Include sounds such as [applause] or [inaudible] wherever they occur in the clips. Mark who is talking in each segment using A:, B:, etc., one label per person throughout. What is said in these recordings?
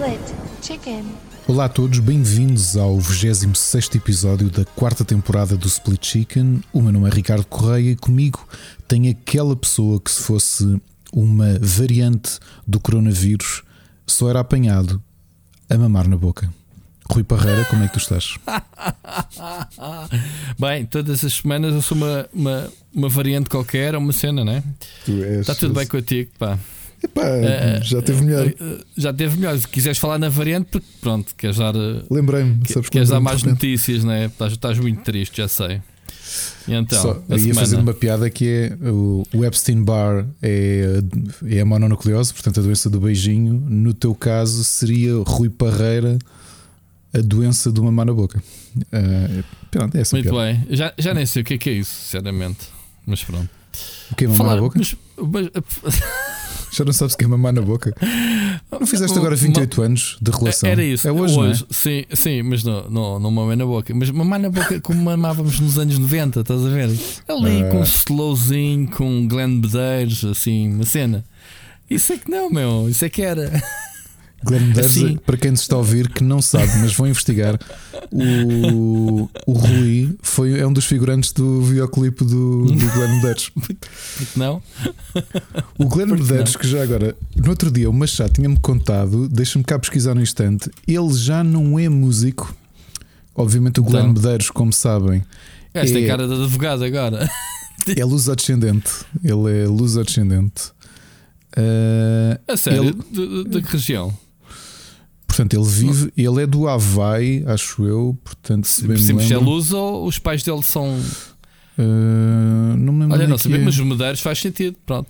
A: Split Chicken.
B: Olá a todos, bem-vindos ao 26 episódio da quarta temporada do Split Chicken. O meu nome é Ricardo Correia e comigo tem aquela pessoa que, se fosse uma variante do coronavírus, só era apanhado a mamar na boca. Rui Parreira, como é que tu estás? [laughs]
C: Bem, todas as semanas eu sou uma, uma, uma variante qualquer, uma cena, né? Está tudo bem contigo, pá.
B: Epá, uh, já teve melhor. Uh,
C: já teve melhor. Se quiseres falar na variante, porque pronto, queres dar.
B: Lembrei-me,
C: sabes Queres dar mais notícias, né? Estás, estás muito triste, já sei. E então, Só,
B: ia semana... fazer uma piada que é o, o Epstein Barr é, é a mononucleose, portanto a doença do beijinho. No teu caso seria Rui Parreira, a doença de uma má na boca. Uh, pronto, é essa
C: Muito
B: piada.
C: bem, já, já nem sei o que é, que é isso, sinceramente. Mas pronto.
B: O que é mamar na boca? Mas, mas... Já não sabes o que é mamar na boca. Não fizeste agora 28 anos de relação?
C: Era isso.
B: É hoje, hoje
C: é? Sim, sim, mas não, não, não mamei na boca. Mas mamar na boca como mamávamos nos anos 90, estás a ver? Ali ah. com um slowzinho, com Glenn Bedeiros, assim, uma cena. Isso é que não, meu. Isso é que era.
B: Glenn Medeiros, assim, para quem nos está a ouvir que não sabe, mas vão investigar, o, o Rui foi, é um dos figurantes do videoclipe do, do Glenn Medeiros.
C: Porque não?
B: O Glenn Porque Medeiros, não? que já agora, no outro dia, o Machado tinha-me contado, deixa-me cá pesquisar no instante, ele já não é músico. Obviamente, o Glenn então, Medeiros, como sabem,
C: esta é, cara de advogado agora.
B: É luz ascendente. Ele é luz ascendente.
C: Uh, a sério? Ele, de, de, de que região?
B: Portanto, ele vive, ele é do Havaí, acho eu. Portanto, se bem
C: Sempre se é luz ou os pais dele são.
B: Uh, não me lembro.
C: Olha, não sabemos, é. mas os Medeiros faz sentido. Pronto.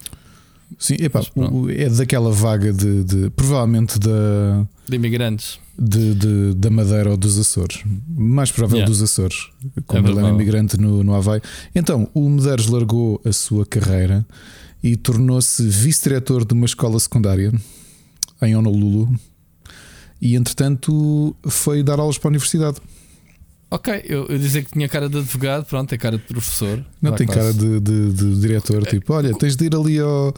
B: Sim, epá, o, é daquela vaga de, de, provavelmente da
C: de imigrantes
B: de, de, da Madeira ou dos Açores, mais provável yeah. dos Açores, como é ele é um imigrante no, no Havaí. Então, o Medeiros largou a sua carreira e tornou-se vice-diretor de uma escola secundária em Honolulu, e entretanto foi dar aulas para a universidade.
C: Ok, eu, eu dizer que tinha cara de advogado, pronto, é cara de professor.
B: Não, tem cara de, de, de, diretor, tipo, olha, tens de ir ali ao,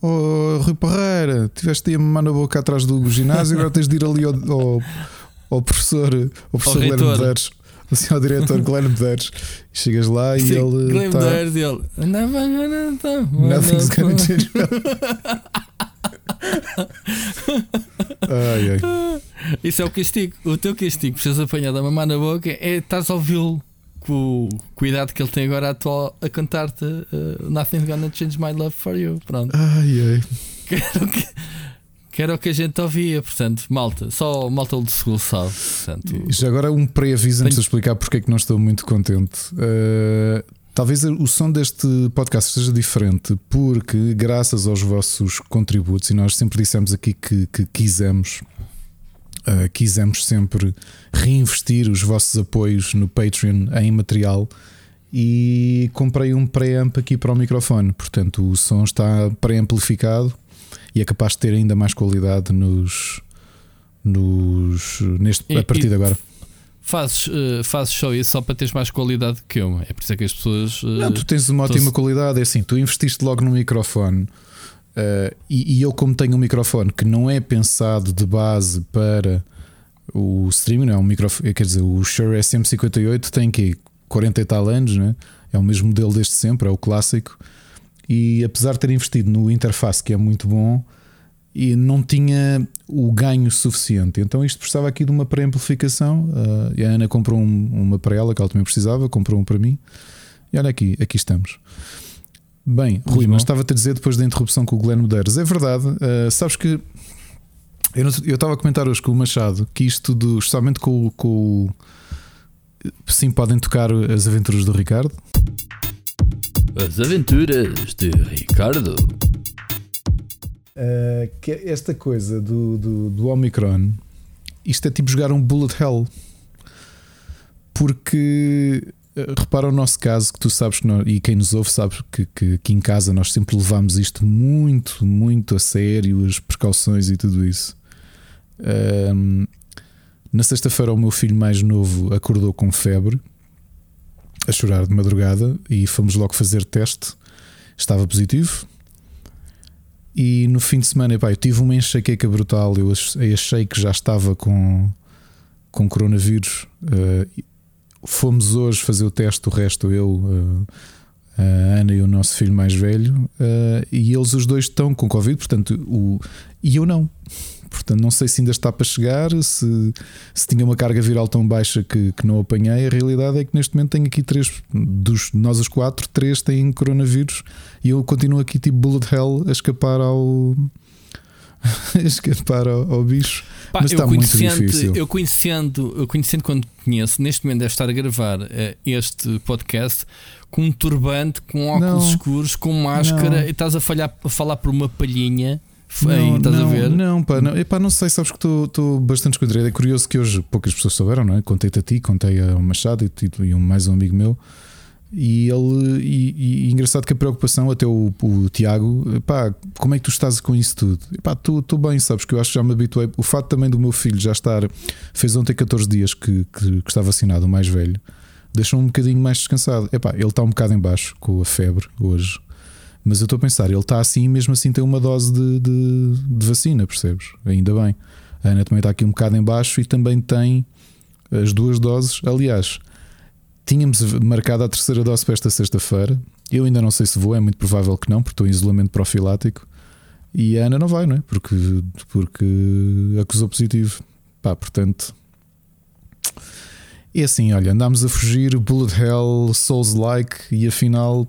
B: ao Rui Parreira, tiveste aí a mamar na boca atrás do ginásio, agora tens de ir ali ao, ao, ao professor, ao professor Guilherme Medeiros. Assim, ao diretor Glenn Medeiros, chegas lá Sim, e ele.
C: Glenn tá... Medeiros, ele.
B: Nothing's gonna change. [laughs] ai,
C: ai. Isso é o castigo. O teu castigo por seres apanhado a mamar na boca é estás a ouvi-lo com o cuidado que ele tem agora atual a cantar-te uh, Nothing's Gonna Change My Love for You. Pronto.
B: Ai, ai.
C: Quero que, que era o que a gente ouvia, portanto, malta, só malta old school sabe. Portanto,
B: Já agora um pré-aviso antes de explicar porque é que não estou muito contente. Uh, Talvez o som deste podcast seja diferente, porque graças aos vossos contributos, e nós sempre dissemos aqui que, que quisemos, uh, quisemos sempre reinvestir os vossos apoios no Patreon em material e comprei um pré-amp aqui para o microfone. Portanto, o som está pré-amplificado e é capaz de ter ainda mais qualidade nos, nos neste, a partir de agora
C: fazes, uh, fazes só isso só para teres mais qualidade que eu. É por isso é que as pessoas. Uh,
B: não, tu tens uma ótima qualidade. É assim, tu investiste logo no microfone. Uh, e, e, eu, como tenho um microfone que não é pensado de base para o streaming, não é um microfone, quer dizer, o Shure SM58 tem que 40 e tal anos, né? é o mesmo modelo desde sempre, é o clássico. E apesar de ter investido no interface que é muito bom, e não tinha o ganho suficiente. Então isto precisava aqui de uma pré-amplificação. Uh, e a Ana comprou um, uma para ela, que ela também precisava, comprou um para mim. E olha aqui, aqui estamos. Bem, Rui, mas estava-te a dizer depois da interrupção com o Glenn Medeiros. É verdade, uh, sabes que eu, não, eu estava a comentar hoje com o Machado que isto, do, justamente com, com Sim, podem tocar as aventuras do Ricardo.
C: As aventuras de Ricardo.
B: Uh, que é esta coisa do, do, do Omicron, isto é tipo jogar um bullet hell. Porque uh, repara o nosso caso que tu sabes que nós, e quem nos ouve sabe que, que aqui em casa nós sempre levamos isto muito, muito a sério, as precauções e tudo isso. Uh, na sexta-feira, o meu filho mais novo acordou com febre, a chorar de madrugada, e fomos logo fazer teste. Estava positivo, e no fim de semana, epá, eu tive uma enxaqueca brutal. Eu achei que já estava com, com coronavírus. Uh, fomos hoje fazer o teste, o resto eu, uh, a Ana e o nosso filho mais velho, uh, e eles os dois estão com Covid, portanto, o, e eu não. Portanto, não sei se ainda está para chegar, se, se tinha uma carga viral tão baixa que, que não apanhei. A realidade é que neste momento tenho aqui três, dos nós os quatro, três têm coronavírus e eu continuo aqui tipo bullet hell a escapar ao. [laughs] a escapar ao, ao bicho. Pá, Mas está muito difícil.
C: Eu conhecendo, eu conhecendo quando conheço, neste momento deve estar a gravar uh, este podcast com um turbante, com óculos não, escuros, com máscara não. e estás a, falhar, a falar por uma palhinha não, estás
B: não,
C: a ver?
B: Não, pá, não, epá, não sei, sabes que estou bastante escondido. É curioso que hoje poucas pessoas souberam, não é? Contei-te a ti, contei ao Machado e, e um, mais um amigo meu. E ele, e, e, engraçado que a preocupação, até o, o Tiago, pá, como é que tu estás com isso tudo? Pá, estou bem, sabes que eu acho que já me habituei. O fato também do meu filho já estar, fez ontem 14 dias que, que, que está vacinado, o mais velho, deixou-me um bocadinho mais descansado. Epá, ele está um bocado em baixo com a febre hoje. Mas eu estou a pensar, ele está assim, mesmo assim tem uma dose de, de, de, vacina, percebes? Ainda bem. A Ana também está aqui um bocado em baixo e também tem as duas doses. Aliás, tínhamos marcado a terceira dose para esta sexta-feira. Eu ainda não sei se vou, é muito provável que não, porque estou em isolamento profilático. E a Ana não vai, não é? Porque, porque acusou positivo. Pá, portanto. E assim, olha, andámos a fugir, Bullet Hell, Souls-like, e afinal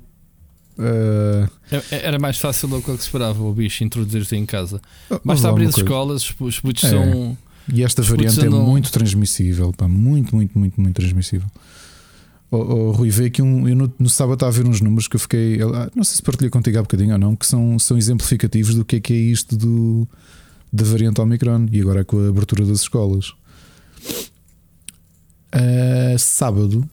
C: Uh... Era mais fácil do que se esperava o bicho introduzir-se em casa. Oh, Basta abrir as escolas, os putos é. são.
B: E esta variante é muito transmissível, pá, muito, muito, muito, muito transmissível. Oh, oh, Rui, veio aqui um. Eu no, no, sábado estava a ver uns números que eu fiquei. Ah, não sei se partilhei contigo há bocadinho ou não, que são, são exemplificativos do que é que é isto do, da variante Omicron e agora com a abertura das escolas. Uh, sábado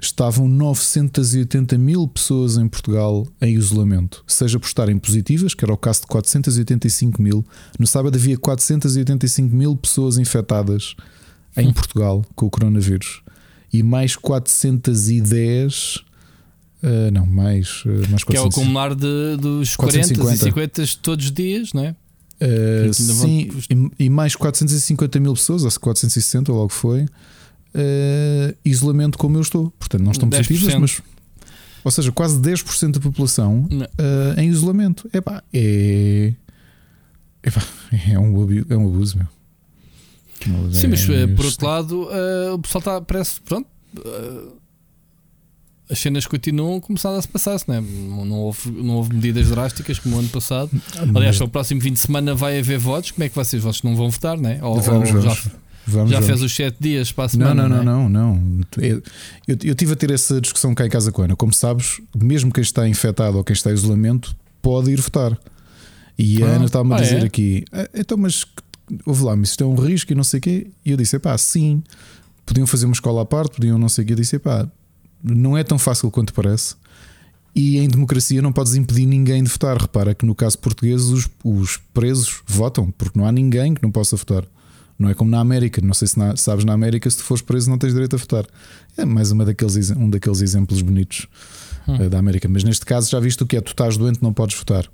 B: estavam 980 mil pessoas em Portugal em isolamento, seja por estarem positivas, que era o caso de 485 mil. No sábado havia 485 mil pessoas infectadas em hum. Portugal com o coronavírus e mais 410. Uh, eh, não, mais, uh, mais 400,
C: Que é o acumular de, dos 40 e 50 todos os dias, não é?
B: Uh, sim, e, e mais 450 mil pessoas, ou 460, logo foi uh, isolamento como eu estou. Portanto, não estão positivas, mas. Ou seja, quase 10% da população uh, em isolamento. Epá, é. Epá, [laughs] é, um, é um abuso, meu.
C: Sim, mas é, por outro lado, uh, o pessoal está, parece, pronto. Uh, as cenas continuam começando a se passar-se, não, é? não, houve, não houve medidas drásticas como o ano passado. Aliás, no próximo fim de semana vai haver votos. Como é que vocês, não vão votar, não é?
B: Ou, vamos, ou já,
C: Vamos, Já vamos. fez os 7 dias para a semana?
B: Não, não, não, não. não, Eu, eu, eu tive a ter essa discussão cá em casa com a Ana. Como sabes, mesmo quem está infectado ou quem está em isolamento pode ir votar. E a ah, Ana estava-me a ah, dizer é? aqui: ah, então, mas ouve lá, mas isto é um risco e não sei o quê. E eu disse: pá, sim, podiam fazer uma escola à parte, podiam não sei o quê. Eu disse: pá, não é tão fácil quanto parece. E em democracia não podes impedir ninguém de votar. Repara que no caso português os, os presos votam, porque não há ninguém que não possa votar. Não é como na América. Não sei se na, sabes, na América, se tu fores preso, não tens direito a votar. É mais uma daqueles, um daqueles exemplos bonitos hum. uh, da América. Mas neste caso, já viste o que é? Tu estás doente, não podes votar.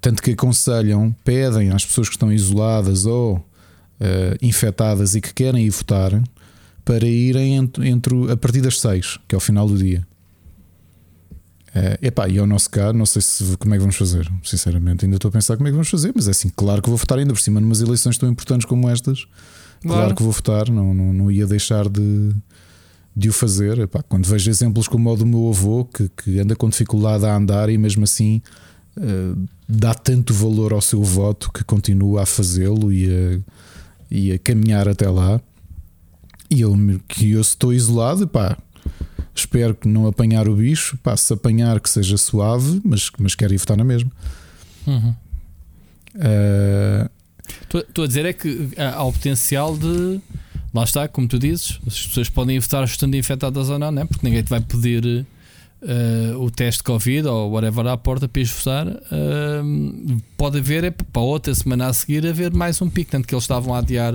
B: Tanto que aconselham, pedem às pessoas que estão isoladas ou uh, infectadas e que querem ir votar para irem entre, entre a partir das 6, que é o final do dia. Uh, epá, e ao nosso caso, não sei se, como é que vamos fazer. Sinceramente, ainda estou a pensar como é que vamos fazer, mas é assim, claro que vou votar ainda por cima numas eleições tão importantes como estas. Claro, claro que vou votar, não, não, não ia deixar de, de o fazer. Epá, quando vejo exemplos como o do meu avô, que, que anda com dificuldade a andar e mesmo assim uh, dá tanto valor ao seu voto que continua a fazê-lo e a, e a caminhar até lá. E eu, que eu estou isolado, pá, Espero que não apanhar o bicho. Passe a apanhar que seja suave, mas, mas quero ir votar na mesma.
C: Uhum. Estou uh... a dizer é que há o potencial de. Lá está, como tu dizes, as pessoas podem votar estando infectadas ou não, né? porque ninguém te vai pedir uh, o teste de Covid ou whatever à porta para ir votar. Uh, pode haver, é, para outra semana a seguir, haver mais um pico. Tanto que eles estavam a adiar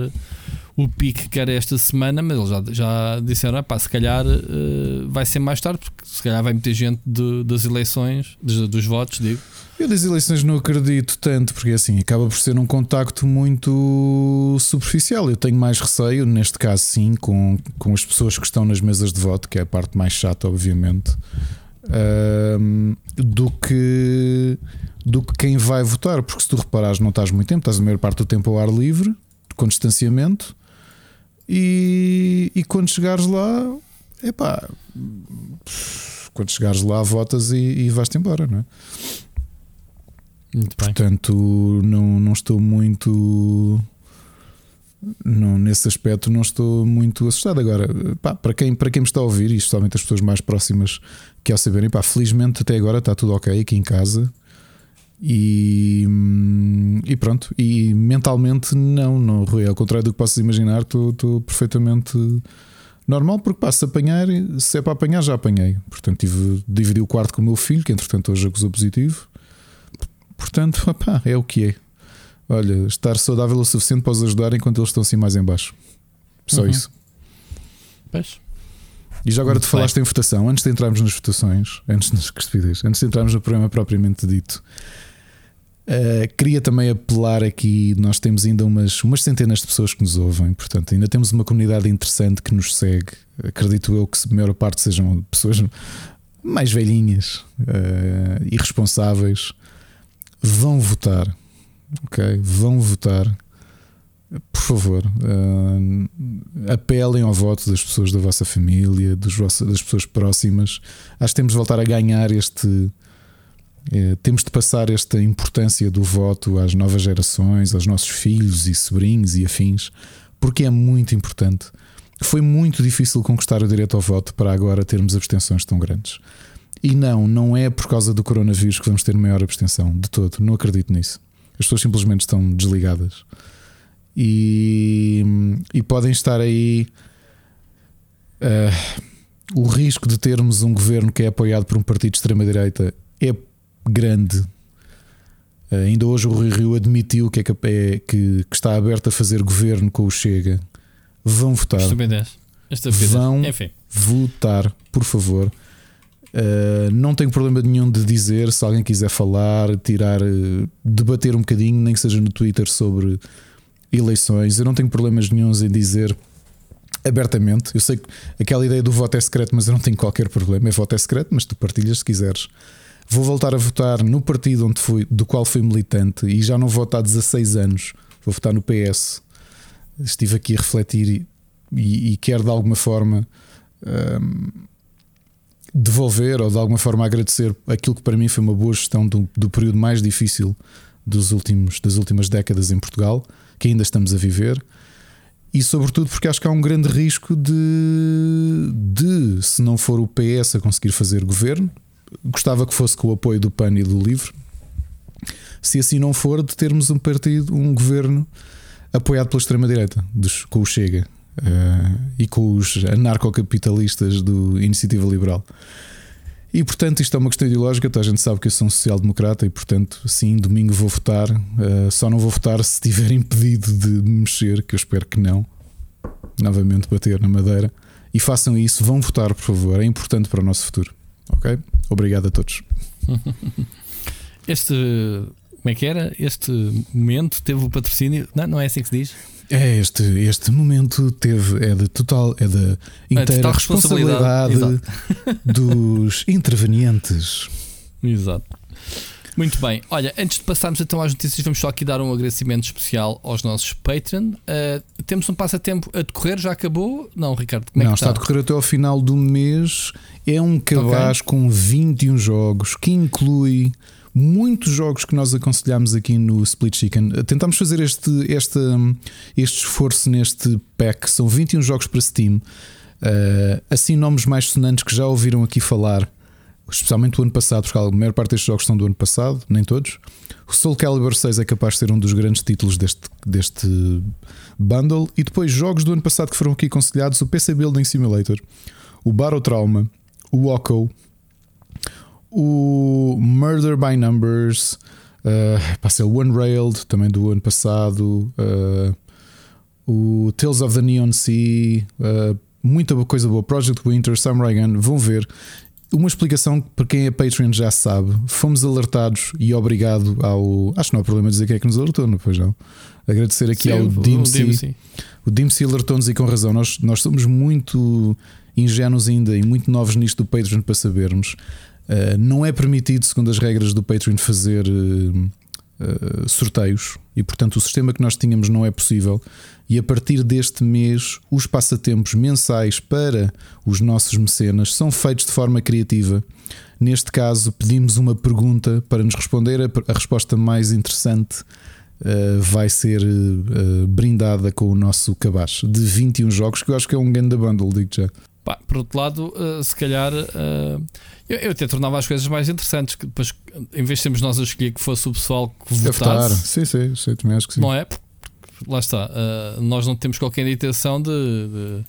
C: o pique que era esta semana, mas eles já, já disseram: ah, pá, se calhar uh, vai ser mais tarde, porque se calhar vai muita gente de, das eleições, dos, dos votos, digo.
B: Eu das eleições não acredito tanto, porque assim acaba por ser um contacto muito superficial. Eu tenho mais receio, neste caso, sim, com, com as pessoas que estão nas mesas de voto, que é a parte mais chata, obviamente, uh, do que do que quem vai votar, porque se tu reparares, não estás muito tempo, estás a maior parte do tempo ao ar livre, com distanciamento, e, e quando chegares lá, epá, quando chegares lá, votas e, e vais-te embora, não é?
C: Muito
B: Portanto, não, não estou muito. Não, nesse aspecto não estou muito assustado. Agora, pá, para, quem, para quem me está a ouvir, e especialmente as pessoas mais próximas que ao saberem, pá, felizmente até agora está tudo ok aqui em casa. E, e pronto, e mentalmente não, não, Rui, ao contrário do que possas imaginar, estou, perfeitamente normal, porque pá, se apanhar, se é para apanhar, já apanhei. Portanto, tive, dividi o quarto com o meu filho, que entretanto hoje acusou positivo. Portanto, [laughs] opá, é o que é. Olha, estar saudável o suficiente para os ajudar enquanto eles estão assim mais em baixo. Só uhum. isso.
C: Pois.
B: E já agora Muito te falaste bem. em votação, antes de entrarmos nas votações, antes, [laughs] antes de entrarmos no programa propriamente dito, Uh, queria também apelar aqui. Nós temos ainda umas, umas centenas de pessoas que nos ouvem, portanto, ainda temos uma comunidade interessante que nos segue. Acredito eu que a maior parte sejam pessoas mais velhinhas, uh, irresponsáveis. Vão votar, ok? Vão votar. Por favor, uh, apelem ao voto das pessoas da vossa família, dos das pessoas próximas. Acho que temos de voltar a ganhar este é, temos de passar esta importância do voto às novas gerações, aos nossos filhos e sobrinhos e afins, porque é muito importante. Foi muito difícil conquistar o direito ao voto para agora termos abstenções tão grandes. E não, não é por causa do coronavírus que vamos ter maior abstenção, de todo, não acredito nisso. As pessoas simplesmente estão desligadas e, e podem estar aí. Uh, o risco de termos um governo que é apoiado por um partido de extrema-direita grande. Uh, ainda hoje o Rui Rio admitiu que, é, é que, que, está aberto a fazer governo com o Chega. Vão votar. Vão Enfim. votar, por favor. Uh, não tenho problema nenhum de dizer se alguém quiser falar, tirar, uh, debater um bocadinho, nem que seja no Twitter sobre eleições. Eu não tenho problemas nenhums em dizer abertamente. Eu sei que aquela ideia do voto é secreto, mas eu não tenho qualquer problema. É voto é secreto, mas tu partilhas se quiseres. Vou voltar a votar no partido onde fui, do qual fui militante e já não voto há 16 anos. Vou votar no PS. Estive aqui a refletir e, e, e quero de alguma forma um, devolver ou de alguma forma agradecer aquilo que para mim foi uma boa gestão do, do período mais difícil dos últimos, das últimas décadas em Portugal, que ainda estamos a viver e sobretudo porque acho que há um grande risco de, de se não for o PS a conseguir fazer governo, gostava que fosse com o apoio do PAN e do LIVRE. Se assim não for, de termos um partido, um governo apoiado pela extrema-direita, com o Chega uh, e com os anarcocapitalistas do Iniciativa Liberal. E portanto, isto é uma questão ideológica. Toda a gente sabe que eu sou um social-democrata e, portanto, sim, domingo vou votar. Uh, só não vou votar se estiver [laughs] impedido de me mexer, que eu espero que não. Novamente, bater na madeira. E façam isso, vão votar, por favor. É importante para o nosso futuro. Ok? Obrigado a todos. [laughs]
C: Este, como é que era? Este momento teve o patrocínio. Não, não é assim que se diz?
B: É este, este momento teve é de total é de inteira é responsabilidade, responsabilidade dos [laughs] intervenientes.
C: Exato. Muito bem, olha, antes de passarmos então às notícias, vamos só aqui dar um agradecimento especial aos nossos Patreon. Uh, temos um passatempo a decorrer, já acabou? Não, Ricardo, como
B: é Não,
C: que está?
B: está a decorrer até ao final do mês. É um cabaz okay. com 21 jogos que inclui muitos jogos que nós aconselhamos aqui no Split Chicken. Tentámos fazer este, este, este esforço neste pack. São 21 jogos para Steam. Uh, assim, nomes mais sonantes que já ouviram aqui falar especialmente o ano passado, porque a maior parte destes jogos são do ano passado, nem todos. O Soul Calibur 6 é capaz de ser um dos grandes títulos deste, deste bundle. E depois jogos do ano passado que foram aqui aconselhados: o PC Building Simulator, o Battle Trauma, o Woko, o Murder by Numbers, uh, passei o One Railed, também do ano passado. Uh, o Tales of the Neon Sea, uh, muita coisa boa. Project Winter, Samurai Gun, vão ver. Uma explicação para quem é Patreon já sabe. Fomos alertados e obrigado ao. Acho que não há problema dizer quem é que nos alertou, não foi não? Agradecer aqui Sim, ao Dimsy. O Dimsy alertou-nos e com razão. Nós, nós somos muito ingênuos ainda e muito novos nisto do Patreon para sabermos. Uh, não é permitido, segundo as regras do Patreon, fazer uh, uh, sorteios e, portanto, o sistema que nós tínhamos não é possível. E a partir deste mês, os passatempos mensais para os nossos mecenas são feitos de forma criativa. Neste caso, pedimos uma pergunta para nos responder. A resposta mais interessante uh, vai ser uh, brindada com o nosso cabaz de 21 jogos, que eu acho que é um grande bundle, digo já.
C: Pá, por outro lado, uh, se calhar eu, eu, até tornava as coisas mais interessantes. Que depois, em vez de sermos nós a escolher que fosse o pessoal que votasse,
B: sim, sim, sim, também acho que sim.
C: Não é? Lá está, uh, nós não temos qualquer intenção de, de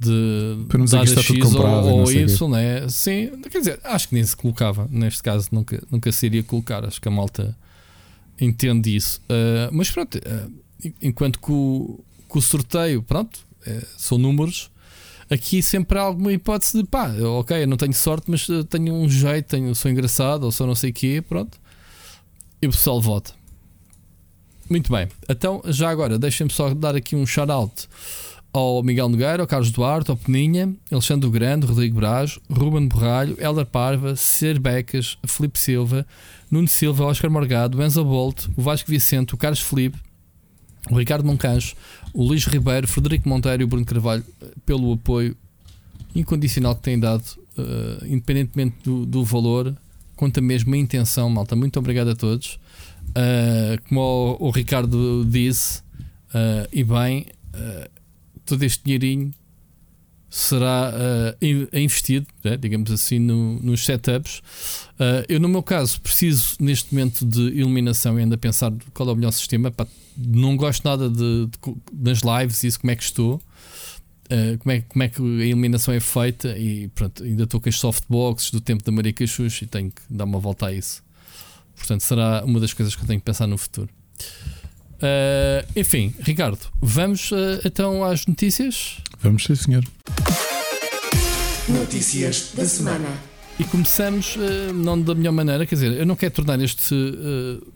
C: de
B: Para que está X comprado,
C: ou, ou Y, né? Sim, quer dizer, acho que nem se colocava. Neste caso, nunca, nunca se iria colocar. Acho que a malta entende isso. Uh, mas pronto, uh, enquanto que o, que o sorteio, pronto, é, são números. Aqui sempre há alguma hipótese de pá, ok, eu não tenho sorte, mas tenho um jeito, tenho, sou engraçado ou sou não sei o quê, pronto. E o pessoal vota. Muito bem, então já agora deixem-me só dar aqui um shout-out ao Miguel Nogueira, ao Carlos Duarte, ao Peninha, Alexandre do Grande, Rodrigo Braz, Ruben Borralho, Helder Parva, Ser Becas, Felipe Silva, Nuno Silva, Oscar Morgado, Enzo Bolt, o Vasco Vicente, o Carlos Felipe, o Ricardo Moncancho, o Luís Ribeiro, Frederico Monteiro e o Bruno Carvalho pelo apoio incondicional que têm dado, uh, independentemente do, do, valor, quanto a mesma intenção, malta. Muito obrigado a todos. Uh, como o, o, Ricardo disse, uh, e bem, todo este dinheirinho será uh, investido, né, digamos assim, no, nos setups. Uh, eu, no meu caso, preciso neste momento de iluminação e ainda pensar qual é o melhor sistema. Pá, não gosto nada de, das lives, isso como é que estou. Uh, como, é, como é que a iluminação é feita e pronto, ainda estou com as softboxes do tempo da Maria Caixux e tenho que dar uma volta a isso. Portanto, será uma das coisas que eu tenho que pensar no futuro. Uh, enfim, Ricardo, vamos uh, então às notícias?
B: Vamos, sim, senhor.
A: Notícias da semana.
C: E começamos uh, não da melhor maneira, quer dizer, eu não quero tornar este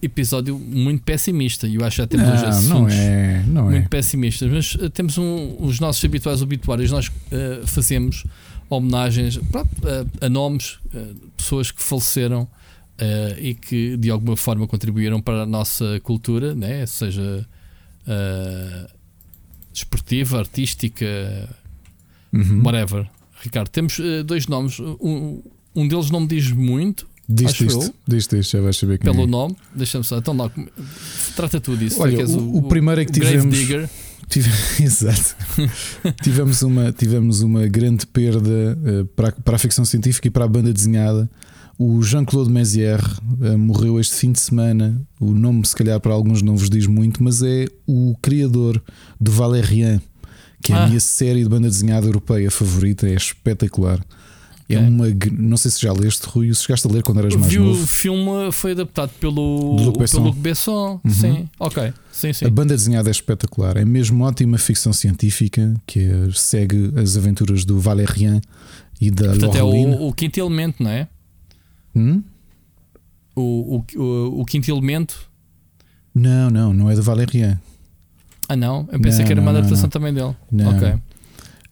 C: episódio muito pessimista, e eu acho que já temos
B: não, assuntos não é, não
C: muito
B: é.
C: pessimistas, mas temos um, os nossos habituais obituários, nós fazemos homenagens pronto, a nomes, pessoas que faleceram uh, e que de alguma forma contribuíram para a nossa cultura, né? seja uh, desportiva, artística, uhum. whatever. Ricardo, temos uh, dois nomes. Um, um deles não me diz muito.
B: Diz isto, diz isto, já vais saber quem
C: Pelo
B: é.
C: nome, deixa-me só. Então, lá, trata tudo disso.
B: Olha, o, o, o, primeiro é que tivemos. [laughs] Tive, exato. [laughs] tivemos, uma, tivemos uma grande perda uh, para, para a ficção científica e para a banda desenhada. O Jean-Claude Mézières uh, morreu este fim de semana. O nome, se calhar, para alguns não vos diz muito, mas é o criador do Valérian, que é ah. a minha série de banda desenhada europeia favorita. É espetacular. É uma. Não sei se já leste, Rui, se chegaste a ler quando eras mais
C: Vi
B: novo.
C: O filme foi adaptado pelo Luc Besson. Pelo Luc Besson. Uhum. Sim, ok. Sim, sim.
B: A banda desenhada é espetacular. É mesmo ótima ficção científica que segue as aventuras do Valérian e da
C: Portanto, é o, o quinto elemento, não é?
B: Hum?
C: O, o, o, o, quinto elemento?
B: Não, não, não é do Valérian.
C: Ah, não? Eu pensei não, que era uma adaptação também dele.
B: Não.
C: Ok.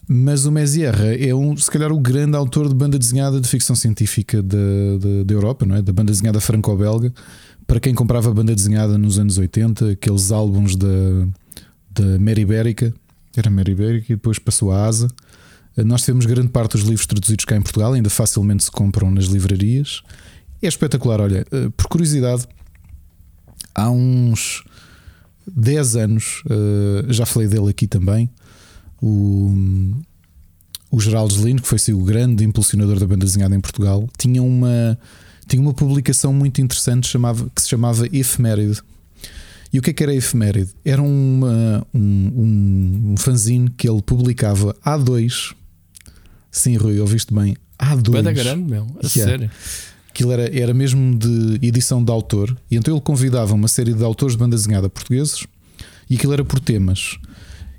B: Mas o Mézières é um, se calhar, o grande autor de banda desenhada de ficção científica da de, Europa, não é? Da banda desenhada franco-belga. Para quem comprava banda desenhada nos anos 80, aqueles álbuns da, da Mary Ibérica, era Mary Ibérica e depois passou a Asa. Nós temos grande parte dos livros traduzidos cá em Portugal, ainda facilmente se compram nas livrarias. É espetacular. Olha, eh, por curiosidade, há uns 10 anos, eh, já falei dele aqui também, o, o Geraldo Lino, que foi assim, o grande impulsionador da banda desenhada em Portugal, tinha uma, tinha uma publicação muito interessante chamava, que se chamava Efeméride. E o que é que era Efeméride? Era uma, um, um, um fanzine que ele publicava a dois Sim, Rui, ouviste bem. Há dois.
C: Banda grande, meu. A yeah. sério.
B: Aquilo era, era mesmo de edição de autor. E então ele convidava uma série de autores de banda desenhada portugueses e aquilo era por temas.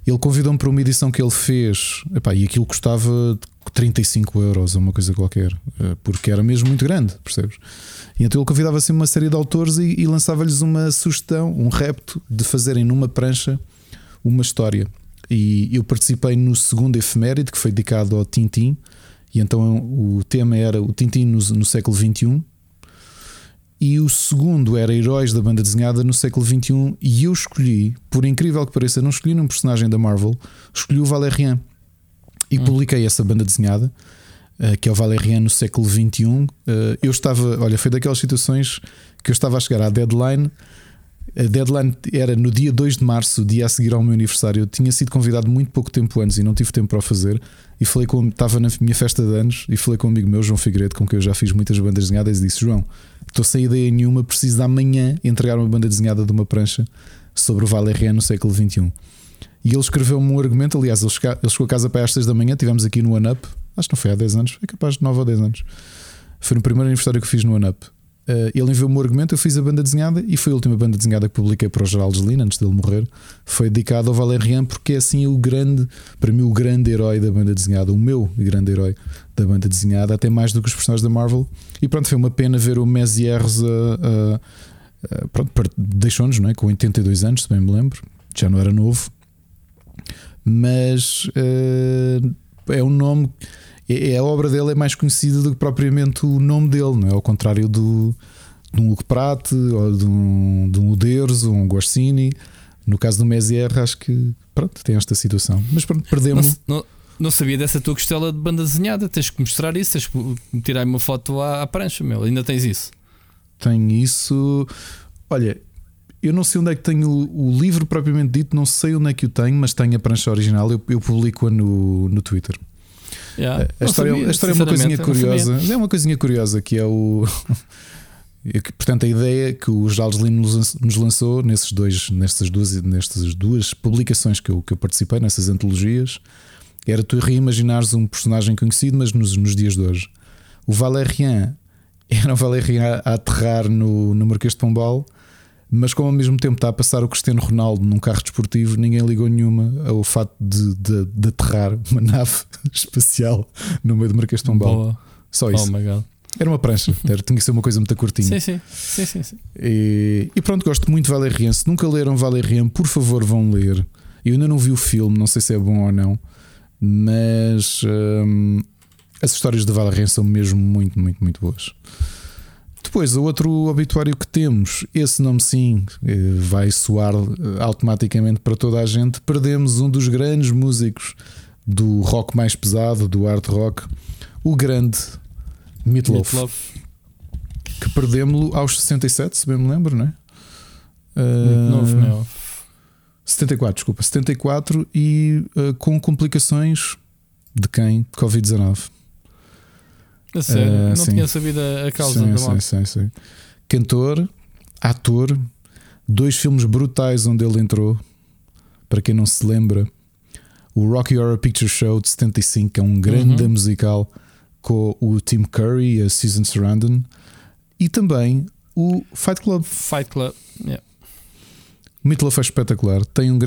B: Ele convidou-me para uma edição que ele fez epá, e aquilo custava 35 euros ou uma coisa qualquer, eh, porque era mesmo muito grande, percebes? E então ele convidava assim uma série de autores e, e lançava-lhes uma sugestão, um repto de fazerem numa prancha uma história. E eu participei no segundo efeméride que foi dedicado ao Tintim, e então o tema era o Tintim no, no século XXI. E o segundo era Heróis da Banda Desenhada no século XXI. E eu escolhi, por incrível que pareça, não escolhi um personagem da Marvel, escolhi o Valerian. E hum. publiquei essa banda desenhada, uh, que é o Valerian no século XXI. Eh, eu estava, olha, foi daquelas situações que eu estava a chegar à deadline a deadline era no dia 2 de março, dia a seguir ao meu aniversário. Eu tinha sido convidado muito pouco tempo antes e não tive tempo para o fazer. E falei com, estava na minha festa de anos e falei com um amigo meu, João Figueiredo, com quem eu já fiz muitas bandas desenhadas. E disse: João, estou sem ideia nenhuma, preciso de amanhã entregar uma banda desenhada de uma prancha sobre o Valerian no século XXI. E ele escreveu-me um argumento. Aliás, ele chegou, ele chegou a casa para às 6 da manhã. Tivemos aqui no One Up, acho que não foi há 10 anos, foi capaz de 9 ou 10 anos. Foi no primeiro aniversário que fiz no One Up. Uh, ele enviou-me o argumento, eu fiz a banda desenhada e foi a última banda desenhada que publiquei para o Geraldo Gelina antes dele morrer. Foi dedicado ao Valerian porque é assim o grande, para mim, o grande herói da banda desenhada, o meu grande herói da banda desenhada, até mais do que os personagens da Marvel. E pronto, foi uma pena ver o Mézières uh, uh, deixou-nos não é? com 82 anos, se bem me lembro, já não era novo, mas é um nome é, a obra dele é mais conhecida do que propriamente o nome dele, não é? Ao contrário do, de um Luke Pratt ou de um, de um Uderzo ou um Guarcini. No caso do Mézières, acho que pronto, tem esta situação. Mas pronto, perdemos.
C: Não, não, não, sabia dessa tua costela de banda desenhada. Tens que mostrar isso, tens que tirar uma foto à, à prancha, meu. Ainda tens isso?
B: Tenho isso. Olha, eu não sei onde é que tenho o, o, livro propriamente dito, não sei onde é que o tenho, mas tenho a prancha original. Eu, eu publico-a no, no Twitter.
C: Yeah.
B: A, história, sabia, a história é uma coisinha curiosa. É uma coisinha curiosa que é o. [laughs] Portanto, a ideia que o Giles Lino nos lançou nesses dois, nestas, duas, nestas duas publicações que eu, que eu participei, nessas antologias, era tu reimaginares um personagem conhecido, mas nos, nos dias de hoje. O Valerian [laughs] era o Valerian a aterrar no, no Marquês de Pombal mas como ao mesmo tempo está a passar o Cristiano Ronaldo num carro desportivo, ninguém ligou nenhuma ao fato de, de, de aterrar uma nave [laughs] espacial no meio do Marquês de Pombal. Boa. Só isso.
C: Oh
B: Era uma prancha, [laughs] era, tinha que ser uma coisa muito curtinha.
C: Sim, sim. sim, sim, sim.
B: E, e, pronto, gosto muito de Valerian. Se nunca leram Valerian, por favor, vão ler. Eu ainda não vi o filme, não sei se é bom ou não, mas hum, as histórias de Valerian são mesmo muito, muito, muito boas. Depois, o outro obituário que temos, esse nome sim eh, vai soar eh, automaticamente para toda a gente. Perdemos um dos grandes músicos do rock mais pesado, do hard rock, o grande Meatloaf. Meatloaf. Que perdemos-lo aos 67, se bem me lembro, não é?
C: Uh, novo, meu.
B: 74, desculpa, 74 e uh, com complicações de quem? Covid-19.
C: A sério? Uh, não sim. tinha sabido a causa sim, da morte.
B: Sim, sim, sim. Cantor, ator, dois filmes brutais onde ele entrou. Para quem não se lembra, o Rocky Horror Picture Show de 75, que é um grande uhum. musical com o Tim Curry e a Susan Sarandon, e também o Fight Club.
C: Fight Club, yeah.
B: O Meatloaf é espetacular. Tem um,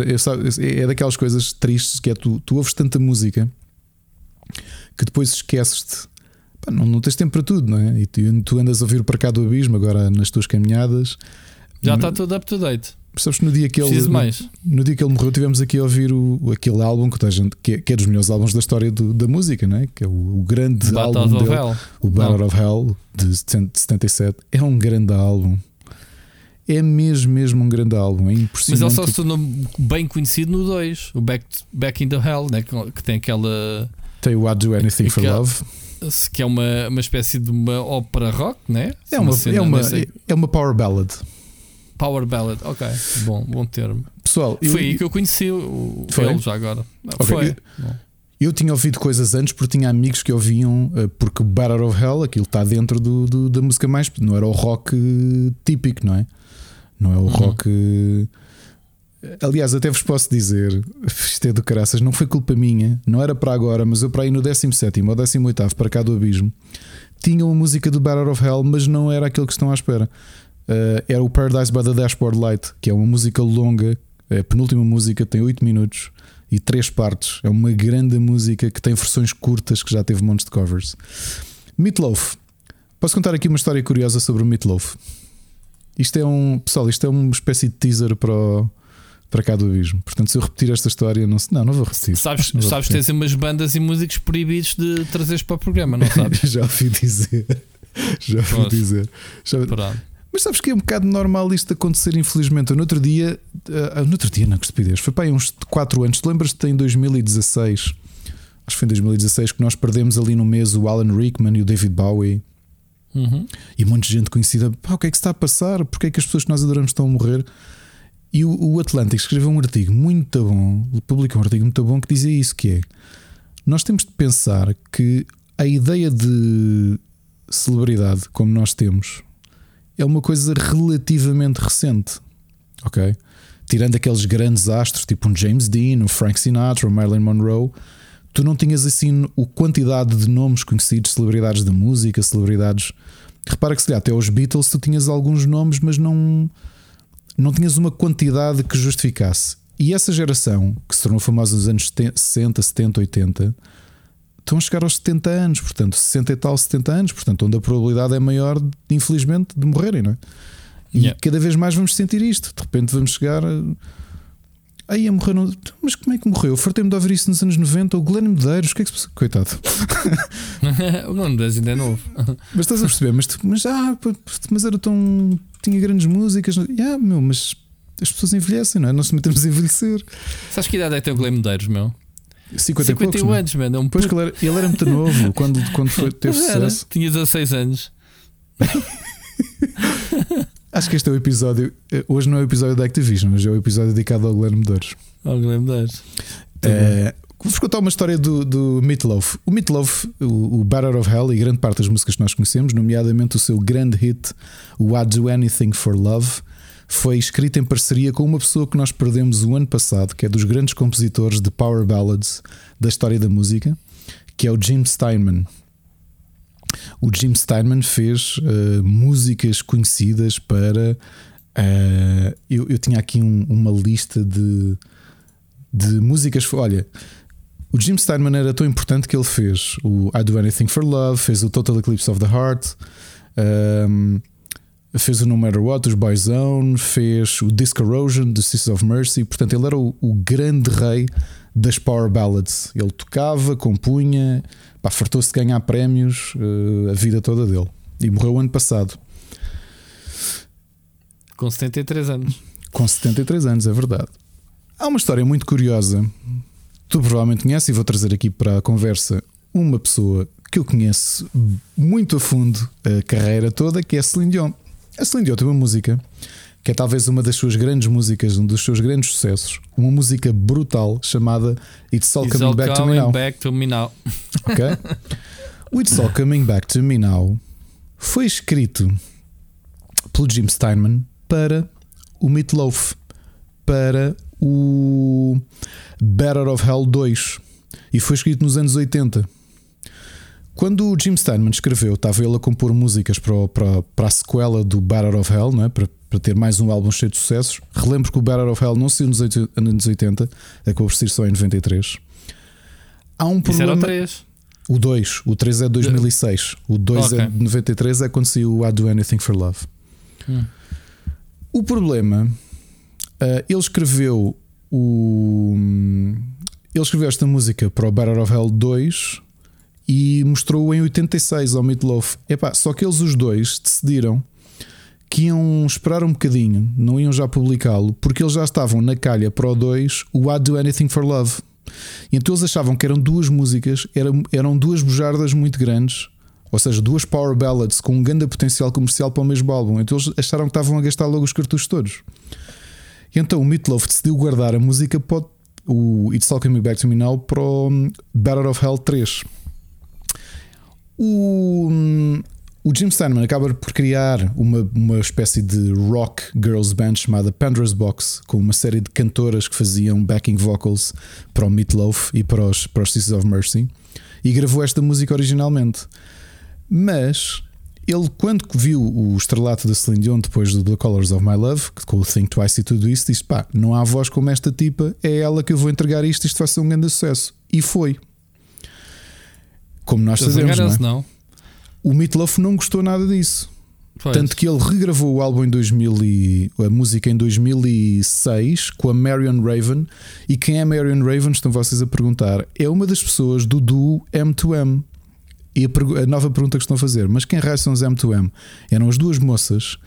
B: é daquelas coisas tristes que é tu, tu ouves tanta música que depois esqueces-te pá, não, não, tens tempo para tudo, não é? E tu, tu andas a ouvir para cá do abismo agora nas tuas caminhadas.
C: Já está tudo up to date.
B: Sabes que no dia que ele, no, no, dia que ele morreu, tivemos aqui a ouvir o, aquele álbum que, gente, que, é, que é dos melhores álbuns da história do, da música, não é? que é o, o grande
C: Battle
B: álbum
C: of
B: dele,
C: Hell.
B: o Battle of Hell de 77. É um grande álbum. É mesmo, mesmo um grande álbum. É impressionante.
C: Mas ele só se tornou bem conhecido no 2, o Back, Back in the Hell, né? que tem aquela.
B: Tem o I'd Do Anything for Love
C: que é uma, uma espécie de uma ópera rock, né?
B: É uma, é, uma, é uma power ballad.
C: Power ballad, ok, bom, bom termo.
B: Pessoal,
C: foi eu, aí que eu conheci o foi? ele já agora.
B: Okay.
C: Foi.
B: Eu, eu, tinha ouvido coisas antes porque tinha amigos que ouviam, eh, porque Battle of Hell, aquilo está dentro do, do, da música mais. Não era o rock típico, não é? Não é o uhum. rock. Aliás, até vos posso dizer, isto é do caraças, não foi culpa minha, não era para agora, mas eu para aí no 17 ou 18 para cá do Abismo, tinha uma música do Battle of Hell, mas não era aquilo que estão à espera. Uh, era o Paradise by the Dashboard Light, que é uma música longa, É a penúltima música, tem 8 minutos e 3 partes. É uma grande música que tem versões curtas que já teve montes de covers. Meatloaf. Posso contar aqui uma história curiosa sobre o Meatloaf? Isto é um. Pessoal, isto é uma espécie de teaser para o, para cá do abismo. Portanto, se eu repetir esta história, não, não, não vou repetir.
C: Sabes,
B: não
C: sabes tens umas bandas e músicos proibidos de trazeres para o programa, não sabes? [laughs]
B: Já ouvi dizer. Já ouvi
C: Posso.
B: dizer. Já... Mas sabes que é um bocado normal isto acontecer, infelizmente. No outro dia, ah, no outro dia, não, que estupidez, foi para aí uns 4 anos. Tu lembras-te em 2016? Acho que foi em 2016 que nós perdemos ali no mês o Alan Rickman e o David Bowie
C: Uhum.
B: e um monte de gente conhecida. Pá, o que é que se está a passar? Porquê é que as pessoas que nós adoramos estão a morrer? E o, o Atlantic escreveu um artigo muito bom, publicou um artigo muito bom que dizia isso: que é nós temos de pensar que a ideia de celebridade como nós temos é uma coisa relativamente recente, ok? Tirando aqueles grandes astros, tipo um James Dean, o Frank Sinatra, o Marilyn Monroe, tu não tinhas assim a quantidade de nomes conhecidos, celebridades da música, celebridades. Repara que se calhar até aos Beatles tu tinhas alguns nomes, mas não, não tinhas uma quantidade que justificasse. E essa geração, que se tornou famosa nos anos 60, 70, 80, estão a chegar aos 70 anos, portanto, 60 e tal, 70 anos, portanto, onde a probabilidade é maior, de, infelizmente, de morrerem, não é? E
C: Yeah.
B: cada vez mais vamos sentir isto. De repente vamos chegar. Aí a morrer. não- Mas como é que morreu? Eu fartei-me de ouvir isso nos anos 90. O Glenn Medeiros, o que é que se? Coitado. [laughs]
C: o nome desse ainda é novo.
B: Mas estás a perceber? Mas, tu- mas, ah, mas era tão. Tinha grandes músicas. Ah, meu, mas as pessoas envelhecem, não é? Nós também temos de envelhecer.
C: Sabes que idade é que tem o Glenn Medeiros, meu?
B: 50 e poucos.
C: 51
B: não é?
C: anos, mano. É um
B: Pois ele era, ele era muito novo [laughs] quando, quando foi, teve
C: era,
B: sucesso.
C: Tinha 16 anos. [laughs]
B: Acho que este é o episódio. eh, Hoje não é o episódio da Activision, mas é o episódio dedicado ao Glenn Medeiros.
C: Oh, Glenn Medeiros.
B: Eh, Vou-vos contar uma história do, do Meatloaf. O Meatloaf, o, o Batter of Hell e grande parte das músicas que nós conhecemos, nomeadamente o seu grande hit, o I'd Do Anything for Love, foi escrito em parceria com uma pessoa que nós perdemos o ano passado, que é dos grandes compositores de power ballads da história da música, que é o Jim Steinman. O Jim Steinman fez eh, músicas conhecidas para. eh, eu, eu tinha aqui um- uma lista de, de músicas. Olha, o Jim Steinman era tão importante que ele fez o I Do Anything for Love, fez o Total Eclipse of the Heart, um, fez o No Matter What, os Boyzone, fez o Disc Erosion, The Sisters of Mercy. Portanto, ele era o, o grande rei das Power Ballads. Ele tocava, compunha, pá, fartou-se de ganhar prémios eh, a vida toda dele. E morreu ano passado,
C: Com 73 anos.
B: com 73 anos, é verdade. Há uma história muito curiosa. Tu provavelmente conheces, e vou trazer aqui para a conversa uma pessoa que eu conheço muito a fundo a carreira toda, que é a Celine Dion. A Celine Dion tem uma música que é talvez uma das suas grandes músicas, um dos seus grandes sucessos, uma música brutal chamada It's All
C: It's
B: Coming
C: all
B: Back to Me
C: coming
B: Now.
C: back to me now. [laughs]
B: Ok? O It's All Coming Back to Me Now foi escrito pelo Jim Steinman para o Meatloaf, para o Better of Hell 2 e foi escrito nos anos 80. Quando o Jim Steinman escreveu, estava ele a compor músicas para, o- para, para a sequela do Better of Hell, não é? para, para ter mais um álbum cheio de sucessos. Relembro que o Better of Hell não saiu nos anos 80, acabou por sair só em 93. Há um
C: Isso era o
B: problema.
C: 3.
B: O 2, o 3 é de 2006, o 2 é
C: Ok.
B: de 93, é quando saiu o I Do Anything for Love.
C: Hum.
B: O problema, ah, ele escreveu o. Ele escreveu esta música para o Better of Hell 2 e mostrou-o em 86 ao Meatloaf. Epá, só que eles os dois decidiram que iam esperar um bocadinho, não iam já publicá-lo, porque eles já estavam na calha para o 2 o I Do Anything for Love. E então eles achavam que eram duas músicas, eram, eram duas bujardas muito grandes, ou seja, duas power ballads com um grande potencial comercial para o mesmo álbum. Então eles acharam que estavam a gastar logo os cartuchos todos. E então o Meatloaf decidiu guardar a música para o- It's All Coming Back to Me Now para o hum, Better of Hell 3. O, hum, o Jim Steinman acaba por criar uma, uma espécie de rock girls band chamada Pandora's Box, com uma série de cantoras que faziam backing vocals para o Meatloaf e para os, para os Sisters of Mercy, e gravou esta música originalmente. Mas ele, quando viu o estrelato da Celine Dion depois do The Colors of My Love, com o Think Twice e tudo isso, disse: pá, não há voz como esta tipa, é ela que eu vou entregar isto, isto vai ser um grande sucesso. E foi. Como nós sabemos, não, é? não. O Meatloaf não gostou nada disso. Pois. Tanto que ele regravou o álbum em 2000 e, a música em 2006 com a Marion Raven. E quem é Marion Raven? Estão vocês a perguntar. É uma das pessoas do duo M2M. E a, a nova pergunta que estão a fazer: mas quem raio são os M2M? Eram as duas moças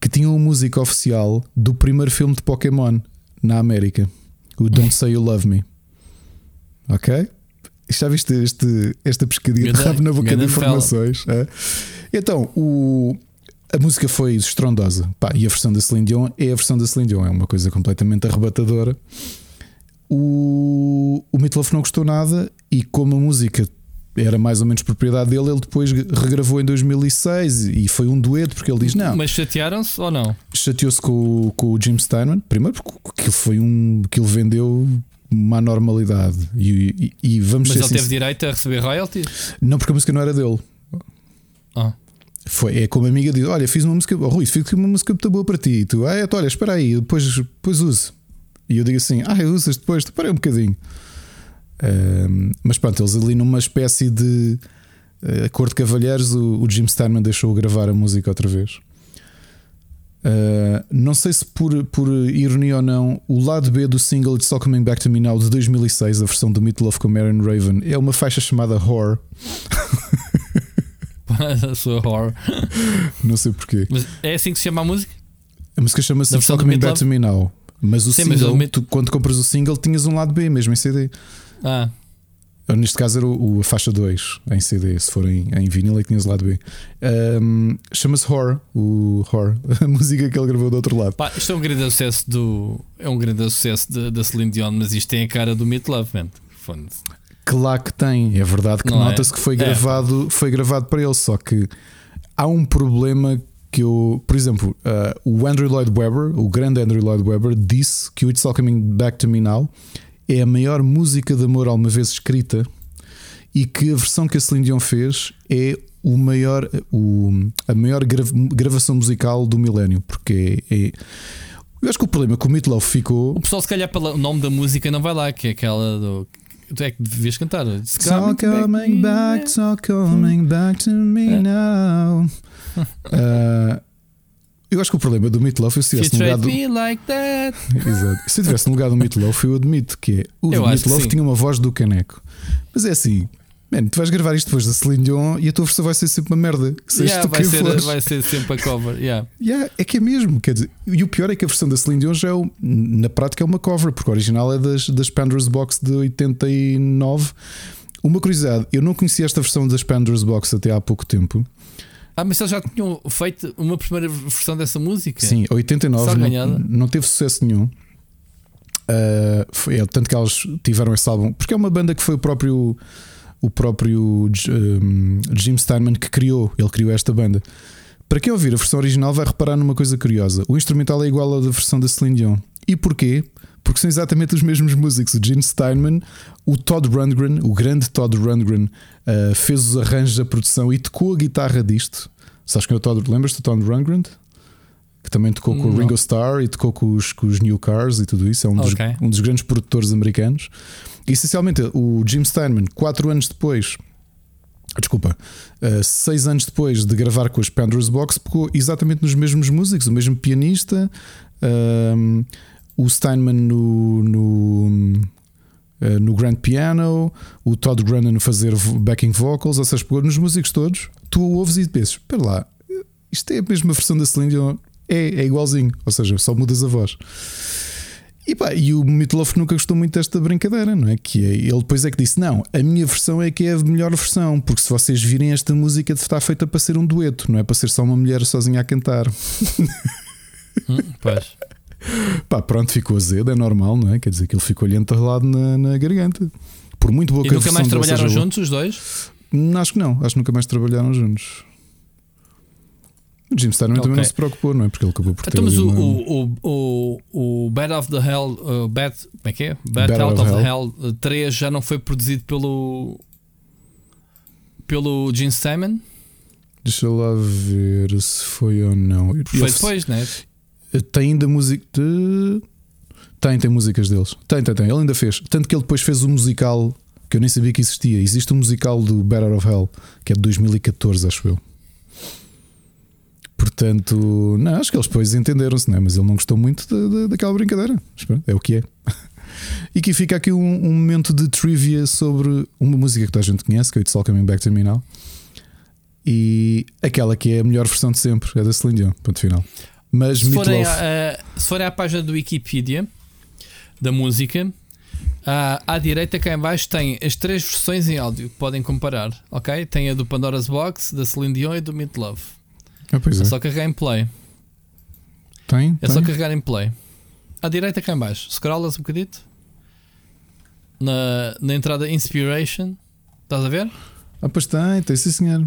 B: que tinham a música oficial do primeiro filme de Pokémon na América, o Don't Say You Love Me. Ok? Já viste este, esta pescadinha de rabo na boca de informações? É? Então, o, a música foi estrondosa. Pá, e a versão da Celine Dion é a versão da Celine Dion, é uma coisa completamente arrebatadora. O, o Meatloaf não gostou nada e como a música era mais ou menos propriedade dele, ele depois regravou em 2006 e foi um dueto porque ele diz não.
C: Mas chatearam-se ou não?
B: Chateou-se com, com o Jim Steinman, primeiro porque ele foi um que ele vendeu uma normalidade e, e, e vamos
C: Mas ele teve direito a receber royalties?
B: Não, porque a música não era dele.
C: Ah.
B: Foi, é como a amiga diz: Olha, fiz uma música, oh, Rui, fiz uma música muito boa para ti. E tu, ah, é, olha, espera aí, depois, depois use. E eu digo assim: Ah, usas depois, parei um bocadinho mas pronto, eles ali numa espécie de uh, acordo de cavalheiros, o, o Jim Steinman deixou gravar a música outra vez. Uh, não sei se por, por ironia ou não, o lado B do single It's All Coming Back to Me Now de 2006, a versão do Meatloaf com Marion Raven, é uma faixa chamada Horror. [laughs]
C: sua horror.
B: Não sei porquê.
C: Mas é assim que se chama a música?
B: A música chama-se It's All Coming Back to Me Now. Mas o Sim, single, mas tu, quando compras o single, tinhas um lado B mesmo em CD.
C: Ah.
B: Neste caso era o, a faixa 2 em CD, se for em, em vinil, é que tinhas lado B. Um, Chama-se Horror, o Horror, [laughs] a música que ele gravou do outro lado.
C: Pá, isto é um grande sucesso do. É um grande sucesso da Celine Dion, mas isto tem a cara do Meat Love, man.
B: Claro que tem, é verdade que é? nota-se é? que foi gravado, é. foi gravado para ele, só que há um problema que eu, por exemplo, uh, o Andrew Lloyd Webber, o grande Andrew Lloyd Webber, disse que o It's All Coming Back to Me Now é a maior música de amor alguma vez escrita e que a versão que a Celine Dion fez é o maior, o, a maior gravação musical do milénio, porque é, é, eu acho que o problema com o Meatloaf ficou.
C: O pessoal, se calhar, pelo nome da música, não vai lá, que é aquela do. Tu é que devias cantar.
B: It's all coming back, it's all coming back to me é. now. uh, [laughs] Eu acho que o problema do Meatloaf, se tivesse no lugar do.
C: Like [laughs]
B: Exato. Se eu tivesse no lugar do Meatloaf, eu admito que é. O eu Meatloaf tinha uma voz do caneco. Mas é assim, Man, tu vais gravar isto depois da Celine Dion e a tua versão vai ser sempre uma merda.
C: Que yeah, vai, ser, vai ser sempre a cover. Yeah.
B: Yeah, é que é mesmo. Quer dizer, e o pior é que a versão da Celine Dion já é, na prática, é uma cover, porque o original é das, das Pandora's Box de 89. Uma curiosidade, eu não conhecia esta versão das Pandora's Box até há pouco tempo.
C: Ah, mas eles já tinham feito uma primeira versão dessa música?
B: Sim, 89 não, não teve sucesso nenhum. Uh, foi, é, tanto que eles tiveram esse álbum, porque é uma banda que foi o próprio o próprio um, Jim Steinman que criou, ele criou esta banda. Para quem ouvir a versão original, vai reparar numa coisa curiosa: o instrumental é igual ao da versão da Celine Dion. E porquê? Porque são exatamente os mesmos músicos. O Jim Steinman, o Todd Rundgren, o grande Todd Rundgren, uh, fez os arranjos da produção e tocou a guitarra disto. Sabes que é o Todd? Lembras do Todd Rundgren? Que também tocou com Não. o Ringo Starr e tocou com os, com os New Cars e tudo isso. É um, dos, okay. um dos grandes produtores americanos. E essencialmente, o Jim Steinman, quatro anos depois. Desculpa, uh, seis anos depois de gravar com as Pandora's Box, pegou exatamente nos mesmos músicos, o mesmo pianista, uh, o Steinman no, no, uh, no Grand Piano, o Todd Grannon a fazer backing vocals, ou seja, pegou nos músicos todos, tu ouves e pensas, espera lá, isto é a mesma versão da Celine Dion, é, é igualzinho, ou seja, só mudas a voz. E, pá, e o Meatloaf nunca gostou muito desta brincadeira, não é? Que é, ele depois é que disse: Não, a minha versão é que é a melhor versão, porque se vocês virem esta música está feita para ser um dueto, não é para ser só uma mulher sozinha a cantar.
C: Hum, pois.
B: Pá, pronto, ficou azedo, é normal, não é? Quer dizer que ele ficou-lhe enterrado na, na garganta. Por muito boa
C: E nunca mais trabalharam juntos os dois?
B: Hum, acho que não, acho que nunca mais trabalharam juntos. O Jim Steinman okay. também não se preocupou, não é? Porque ele acabou por
C: então, ter. Então, mas o, uma... o, o, o Bad of the Hell, uh, Bad, como é que é? Bad, Bad Out of, the Hell 3 já não foi produzido pelo. pelo Jim Steinman?
B: Deixa lá ver se foi ou não.
C: Foi depois, né?
B: Tem ainda música. De... Tem, tem músicas deles. Tem, tem, tem. Ele ainda fez. Tanto que ele depois fez um musical que eu nem sabia que existia. Existe um musical do Better of Hell que é de 2014, acho eu. Portanto, não, acho que eles depois entenderam-se, né? mas ele não gostou muito de, de, daquela brincadeira. É o que é. [laughs] E aqui fica aqui um, um, momento de trivia sobre uma música que toda a gente conhece, que é It's All Coming Back to Me Now. E aquela que é a melhor versão de sempre, é da Celine Dion, ponto final. Mas
C: se forem, a, se forem à página do Wikipedia da música, à, à direita cá em baixo tem as três versões em áudio que podem comparar, ok? Tem a do Pandora's Box, da Celine Dion e do Meat Love.
B: Ah, é.
C: é. só carregar em play.
B: Tem?
C: É
B: tem?
C: só carregar em play. À direita cá em baixo. Scrollas um bocadito. Na, na entrada Inspiration. Estás a ver?
B: Ah, pois tem, tem sim senhor.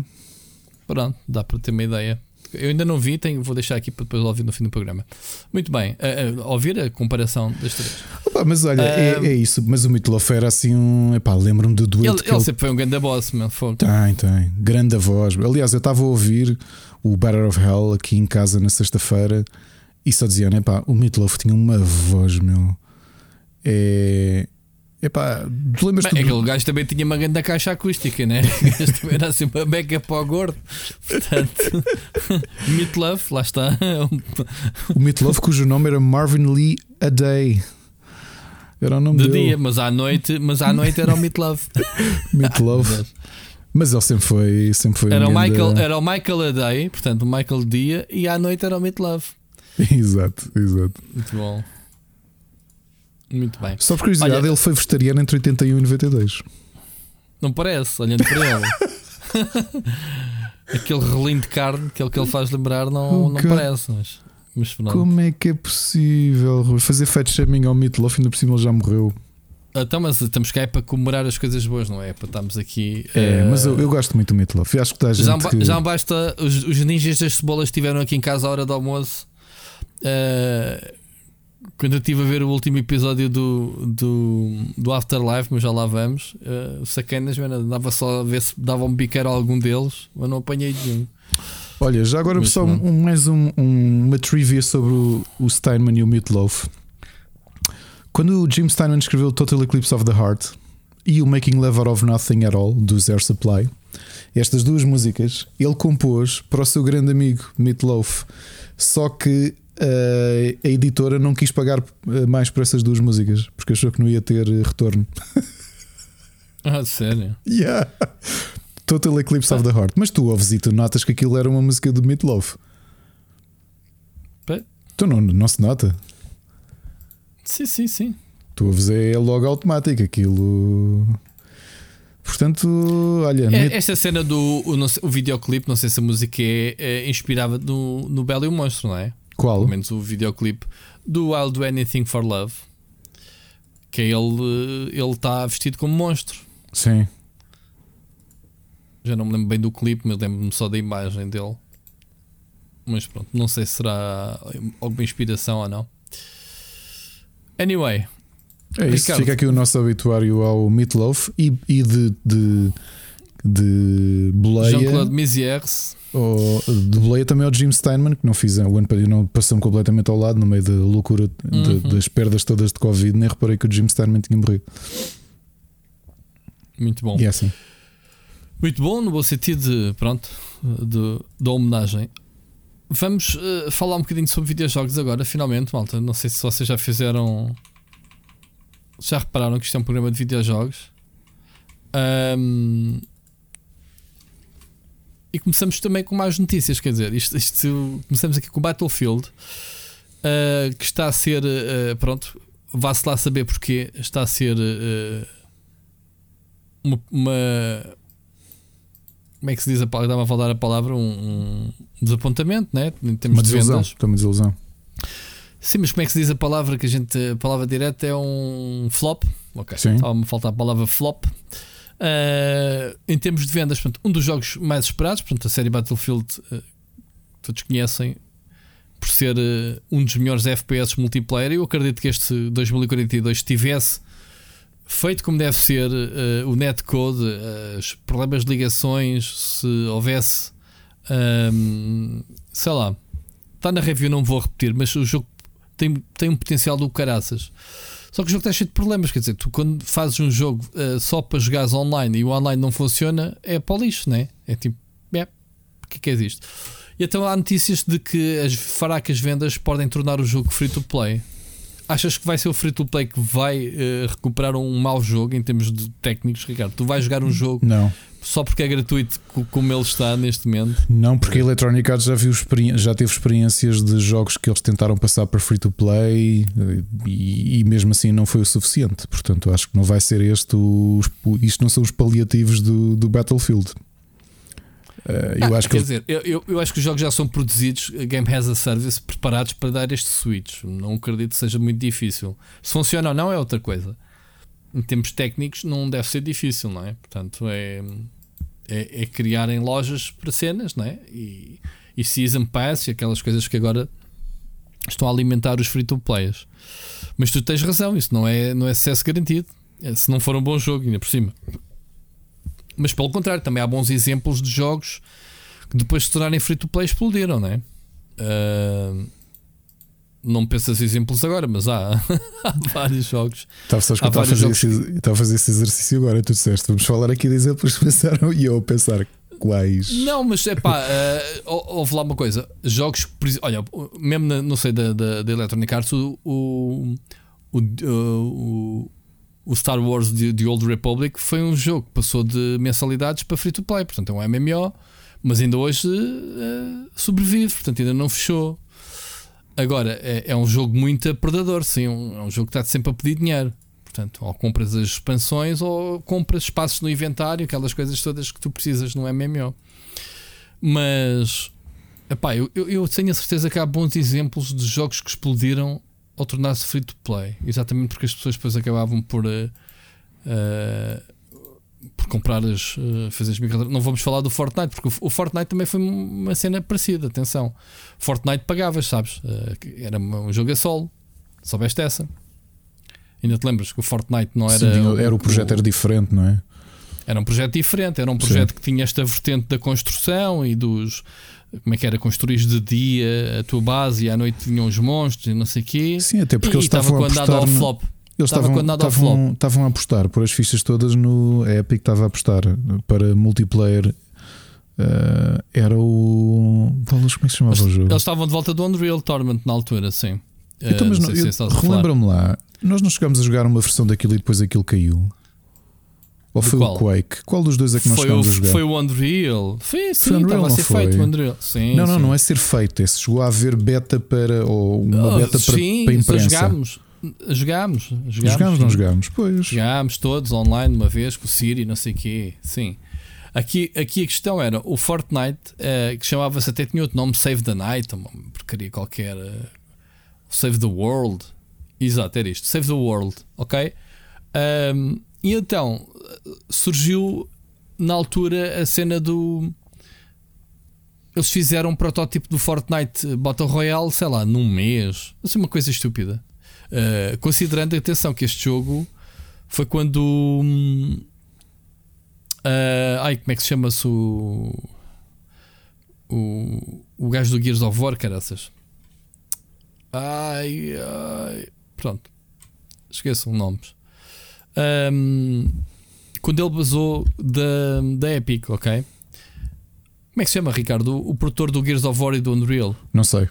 C: Pronto, dá para ter uma ideia. Eu ainda não vi, tenho, vou deixar aqui para depois ouvir no fim do programa. Muito bem, uh, uh, ouvir a comparação das três.
B: Opa, mas olha, uh, é, é, isso. Mas o Meatloaf era assim um. Epá, lembro-me do dueto.
C: Ele, ele, ele, sempre foi um grande boss, meu fogo.
B: Tem, tem. Grande voz. Aliás, eu estava a ouvir o Better of Hell aqui em casa na sexta-feira e só dizia, epá, o Meatloaf tinha uma voz, meu. É. Epá, tu lembras
C: Bem, Aquele gajo também tinha uma grande caixa acústica, né? [laughs] também era assim uma beca para o gordo. Portanto, [laughs] Meatloaf, lá está.
B: o Meatloaf, cujo nome era Marvin Lee A Day. Era o nome
C: De
B: dele.
C: dia, mas à noite, mas à noite era o Meatloaf. [laughs]
B: Meatloaf. mas ele sempre foi, sempre foi
C: era, o Michael, era o Michael A Day, portanto, o Michael dia, e à noite era o Meatloaf.
B: exato, exato.
C: Muito bom. Muito bem.
B: Só por curiosidade, Olha, ele foi vegetariano entre 81 e 92.
C: Não parece, olhando para ele. [laughs] Aquele relinho de carne, que é o que ele faz lembrar, não, não parece. Mas, mas
B: Como é que é possível fazer fat shaming ao Meatloaf ainda por cima ele já morreu?
C: Então, mas estamos cá é para comemorar as coisas boas, não é? Para estarmos aqui.
B: É, uh... mas eu, eu, gosto muito do Meatloaf. Acho que
C: já,
B: que...
C: já basta. Os, os ninjas das cebolas estiveram aqui em casa à hora do almoço. Uh, quando eu estive a ver o último episódio do, do, do Afterlife, mas já lá vamos, uh, sacanas, mano, dava só a ver se dava um biqueiro a algum deles, mas não apanhei nenhum.
B: Olha, já agora só um, mais um, um, uma trivia sobre o, o Steinman e o Meatloaf. Quando o Jim Steinman escreveu Total Eclipse of the Heart e o Making Love Out of Nothing at All dos Air Supply, estas duas músicas ele compôs para o seu grande amigo Meatloaf. Só que uh, a editora não quis pagar eh, mais por essas duas músicas porque achou que não ia ter eh, retorno. [laughs]
C: Ah, sério?
B: Yeah. Total Eclipse ah. of the Heart. Mas tu ouves e tu notas que aquilo era uma música do Meatloaf.
C: Pé?
B: Tu não, não se nota?
C: Sim, sim, sim.
B: Tu ouves é logo automático aquilo. Portanto, olha.
C: É, esta cena do o, o videoclipe, não sei se a música é, é inspirava no, no Belo e o Monstro, não é?
B: Qual?
C: Pelo menos o videoclipe do I'll Do Anything for Love. Que é ele ele está vestido como monstro.
B: Sim.
C: Já não me lembro bem do clipe, mas lembro-me só da imagem dele. Mas pronto, não sei se será alguma inspiração ou não. Anyway.
B: É isso, Ricardo. fica aqui o nosso habituário ao Meatloaf e, e de, de, de boleia.
C: Jean-Claude Mézières.
B: O, de boleia também ao Jim Steinman, que não fiz o ano não passou-me completamente ao lado no meio da loucura uhum. de, das perdas todas de Covid, nem reparei que o Jim Steinman tinha morrido.
C: Muito bom.
B: E é assim.
C: Muito bom, no bom sentido de, pronto, de, de homenagem. Vamos uh, falar um bocadinho sobre videojogos agora, finalmente, malta. Não sei se vocês já fizeram. Já repararam que isto é um programa de videojogos. Um, e começamos também com mais notícias. Quer dizer, isto, isto começamos aqui com o Battlefield, uh, que está a ser. Uh, pronto, vá-se lá saber porque está a ser. Uh, uma, uma, Como é que se diz a palavra? Estava a falar a palavra. Um, um desapontamento, né? Em termos
B: uma
C: desilusão.
B: De uma desilusão.
C: Sim, mas como é que se diz a palavra que a gente. A palavra direta é um flop. Ok.
B: Estava-me
C: a faltar a palavra flop. Uh, em termos de vendas, portanto, um dos jogos mais esperados, portanto, a série Battlefield, uh, todos conhecem por ser uh, um dos melhores FPS multiplayer. Eu acredito que este 2042 tivesse feito como deve ser o netcode, os problemas de ligações, se houvesse Um, sei lá, está na review, não vou repetir, mas o jogo tem, tem um potencial do caraças. Só que o jogo está cheio de problemas. Quer dizer, tu quando fazes um jogo uh, só para jogares online e o online não funciona, é para o lixo, né? É tipo, é, o que que é isto? E então há notícias de que as fracas vendas podem tornar o jogo free to play. Achas que vai ser o free to play que vai uh, recuperar um mau jogo em termos de técnicos, Ricardo? Tu vais jogar um jogo
B: não.
C: só porque é gratuito, como ele está neste momento?
B: Não, porque a Electronic Arts já, viu já teve experiências de jogos que eles tentaram passar para free to play e, e mesmo assim não foi o suficiente. Portanto, acho que não vai ser este. Os, isto não são os paliativos do, do Battlefield.
C: Uh, eu ah, acho quer que dizer, eu, eu, eu, acho que os jogos já são produzidos, Game as a Service, preparados para dar este switch. Não acredito que seja muito difícil. Se funciona ou não é outra coisa. Em termos técnicos, não deve ser difícil, não é? Portanto, é, é, é criarem lojas para cenas, não é? E, e Season Pass e aquelas coisas que agora estão a alimentar os free to players. Mas tu tens razão, isso não é, não é sucesso garantido. Se não for um bom jogo, ainda por cima. Mas pelo contrário, também há bons exemplos de jogos que depois de se tornarem free to play explodiram, não é? Uh, não penso esses exemplos agora, mas há, [laughs] há vários jogos.
B: Estava a, a fazer, esse, estava a fazer esse exercício agora. Tu disseste, vamos falar aqui de exemplos que pensaram e eu a pensar quais.
C: Não, mas é pá, uh, ouve lá uma coisa. Jogos, olha, mesmo na, não sei da, da, da Electronic Arts, o, o, o, o o Star Wars de, Old Republic foi um jogo que passou de mensalidades para free to play, portanto é um MMO, mas ainda hoje uh, sobrevive, portanto ainda não fechou. Agora é, é um jogo muito predador, sim, um, é um jogo que está sempre a pedir dinheiro. Portanto, ou compras as expansões ou compras espaços no inventário, aquelas coisas todas que tu precisas no MMO. Mas epá, eu, eu tenho a certeza que há bons exemplos de jogos que explodiram ao tornar-se free to play. Exatamente porque as pessoas depois acabavam por. Uh, por comprar as. Uh, fazer as microtransações. Não vamos falar do Fortnite, porque o, o, Fortnite também foi uma cena parecida. Atenção, Fortnite pagavas, sabes? era um jogo a solo. Soubeste essa? Ainda te lembras que o Fortnite não era.
B: Sim, era o projeto, o, era diferente, não é?
C: Era um projeto diferente, era um projeto Sim. que tinha esta vertente da construção e dos, como é que era? Construir de dia a tua base e à noite vinham os monstros e não sei o quê.
B: Sim, até porque e eles estavam a apostar ao flop. Eles estavam, estavam, estavam a apostar por as fichas todas no Epic, estava a apostar para multiplayer. Uh, era o. Como é que se chamava
C: eles,
B: o jogo?
C: Eles estavam de volta do Unreal Tournament na altura, sim.
B: Então, mas uh, não se relembra-me lá, nós não chegámos a jogar uma versão daquilo e depois aquilo caiu. Ou foi qual? o Quake? Qual dos dois é que nós foi o, a jogar?
C: Foi o Unreal. Sim, sim, foi Unreal, estava a ser foi? feito o Unreal. Sim,
B: não, não,
C: sim.
B: não é ser feito. É se chegou a haver beta para. ou uma oh, beta para, sim, para imprensa.
C: Jogámos. Jogámos, jogámos,
B: jogámos não jogámos, pois.
C: Jogámos todos online uma vez com o Siri, não sei o quê. Sim. Aqui, aqui a questão era o Fortnite, uh, que chamava-se até tinha outro nome, Save the Night, uma porcaria qualquer. Uh, Save the World. Exato, era isto. Save the World, ok? Um, e então surgiu na altura a cena do. Eles fizeram um protótipo do Fortnite Battle Royale, sei lá, num mês. Assim, uma coisa estúpida. Uh, considerando, atenção, que este jogo foi quando. Uh, ai, como é que se chama-se o. O, o gajo do Gears of War, caraças. Ai, ai. Pronto. Esqueçam nomes. Um, quando ele basou da, da Epic, ok? Como é que se chama, Ricardo? O, o produtor do Gears of War e do Unreal?
B: Não sei.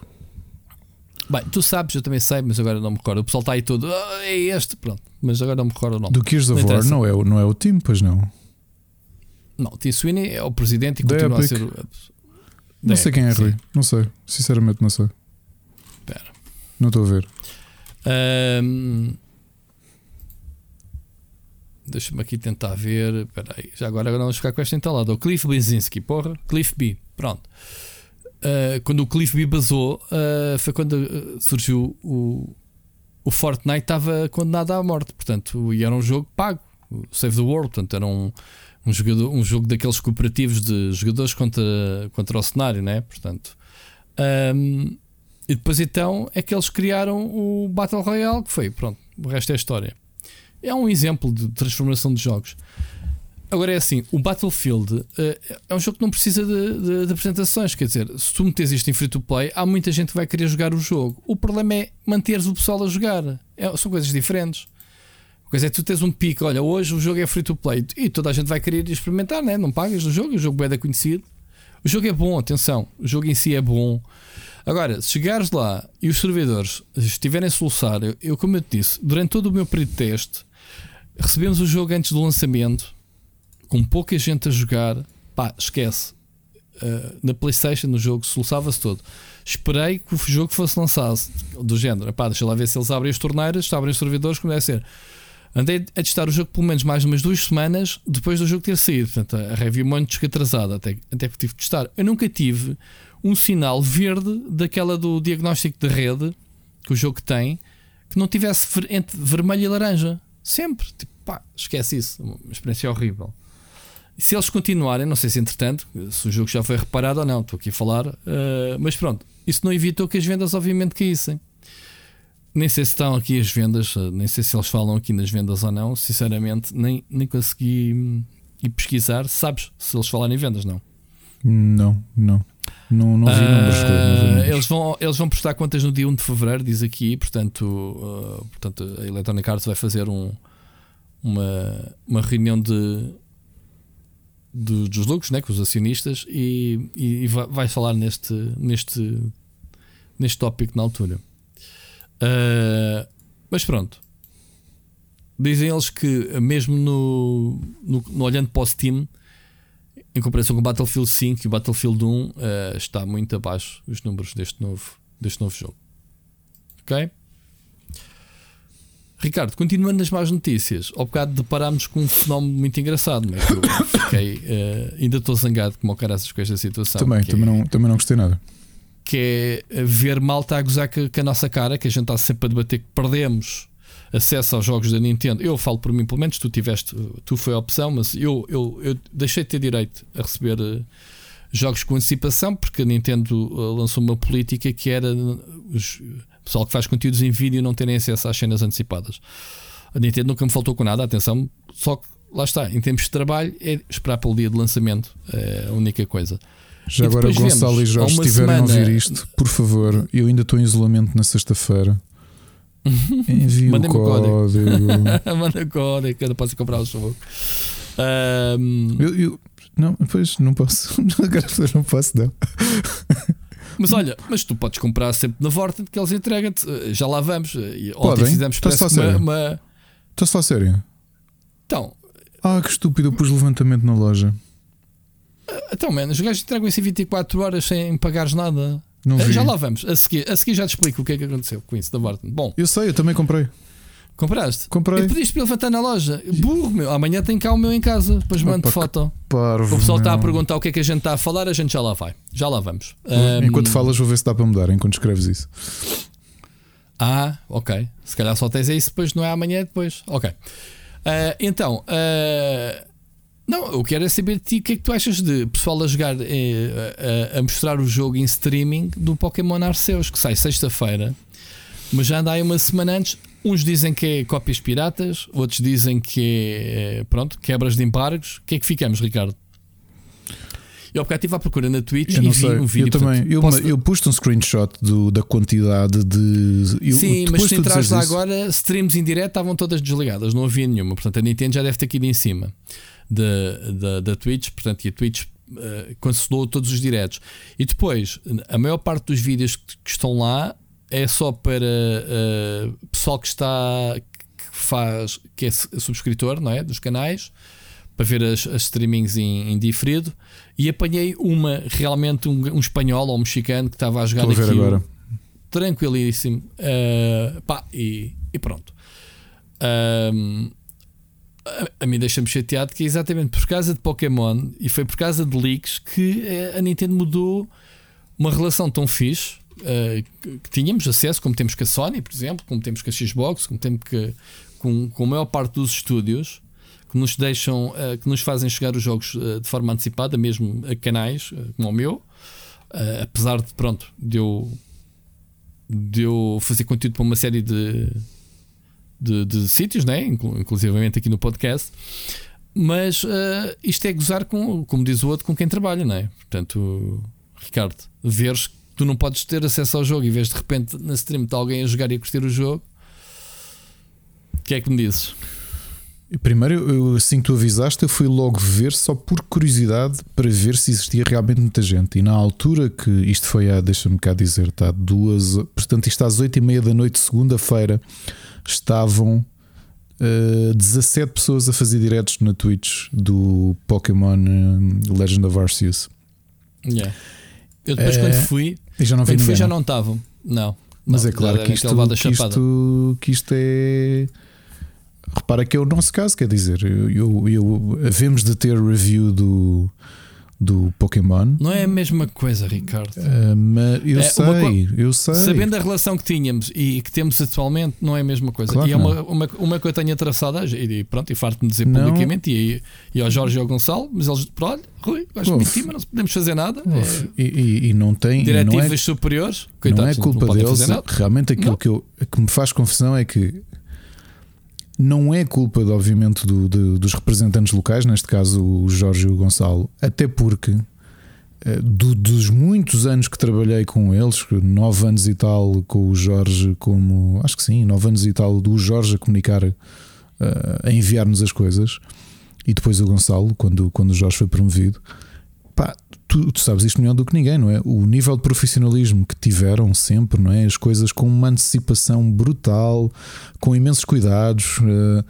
C: Bem, tu sabes, eu também sei, mas agora não me recordo. O pessoal está aí todo, ah, é este, pronto. Mas agora não me recordo o nome.
B: Do Gears of War não é, o, não é o time, pois não?
C: Não, Tim Sweeney é o presidente e da continua Epic. a ser o.
B: Não sei quem é, Rui. Não sei. Sinceramente, não sei.
C: Espera.
B: Não estou a ver.
C: Um, Deixa-me aqui tentar ver. Espera aí. Já agora, agora vamos ficar com esta entalada. O Cliff Blazinski, porra. Cliff B. Pronto. Uh, quando o Cliff B basou, uh, foi quando ah, surgiu o, o Fortnite estava condenado à morte. Portanto, e era um jogo pago. Save the World. Portanto, era um, um, jogador, um jogo daqueles cooperativos de jogadores contra, contra o cenário, né? Portanto. Um, e depois então é que eles criaram o Battle Royale, que foi, pronto, o resto é história. É um exemplo de transformação de jogos. Agora é assim: o Battlefield uh, é um jogo que não precisa de, de, de, apresentações. Quer dizer, se tu metes isto em free to play, há muita gente que vai querer jogar o jogo. O problema é manteres o pessoal a jogar. É, são coisas diferentes. A coisa é tu tens um pico, olha, hoje o jogo é free to play e toda a gente vai querer experimentar, né? não pagas o jogo, o jogo é conhecido. O jogo é bom, atenção, o jogo em si é bom. Agora, se chegares lá e os servidores estiverem a soluçar, eu, eu, como eu te disse, durante todo o meu período de teste, recebemos o jogo antes do lançamento, com pouca gente a jogar, pá, esquece. Uh, na PlayStation, no jogo, soluçava-se todo. Esperei que o jogo fosse lançado, do género, pá, deixa lá ver se eles abrem as torneiras, se abrem os servidores, como deve ser. Andei a testar o jogo pelo menos mais umas duas semanas depois do jogo ter saído. Portanto, a review muito atrasada, até, até que tive que testar. Eu nunca tive um sinal verde daquela do diagnóstico de rede que o jogo tem que não tivesse entre vermelho e laranja. Sempre. Tipo, pá, esquece isso. Uma experiência horrível. E se eles continuarem, não sei se entretanto, se o jogo já foi reparado ou não, estou aqui a falar, uh, mas pronto, isso não evitou que as vendas, obviamente, caíssem. Nem sei se estão aqui as vendas, eh, nem sei se eles falam aqui nas vendas ou não, sinceramente, nem, nem consegui hum, ir pesquisar. Sabes se eles falarem em vendas, não?
B: Não, não. Não, não vi uh, números.
C: Vi Eles, vão, eles vão prestar contas no dia 1 de fevereiro, diz aqui. Portanto, uh, portanto a Electronic Arts vai fazer um, uma, uma reunião de, de, dos lucros né, com os acionistas e, e, e vai, falar neste, neste, neste tópico na altura. Uh, mas pronto. Dizem eles que, mesmo no, no, no olhando para o Steam, em comparação com o Battlefield 5 e o Battlefield 1, uh, eh, está muito abaixo os números deste novo, deste novo jogo. Ok? Ricardo, continuando nas más notícias, ao bocado deparámos com um fenómeno muito engraçado? Que eu fiquei, uh, ainda estou zangado como o caraças com esta situação.
B: Também, também, é, não, também não gostei nada.
C: Que é ver malta a gozar com, com a nossa cara, que a gente está sempre a debater que perdemos acesso aos jogos da Nintendo. Eu falo por mim, pelo menos tu tiveste, tu foi a opção, mas eu, eu, eu deixei de ter direito a receber uh, jogos com antecipação porque a Nintendo uh, lançou uma política que era os, pessoal que faz conteúdos em vídeo não terem acesso às cenas antecipadas. A Nintendo nunca me faltou com nada, atenção, só que lá está, em termos de trabalho, é esperar pelo dia de lançamento, é a única coisa.
B: Já e agora, Gonçalo e Jorge, se estiverem semana... a ouvir isto, por favor, eu ainda estou em isolamento na sexta-feira. [laughs] Envie o código. [laughs]
C: Manda código, que eu posso comprar o jogo.
B: Um... Eu, eu, não, pois não posso. [laughs] Agora não posso, não.
C: Mas olha, mas tu podes comprar sempre na Vorten que eles entregam-te. Eh, já lá vamos. Eh,
B: ontem Podem? fizemos Estás uma, uma. Estás a sério?
C: Então.
B: Ah, que estúpido, eu pus levantamento na loja.
C: Eh, então, mano, os gajos entregam isso em 24 horas sem pagares nada. Não vi. Já lá vamos. A seguir, a seguir já te explico o que é que aconteceu com isso da Vorten. Bom,
B: eu sei, eu também comprei.
C: Compraste?
B: Comprei.
C: E pediste para ele levantar na loja. Burro, meu. Amanhã tem cá o meu em casa. Depois mando Opa, foto.
B: Parvo,
C: o pessoal está a perguntar o que é que a gente está a falar. A gente já lá vai. Já lá vamos.
B: Enquanto um... falas, vou ver se dá para mudar. Enquanto escreves isso.
C: Ah, ok. Se calhar só tens isso depois, não é amanhã, é depois. Ok. Uh, então, uh, não, eu quero é saber de ti o que é que tu achas de pessoal a jogar, eh, a, a, mostrar o jogo em streaming do Pokémon Arceus, que sai sexta-feira, mas já anda aí uma semana antes. Uns dizem que é cópias piratas, outros dizem que é, pronto, quebras de embargos. O que é que ficamos, Ricardo? Eu bocado estive à procura na Twitch eu e vi sei. um vídeo.
B: Eu também. Portanto, eu, posso... eu pus um screenshot do, da quantidade de. Eu,
C: Sim, mas se entrares lá agora, streams em direto estavam todas desligadas, não havia nenhuma. Portanto, a Nintendo já deve ter aqui em cima da, da, da Twitch. Portanto, e a Twitch uh, cancelou todos os diretos. E depois, a maior parte dos vídeos que, que estão lá é só para uh, pessoal que está que faz que é subscritor não é? Dos canais para ver as, as streamings em, em, diferido. E apanhei uma realmente um, um, espanhol ou um mexicano que estava a jogar
B: Estou aquilo agora.
C: tranquilíssimo. Uh, pá, e, e pronto. Um, a, a mim deixa-me chateado que é exatamente por causa de Pokémon e foi por causa de leaks que eh, a Nintendo mudou uma relação tão fixe uh, que tínhamos acesso, como temos com a Sony, por exemplo, como temos com a Xbox, como temos que, com, com a maior parte dos estúdios que nos deixam, uh, que nos fazem chegar os jogos uh, de forma antecipada, mesmo a canais como o meu, apesar de pronto, de eu, de eu fazer conteúdo para uma série de, de, de sítios, né? aqui no podcast. Mas isto é gozar com, como diz o outro, com quem trabalha, não é? Portanto, Ricardo, veres tu não podes ter acesso ao jogo e vês de repente na stream de alguém a jogar e a curtir o jogo, o que é que me dizes?
B: Primeiro, eu, assim que tu avisaste, eu fui logo ver só por curiosidade para ver se existia realmente muita gente. E na altura que isto foi a, deixa-me cá dizer, está duas, portanto, isto às oito e meia da noite, segunda-feira, estavam uh, eh, 17 pessoas a fazer diretos na Twitch do Pokémon uh, Legend of Arceus.
C: Yeah. Eu depois, uh, quando fui,
B: já não
C: vi
B: quando
C: fui, já não estavam. Não.
B: Mas
C: não,
B: é claro que isto, que, isto, que isto é repara que é o nosso caso, quer dizer, eu, eu, eu havemos de ter review do, do Pokémon.
C: Não é a mesma coisa, Ricardo.
B: Uh, mas eu é, sei, eu sei.
C: Sabendo a relação que tínhamos e que temos atualmente, não é a mesma coisa. Claro e é uma, uma, uma que eu tenho traçada e pronto, e farto-me dizer não. publicamente e, e ao Jorge e ao Gonçalo, mas eles, pronto, Rui, gosto de ti, mas não podemos fazer nada.
B: É, e, e, não tem
C: diretivas
B: não é,
C: superiores,
B: coitados, não é culpa não deles. Realmente aquilo que, eu, que me faz confusão é que não é culpa, obviamente, do, dos representantes locais, neste caso o Jorge e o Gonçalo, até porque eh, do, dos muitos anos que trabalhei com eles, nove anos e tal com o Jorge, como acho que sim, nove anos e tal do Jorge a comunicar, eh, a enviar-nos as coisas, e depois o Gonçalo, quando, quando o Jorge foi promovido, tu, tu, sabes isto melhor do que ninguém, não é? O nível de profissionalismo que tiveram sempre, não é? As coisas com uma antecipação brutal, com imensos cuidados. Uh,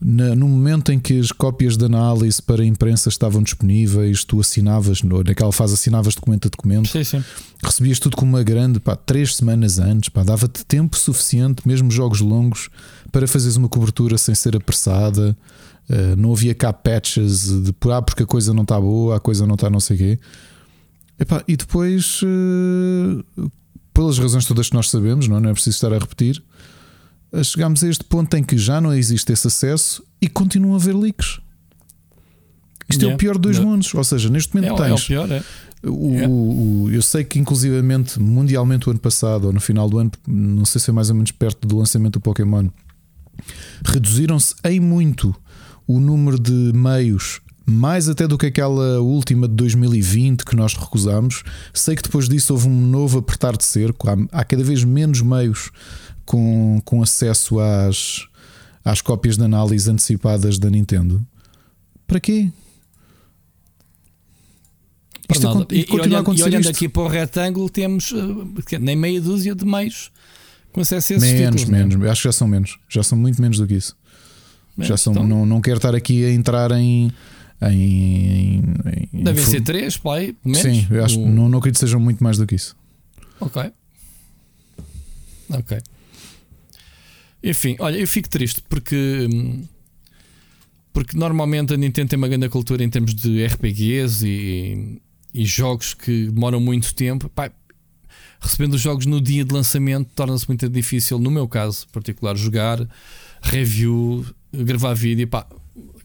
B: na, no momento em que as cópias de análise para a imprensa estavam disponíveis, tu assinavas, naquela fase assinavas documento a documento,
C: sim, sim.
B: recebias tudo com uma grande, pá, três semanas antes, pá, dava-te tempo suficiente, mesmo jogos longos, para fazeres uma cobertura sem ser apressada. Uh, não havia cá patches de ah, porque a coisa não está boa, a coisa não está não sei o quê. Epá, e depois, uh, pelas razões todas que nós sabemos, não é, não é preciso estar a repetir, uh, chegámos a este ponto em que já não existe esse acesso e continuam a haver leaks. Isto yeah. é o pior dos yeah. mundos. Ou seja, neste momento
C: é,
B: tens.
C: É o pior, é.
B: O, yeah. o, eu sei que, inclusivamente, mundialmente, o ano passado, ou no final do ano, não sei se foi mais ou menos perto do lançamento do Pokémon, reduziram-se em muito o número de meios mais até do que aquela última de 2020 que nós recusamos. Sei que depois disso houve um novo apertar de cerco, há, há cada vez menos meios com, com acesso às, às cópias de análise antecipadas da Nintendo. Para quê?
C: Isto nada. e, olhando, e olhando aqui para o retângulo, temos uh, nem meia dúzia de meios com acesso a esses
B: menos,
C: títulos.
B: Menos, menos. Acho que já são menos. Já são muito menos do que isso. Já são, então, não, não quero estar aqui a entrar em. em,
C: em Devem ser três, pai, menos.
B: Sim, eu acho, o... não, não acredito que sejam muito mais do que isso.
C: Ok. Ok. Enfim, olha, eu fico triste porque. Porque normalmente a Nintendo tem uma grande cultura em termos de RPGs e, e jogos que demoram muito tempo. Recebendo os jogos no dia de lançamento torna-se muito difícil, no meu caso particular, jogar review, gravar vídeo, pá,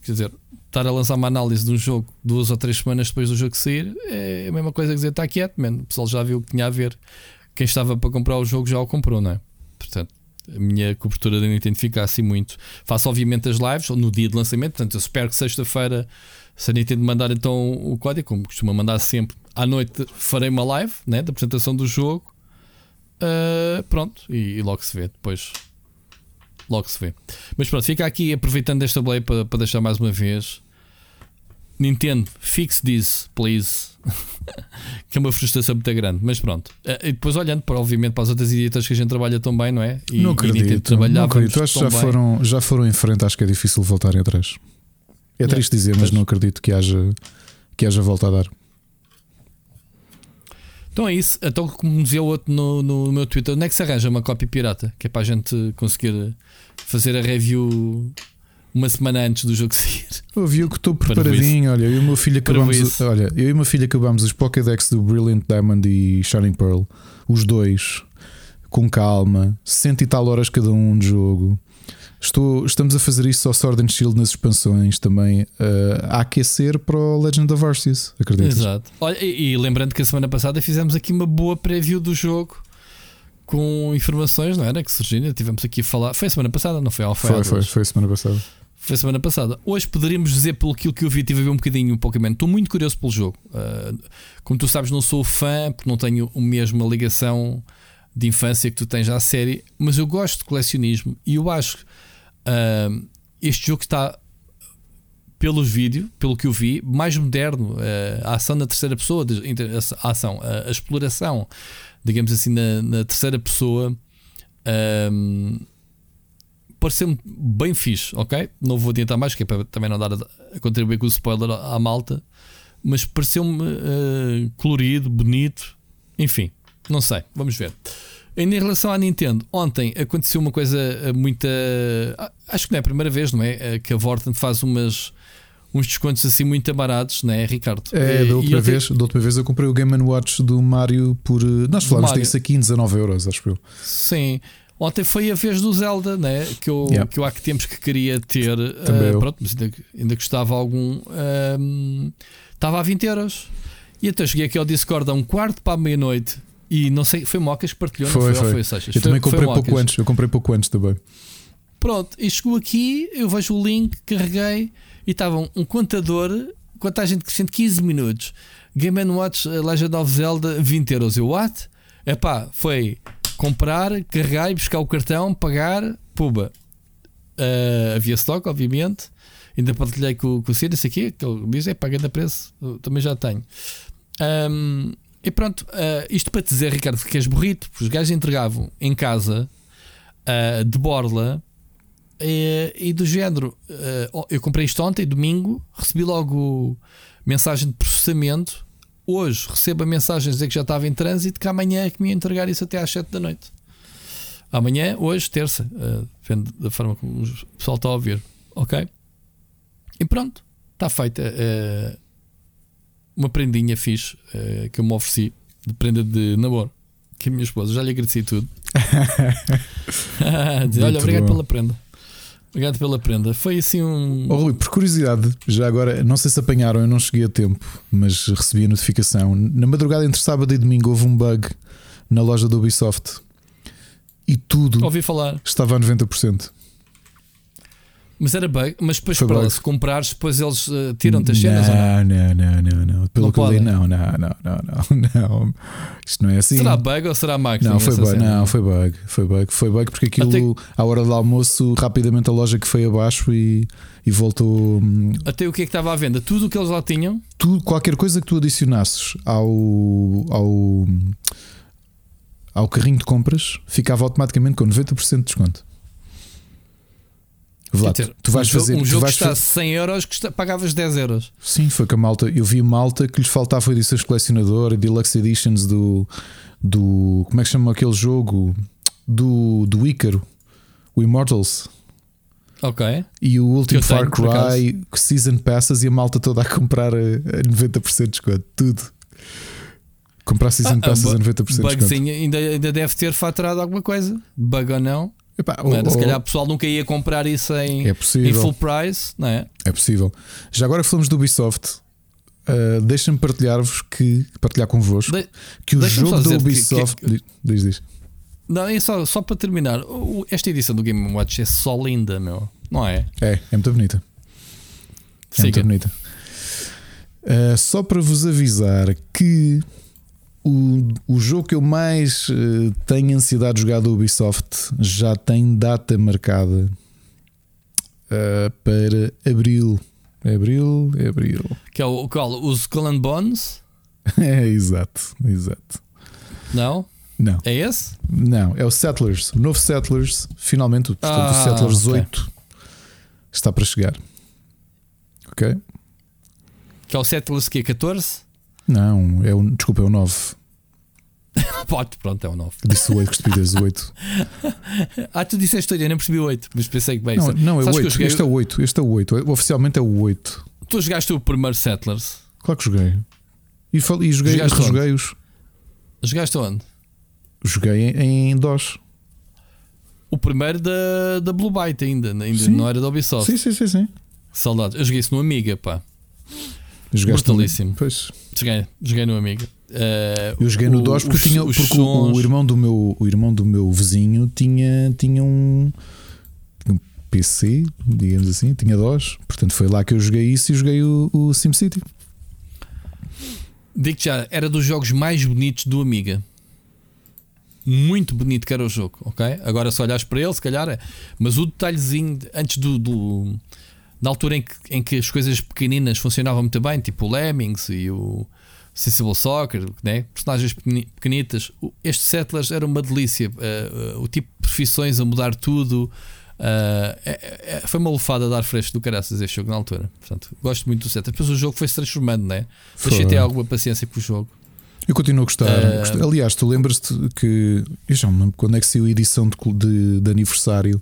C: quer dizer, estar a lançar uma análise de um jogo duas ou três semanas depois do jogo sair é a mesma coisa que dizer está quieto, man. o pessoal já viu o que tinha a ver. Quem estava para comprar o jogo já o comprou, não é? Portanto, a minha cobertura da Nintendo fica assim muito. Faço, obviamente, as lives no dia de lançamento, portanto, eu espero que sexta-feira, se a Nintendo mandar então o código, como costuma mandar sempre, à noite farei uma live né, da apresentação do jogo. Uh, pronto, e, e logo se vê depois logo se vê. Mas pronto, fica aqui aproveitando esta play para, para deixar mais uma vez. Nintendo, fix this, please. [laughs] que é uma frustração muito grande, mas pronto. Eh, e depois olhando para, obviamente, para as outras idiotas que a gente trabalha tão bem, não é?
B: E, não acredito, não acredito. Acho que já foram, já foram em frente, acho que é difícil voltarem atrás. É triste dizer, mas não acredito que haja, que haja volta a dar.
C: Então é isso. Então, como dizia o outro no, no meu Twitter, onde é que se arranja uma cópia pirata? Que é para a gente conseguir fazer a review uma semana antes do jogo sair.
B: Eu vi que estou preparadinho. Olha, eu e o meu filho acabamos. Olha, eu e o meu filho acabamos os Pokédex do Brilliant Diamond e Shining Pearl, os dois, com calma, cento e tal horas cada um de jogo. Estou, estamos a fazer isso ao Sword and Shield nas expansões também uh, a aquecer para o Legend of Arceus, acredito.
C: Exato. Olha, e, e, lembrando que a semana passada fizemos aqui uma boa preview do jogo com informações, não era? Que surgiram, tivemos aqui a falar. Foi a semana passada, não foi?
B: Ao foi, foi, foi a semana passada.
C: Foi semana passada. Hoje poderíamos dizer pelo que eu vi, tive a ver um bocadinho o Pokémon. Estou muito curioso pelo jogo. Uh, como tu sabes, não sou fã, porque não tenho a mesma ligação de infância que tu tens à série, mas eu gosto de colecionismo e eu acho este jogo está, pelos vídeos, pelo que eu vi, mais moderno. Uh, a ação na terceira pessoa, a ação, a, exploração, digamos assim, na, na terceira pessoa. Um, pareceu-me bem fixe, ok? Não vou adiantar mais, que é para também não dar a, contribuir com o spoiler à, à malta, mas pareceu-me uh, colorido, bonito, enfim, não sei, vamos ver. Em relação à Nintendo, ontem aconteceu uma coisa eh, muito. Uh, acho que não é a primeira vez, não é? Que a Vorten faz umas uns descontos assim muito baratos, não é, Ricardo?
B: É, da última, vez, da última vez eu comprei o Game Watch do Mario por. Nós falámos disso aqui em 19 euros, acho eu.
C: Sim. Ontem foi a vez do Zelda, né? que, eu, yeah. que eu há que tempos que queria ter. Uh, pronto, mas ainda, ainda gostava algum. Uh, estava a 20 euros. E então cheguei aqui ao Discord a um quarto para a meia-noite. E não sei, foi Mocas que partilhou,
B: foi,
C: não
B: foi, foi.
C: foi
B: Eu foi, também comprei pouco antes. Eu comprei pouco antes também.
C: Pronto, e chegou aqui, eu vejo o link, carreguei e estava um, um contador, contagem decrescente 15 minutos. Game Watch Legend of Zelda 20 euros. Eu, what? Epá, foi comprar, carregar e buscar o cartão, pagar, puba. Uh, havia stock, obviamente. Ainda partilhei com, com o Ciro, esse aqui, que ele diz: é paga da preço, também já tenho. Um, e pronto, uh, isto para te dizer, Ricardo, que és burrito, os gajos entregavam em casa uh, de borla e, e do género. eu comprei isto ontem, domingo, recebi logo mensagem de processamento hoje recebo a mensagem dizer que já estava em trânsito, que amanhã é que me ia entregar isso até às 7 da noite. Amanhã, hoje, terça, uh, depende da forma como o pessoal está a ouvir. Ok? E pronto, está feita uh, uma prendinha fixe uh, que eu me ofereci de prenda de namoro. Que a minha esposa já lhe agradeci tudo. [laughs] Dizer, olha, obrigado bom. pela prenda. Obrigado pela prenda. Foi assim um.
B: Oh, Rui, por curiosidade, já agora, não sei se apanharam, eu não cheguei a tempo, mas recebi a notificação. Na madrugada entre sábado e domingo houve um bug na loja da Ubisoft e tudo
C: Ouvi falar.
B: estava a 90%.
C: Mas era bug, mas depois para se comprares, depois eles uh, tiram-te as cenas
B: não, não? Não, não, não, Pelo não que eu li, não, não, não, não, não, [laughs] não. Isto não é assim.
C: Será bug ou será máquina?
B: Não, foi bug, não, foi bug, foi bug, foi bug porque aquilo Até... à hora do almoço rapidamente a loja que foi abaixo e, e voltou. Hum,
C: Até o que é que estava à venda? Tudo o que eles lá tinham?
B: Tudo, qualquer coisa que tu adicionasses ao, ao, ao carrinho de compras ficava automaticamente com 90% de desconto.
C: Vlad, dizer, tu vais um fazer um jogo que está a 100 euros que está, pagavas 10 euros.
B: Sim, foi com a malta. Eu vi malta que lhes faltava edições colecionador, deluxe editions do, do. Como é que chama aquele jogo? Do, do Ícaro, o Immortals.
C: Ok.
B: E o último Far Cry Season Passes e a malta toda a comprar a, a 90% de desconto. Tudo. Comprar Season ah, Passes a 90% de desconto.
C: Ainda, ainda deve ter faturado alguma coisa. Bug ou não. Epá, Se calhar o pessoal nunca ia comprar isso em, é em full price, não é?
B: É possível. Já agora falamos do Ubisoft. Uh, Deixa-me partilhar-vos que partilhar convosco de, que o jogo do Ubisoft que, que, diz, diz.
C: Não, é só, só para terminar. Esta edição do Game Watch é só linda, meu. Não é?
B: É, é muito bonita. É Siga. muito bonita. Uh, só para vos avisar que o, o jogo que eu mais uh, tenho ansiedade de jogar do Ubisoft já tem data marcada uh, para abril. Abril, abril. [laughs]
C: Que é o qual? Os Skull Bones?
B: é, exato, exato.
C: Não?
B: Não.
C: É esse?
B: Não, é o Settlers. O novo Settlers, finalmente, portanto, ah, o Settlers okay. 8 está para chegar. Ok?
C: Que é o Settlers que é 14?
B: Não, é o, desculpa, é o 9. [laughs]
C: Pode, pronto, é o 9.
B: Disse o 8, que estupidez, o 8.
C: ah, tu disseste 8, eu nem percebi o 8, mas pensei que bem.
B: Não, não é o 8, joguei... este é o 8, este é o 8. Oficialmente é o 8.
C: Tu jogaste o primeiro Settlers?
B: Claro que joguei. E, fal... e joguei, rejoguei-os.
C: Jogaste onde?
B: Joguei em, em DOS.
C: O primeiro da, da Blue Byte ainda, ainda não era da Ubisoft.
B: Sim, sim, sim, sim.
C: Saudades. Eu joguei isso no Amiga, pá.
B: Jogaste
C: Brutalíssimo.
B: Pois.
C: Joguei, joguei no Amiga.
B: Uh, eu joguei no DOS porque, os, tinha, porque o, o, irmão do meu, o irmão do meu vizinho tinha, tinha um, PC, digamos assim, tinha DOS. Portanto, foi lá que eu joguei isso e joguei o, o SimCity.
C: Digo já, era dos jogos mais bonitos do Amiga. Muito bonito que era o jogo, ok? Agora, se olhares para ele, se calhar é. Mas o detalhezinho antes do, do na altura em que, em que as coisas pequeninas funcionavam muito bem, tipo o Lemmings e o Sensible Soccer, né? personagens pequenitas. Este Settlers era uma delícia. Uh, uh, o tipo de profissões a mudar tudo. Uh, é, é, foi uma lufada a dar fresco do caraças este jogo na altura. Portanto, gosto muito do Settlers. Depois o jogo foi se transformando, né? Deixei ter alguma paciência com o jogo.
B: Eu continuo a gostar. Aliás, tu lembras-te que. Eu já me lembro quando é que saiu a edição de, de, de aniversário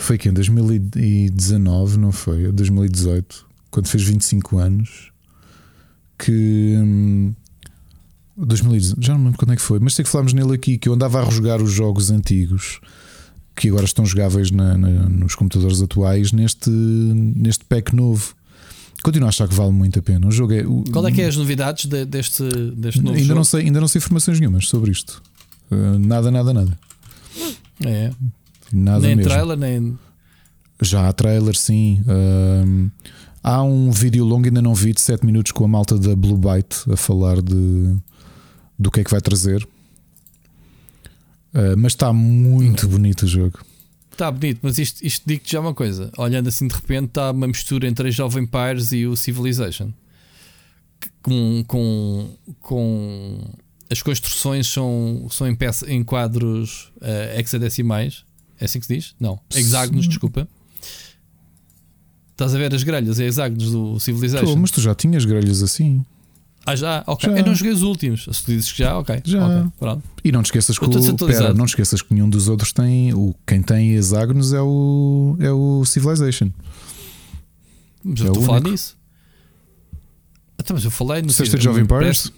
B: foi que em 2019, não foi? 2018, quando fez 25 anos, que. 2018, hum, já não me lembro quando é que foi, mas sei que falámos nele aqui que eu andava a rejogar os jogos antigos que agora estão jogáveis na, na, nos computadores atuais neste, neste pack novo. Continuo a achar que vale muito a pena. O jogo é, o,
C: Qual é que é as novidades de, deste, deste novo
B: ainda
C: jogo?
B: Não sei, ainda não sei informações nenhumas sobre isto. Uh, nada, nada, nada.
C: É.
B: Nada
C: nem
B: mesmo.
C: trailer, nem.
B: Já há trailer, sim. Uh, há um vídeo longo, ainda não vi, de 7 minutos com a malta da Blue Byte a falar de do que é que vai trazer. Uh, mas está muito bonito o jogo.
C: Está bonito, mas isto, isto digo-te já uma coisa. Olhando assim de repente, está uma mistura entre a Jovem Empires e o Civilization. Com, com, com as construções são, são em, peça, em quadros uh, hexadecimais é assim que se diz? Não. Hexágonos, desculpa. Estás a ver as grelhas, é hexágonos do Civilization. Tô,
B: mas tu já tinhas grelhas assim.
C: Ah, já? Ok. Já. Eu não joguei os últimos. Se tu dizes que já, ok.
B: Já.
C: Okay, pronto.
B: E não te esqueças que o, pera, não esqueças que nenhum dos outros tem. O, quem tem hexágonos é o, é o Civilization.
C: Mas eu é estou a falar nisso. Então, mas eu falei no
B: Sexta Jovem Empires?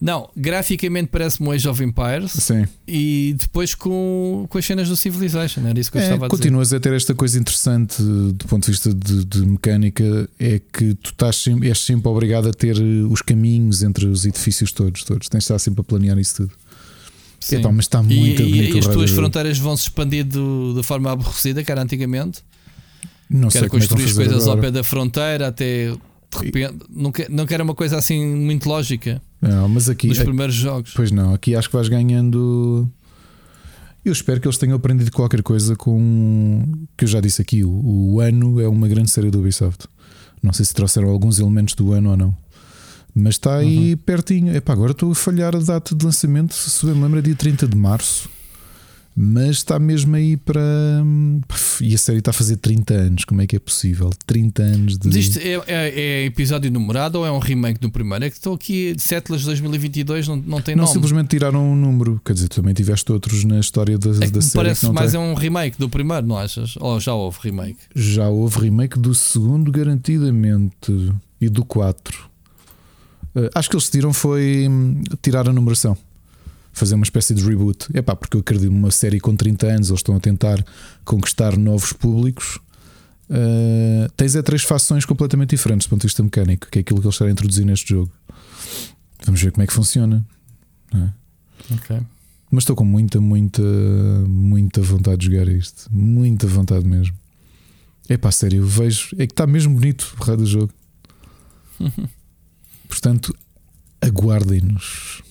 C: Não, graficamente parece-me um Age of Empires
B: Sim.
C: e depois com, com as cenas do Civilization, era isso que eu
B: é,
C: estava a
B: dizer. Continuas a ter esta coisa interessante do ponto de vista de, de mecânica, é que tu estás sempre, és sempre obrigado a ter os caminhos entre os edifícios todos, todos. Tens de estar sempre a planear isso tudo. Sim. Epá, mas está muito
C: e,
B: bonito.
C: E as tuas fronteiras vão se expandir de forma aborrecida, que era antigamente.
B: Não
C: que
B: sei
C: era construir
B: é
C: as coisas
B: agora.
C: ao pé da fronteira até de repente, não, quer, não quer uma coisa assim muito lógica.
B: Não, mas aqui.
C: Nos primeiros jogos.
B: Pois não, aqui acho que vais ganhando. Eu espero que eles tenham aprendido qualquer coisa com. Que eu já disse aqui, o, o ano é uma grande série do Ubisoft. Não sei se trouxeram alguns elementos do ano ou não. Mas está aí uhum. pertinho. Epá, agora estou a falhar a data de lançamento. Se bem me lembro, é dia 30 de março. Mas está mesmo aí para. E a série está a fazer 30 anos. Como é que é possível? 30 anos de.
C: Mas isto é, é, é episódio numerado ou é um remake do primeiro? É que estou aqui, Settlers 2022 não, não tem
B: não,
C: nome.
B: Não, simplesmente tiraram um número. Quer dizer, também tiveste outros na história da,
C: é
B: da série.
C: Parece mais
B: tem.
C: é um remake do primeiro, não achas? Ou já houve remake?
B: Já houve remake do segundo, garantidamente. E do 4. Uh, acho que eles tiram foi hum, tirar a numeração fazer uma espécie de reboot. É pá, porque eu acredito numa série com 30 anos, eles estão a tentar conquistar novos públicos. Uh, tens é três fações completamente diferentes do ponto de vista mecânico, que é aquilo que eles estão a introduzir neste jogo. Vamos ver como é que funciona.
C: É? Okay.
B: Mas estou com muita, muita, muita vontade de jogar isto. Muita vontade mesmo. É pá, sério, vejo. É que está mesmo bonito o raio do jogo. [laughs] Portanto, aguardem-nos.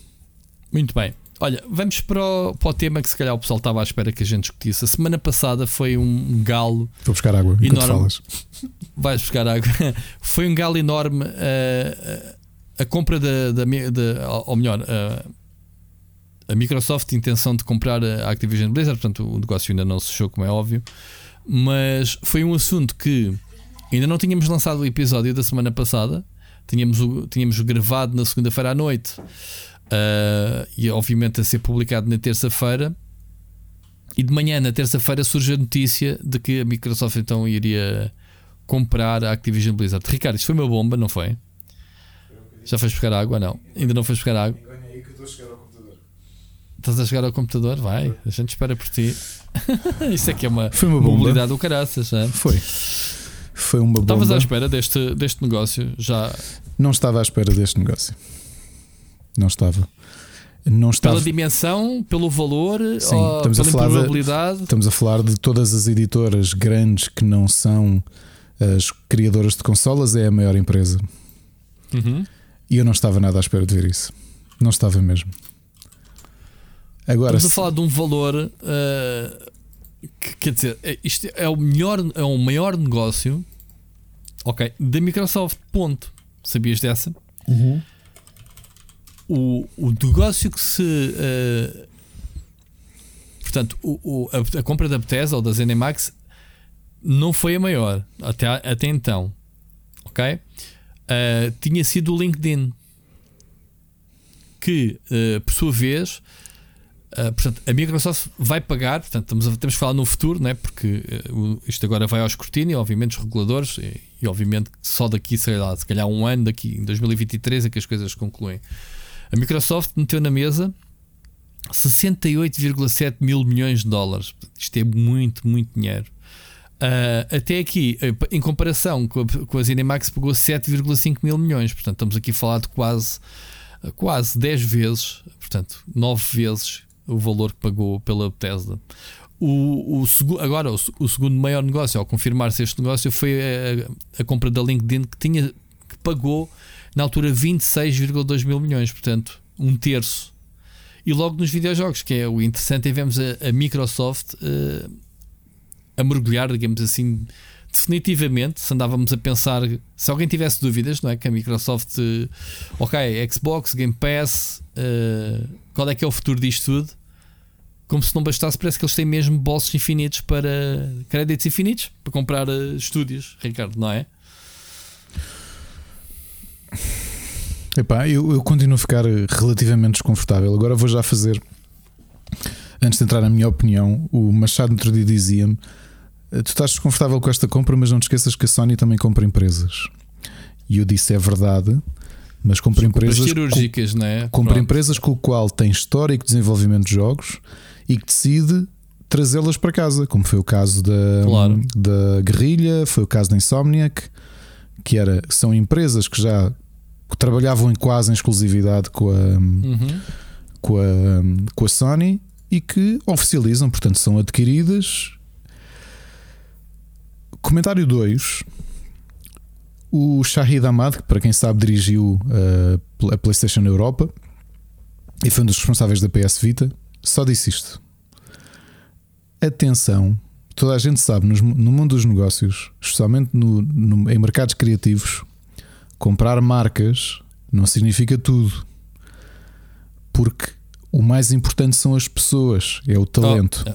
C: Muito bem. Olha, vamos para o, para o, tema que se calhar o pessoal estava à espera que a gente discutisse. A semana passada foi um galo.
B: Vou buscar água enorme. falas. [laughs]
C: Vais buscar água. [laughs] foi um galo enorme. Uh, a compra da, da, da, ou melhor, uh, a Microsoft intenção de comprar a Activision Blizzard. Portanto, o negócio ainda não se fechou, como é óbvio. Mas foi um assunto que ainda não tínhamos lançado o episódio da semana passada. Tínhamos, tínhamos gravado na segunda-feira à noite. Uh, e obviamente a ser publicado na terça-feira. E de manhã, na terça-feira, surge a notícia de que a Microsoft então iria comprar a Activision Blizzard. Ricardo, isto foi uma bomba, não foi? Já foste buscar água? Não, ainda não foste buscar água. Estás a chegar ao computador? Vai, a gente espera por ti. [laughs] Isso é que é uma,
B: foi uma
C: mobilidade do caraças, é?
B: Foi. Foi uma bomba.
C: Estavas à espera deste, deste negócio? Já.
B: Não estava à espera deste negócio. Não estava. não estava...
C: Pela dimensão, pelo valor, Sim, ou estamos pela a probabilidade.
B: De, estamos a falar de todas as editoras grandes que não são as criadoras de consolas, é a maior empresa.
C: Uhum.
B: E eu não estava nada à espera de ver isso. Não estava mesmo. Agora,
C: Estamos a falar de um valor. Uh, que, quer dizer, é, isto é o melhor, é o maior negócio. Ok, da Microsoft. Ponto. Sabias dessa?
B: Uhum.
C: O, o negócio que se. Uh, portanto, o, o, a, a, compra da Bethesda ou da ZeniMax não foi a maior até, até então. Ok? Uh, tinha sido o LinkedIn. Que, uh, por sua vez, Uh, portanto, a Microsoft vai pagar, portanto, estamos a, temos que falar no futuro, né? porque uh, isto agora vai ao escrutínio, obviamente, os reguladores, e, e, obviamente só daqui, sei lá, se calhar um ano, daqui em 2023 é que as coisas concluem. A Microsoft meteu na mesa 68,7 mil milhões de dólares. Isto é muito, muito dinheiro. Uh, até aqui, em comparação com a, com a Cinemax, pagou 7,5 mil milhões. Portanto, estamos aqui a falar de quase, quase 10 vezes, portanto, 9 vezes o valor que pagou pela Bethesda. O, o, agora, o, o, segundo maior negócio, ao confirmar-se este negócio, foi a, a, compra da LinkedIn que, tinha, que pagou na altura 26,2 mil milhões, portanto, um terço. E logo nos videojogos, que é o interessante, é vemos a, a Microsoft uh, a mergulhar, digamos assim, definitivamente. Se andávamos a pensar, se alguém tivesse dúvidas, não é? Que a Microsoft, uh, ok, Xbox, Game Pass, uh, qual é que é o futuro disto tudo? como se não bastasse, parece que eles têm mesmo bolsos infinitos para créditos infinitos para comprar estúdios, Ricardo, não é?
B: Epá, eu, eu continuo a ficar relativamente desconfortável. Agora vou já fazer, antes de entrar na minha opinião, o Machado outro dia dizia-me: eh, Tu estás desconfortável com esta compra, mas não te esqueças que a Sony também compra empresas. E eu disse: É verdade, mas compra São empresas
C: cirúrgicas,
B: com,
C: não é?
B: Compra empresas com o qual tem histórico de desenvolvimento de jogos e que decide trazê-las para casa, como foi o caso da,
C: claro.
B: da Guerrilha, foi o caso da Insomniac, que era, são empresas que já trabalhavam em quase em exclusividade com a,
C: uhum.
B: com, a, com a Sony e que oficializam, portanto, são adquiridas. Comentário 2. O Shahid Ahmad, que para quem sabe dirigiu a, a PlayStation Europa e foi um dos responsáveis da PS Vita, só disse isto. Atenção, toda a gente sabe no mundo dos negócios, especialmente no, no, em mercados criativos, comprar marcas não significa tudo. Porque o mais importante são as pessoas, é o talento. Oh,
C: uh,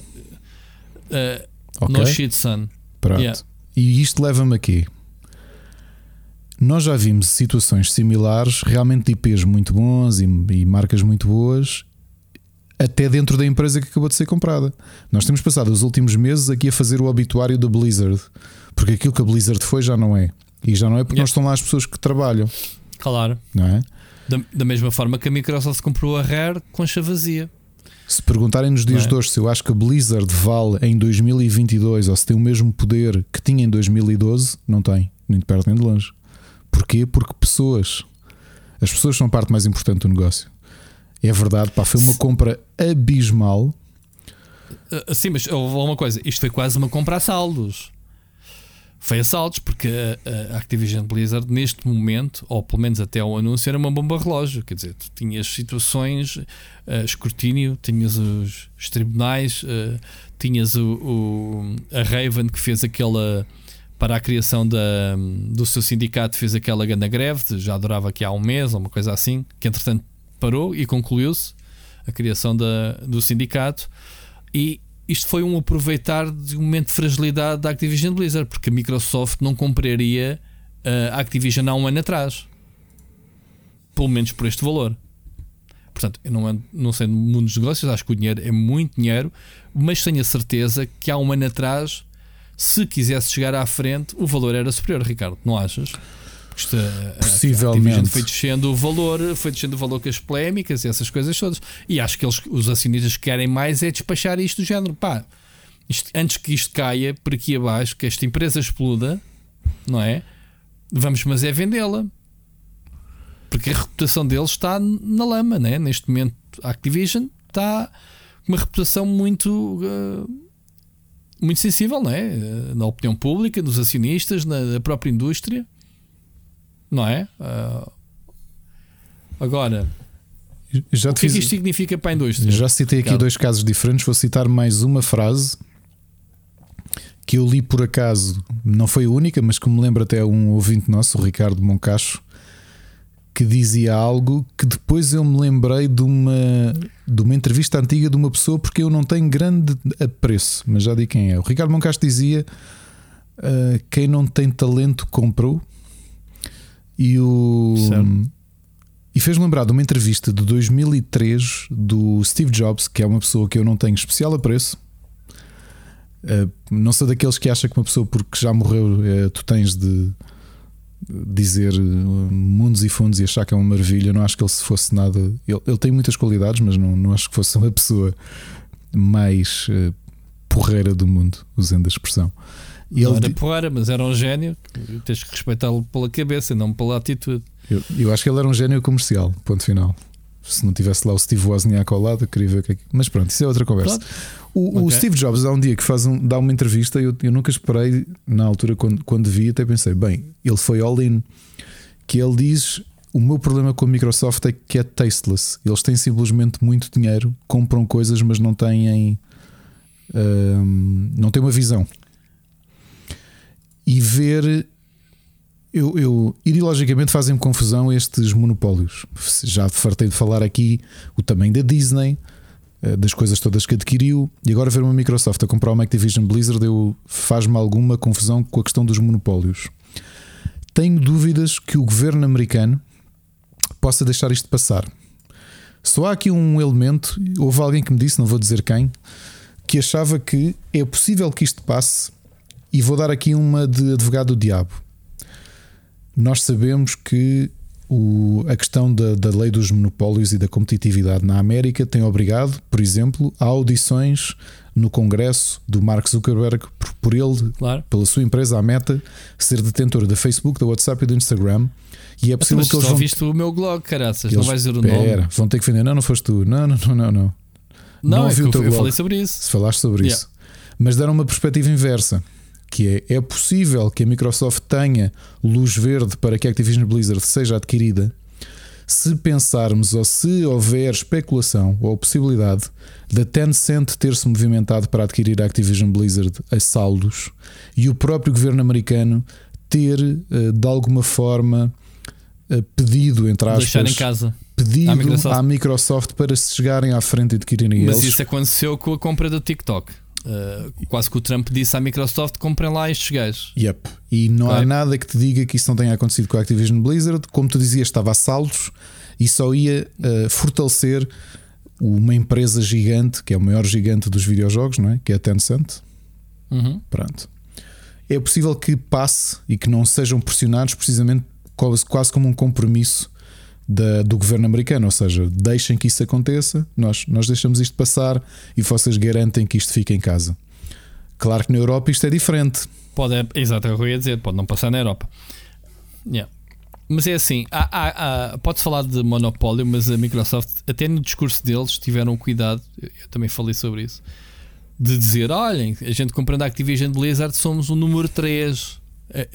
C: uh, okay? No shit, son.
B: Pronto. Yeah. E isto leva-me aqui. Nós já vimos situações similares, realmente de IPs muito bons e, e marcas muito boas, até dentro da empresa que acabou de ser comprada. Nós temos passado os últimos meses aqui a fazer o obituário da Blizzard, porque aquilo que a Blizzard foi já não é. E já não é porque yeah. não estão lá as pessoas que trabalham.
C: Claro.
B: Não é?
C: Da, da mesma forma que a Microsoft comprou a Rare com chave vazia.
B: Se perguntarem nos dias é? de hoje se eu acho que a Blizzard vale em 2022 ou se tem o mesmo poder que tinha em 2012, não tem, nem de perto nem de longe. Porquê? Porque pessoas. As pessoas são a parte mais importante do negócio. É verdade, pá, foi uma compra abismal.
C: Uh, sim, mas houve uma coisa: isto foi quase uma compra a saldos. Foi a saldos, porque a, Activision Blizzard, neste momento, ou pelo menos até ao anúncio, era uma bomba relógio. Quer dizer, tu tinhas situações, uh, escrutínio, tinhas os, os tribunais, uh, tinhas o, o, a Raven que fez aquela para a criação da, do seu sindicato, fez aquela grande greve, já durava aqui há um mês ou uma coisa assim, que entretanto parou e concluiu-se a criação da, do sindicato. E isto foi um aproveitar de um momento de fragilidade da Activision Blizzard, porque a Microsoft não compraria a Activision há um ano atrás, pelo menos por este valor. Portanto, eu não, não sei no mundo dos negócios, acho que o dinheiro é muito dinheiro, mas tenho a certeza que há um ano atrás, se quisesse chegar à frente, o valor era superior, Ricardo, não achas? Isto,
B: Possivelmente.
C: foi descendo o valor, foi descendo o valor com as polémicas e essas coisas todas. E acho que eles, os acionistas querem mais é despachar isto do género. Pá, isto, antes que isto caia por aqui abaixo, que esta empresa exploda, não é? Vamos, mas é vendê-la. Porque a reputação deles está na lama, né? Neste momento, a Activision está com uma reputação muito. Uh, muito sensível, não é? Na opinião pública, nos acionistas, na, própria indústria, não é? Uh, agora, já o que, é que isto significa para a indústria?
B: Já citei aqui dois casos diferentes, vou citar mais uma frase que eu li por acaso, não foi a única, mas que me lembra até um ouvinte nosso, o Ricardo Moncacho, que dizia algo que depois eu me lembrei de uma, de uma entrevista antiga de uma pessoa porque eu não tenho grande apreço, mas já digo quem é. O Ricardo Moncacho dizia: uh, quem não tem talento comprou. E o. E fez-me lembrar de uma entrevista de 2003 do Steve Jobs, que é uma pessoa que eu não tenho especial apreço. Uh, não sou daqueles que acha que uma pessoa porque já morreu uh, tu tens de dizer eh, mundos e fundos e achar que é uma maravilha. Não acho que ele se fosse nada. Ele, ele tem muitas qualidades, mas não, não acho que fosse uma pessoa mais porreira do mundo, usando a expressão.
C: E não ele era porreira, mas era um gênio. Tens que respeitá-lo pela cabeça, não pela atitude.
B: Eu, eu, acho que ele era um gênio comercial, ponto final. Se não tivesse lá o Steve Wozniak ao lado, eu queria ver o que é que. Mas pronto, isso é outra conversa. O, okay. o, Steve Jobs há um dia que faz um, dá uma entrevista, eu, eu nunca esperei, na altura, quando, quando vi, até pensei, bem, ele foi all-in. Que ele diz: o meu problema com a Microsoft é que é tasteless. Eles têm simplesmente muito dinheiro, compram coisas, mas não têm. Hum, não têm uma visão. E ver eu, eu ideologicamente fazem-me confusão estes monopólios. Já fartei de falar aqui o tamanho da Disney, eh, das coisas todas que adquiriu, e agora ver uma Microsoft a comprar uma Activision Blizzard faz-me alguma confusão com a questão dos monopólios. Tenho dúvidas que o governo americano possa deixar isto passar. Só há aqui um elemento, houve alguém que me disse, não vou dizer quem, que achava que é possível que isto passe, e vou dar aqui uma de advogado do diabo nós sabemos que o, a questão da, da, lei dos monopólios e da competitividade na América tem obrigado, por exemplo, a audições no Congresso do Mark Zuckerberg por, por ele, claro. pela sua empresa, a Meta, ser detentora da Facebook, da WhatsApp e do Instagram. E é possível
C: Mas
B: que eles.
C: Só vão... viste o meu blog, caraças, eles... não vais dizer o nome.
B: Pera, vão ter que vender. Não, não foste tu. Não, não, não, não. Não,
C: não é eu, eu falei sobre isso.
B: Se falaste sobre yeah. isso. Mas deram uma perspectiva inversa que é, é possível que a Microsoft tenha luz verde para que a Activision Blizzard seja adquirida se pensarmos ou se houver especulação ou possibilidade da Tencent ter-se movimentado para adquirir a Activision Blizzard a saldos e o próprio governo americano ter eh, de alguma forma eh, pedido, entre aspas,
C: em casa.
B: pedido à Microsoft. à Microsoft. para se chegarem à frente e adquirirem
C: Mas
B: eles.
C: isso aconteceu com a compra do TikTok. Uh, quase que o Trump disse à Microsoft: comprem lá estes gajos.
B: Yep. E não claro. há nada que te diga que isso não tenha acontecido com a Activision Blizzard. Como tu dizias, estava a saldos e só ia uh, fortalecer uma empresa gigante, que é o maior gigante dos videojogos, não é? que é a Tencent.
C: Uhum.
B: Pronto. É possível que passe e que não sejam pressionados precisamente quase, quase como um compromisso da, do governo americano, ou seja, deixem que isso aconteça, nós, nós deixamos isto passar e vocês garantem que isto fique em casa. Claro que na Europa isto é diferente.
C: Pode, é, exato, é o que eu ia dizer, pode não passar na Europa. Yeah. Mas é assim, pode-se falar de monopólio, mas a Microsoft, até no discurso deles, tiveram cuidado, eu também falei sobre isso, de dizer: olhem, a gente comprando a Activision Blizzard somos o número 3 é,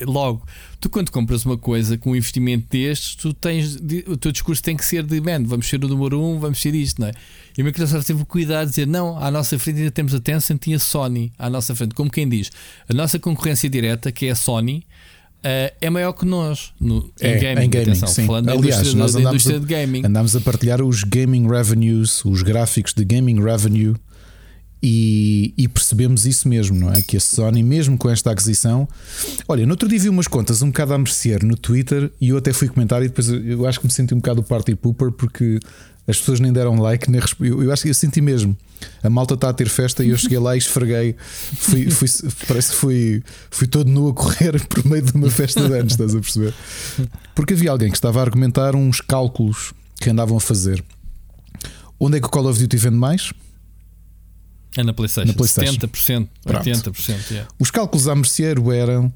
C: logo, tu quando compras uma coisa com um investimento destes, tu tens o teu discurso tem que ser de man, vamos ser o número um, vamos ser isto, não é? E a Microsoft teve o cuidado de dizer: não, à nossa frente ainda temos a Tencent e a Sony à nossa frente. Como quem diz, a nossa concorrência direta, que é a Sony, Uh, é maior que nós no,
B: é, em gaming, em gaming atenção, sim. falando Aliás, da indústria, nós da indústria a, de gaming. Andámos a partilhar os gaming revenues, os gráficos de gaming revenue e, e, percebemos isso mesmo, não é? Que a Sony, mesmo com esta aquisição, olha, no outro dia vi umas contas um bocado a mercear no Twitter e eu até fui comentar e depois eu acho que me senti um bocado party pooper porque as pessoas nem deram like, nem eu, eu acho que eu senti mesmo. A malta está a ter festa e eu cheguei lá e esfreguei. Fui, fui, parece que fui, fui todo nu a correr [laughs] por meio de uma festa de anos, estás a perceber? Porque havia alguém que estava a argumentar uns cálculos que andavam a fazer. Onde é que o Call of Duty vende mais?
C: É na PlayStation. Na PlayStation. 70%, Pronto. 80%. Yeah.
B: Os cálculos a merceiro eram: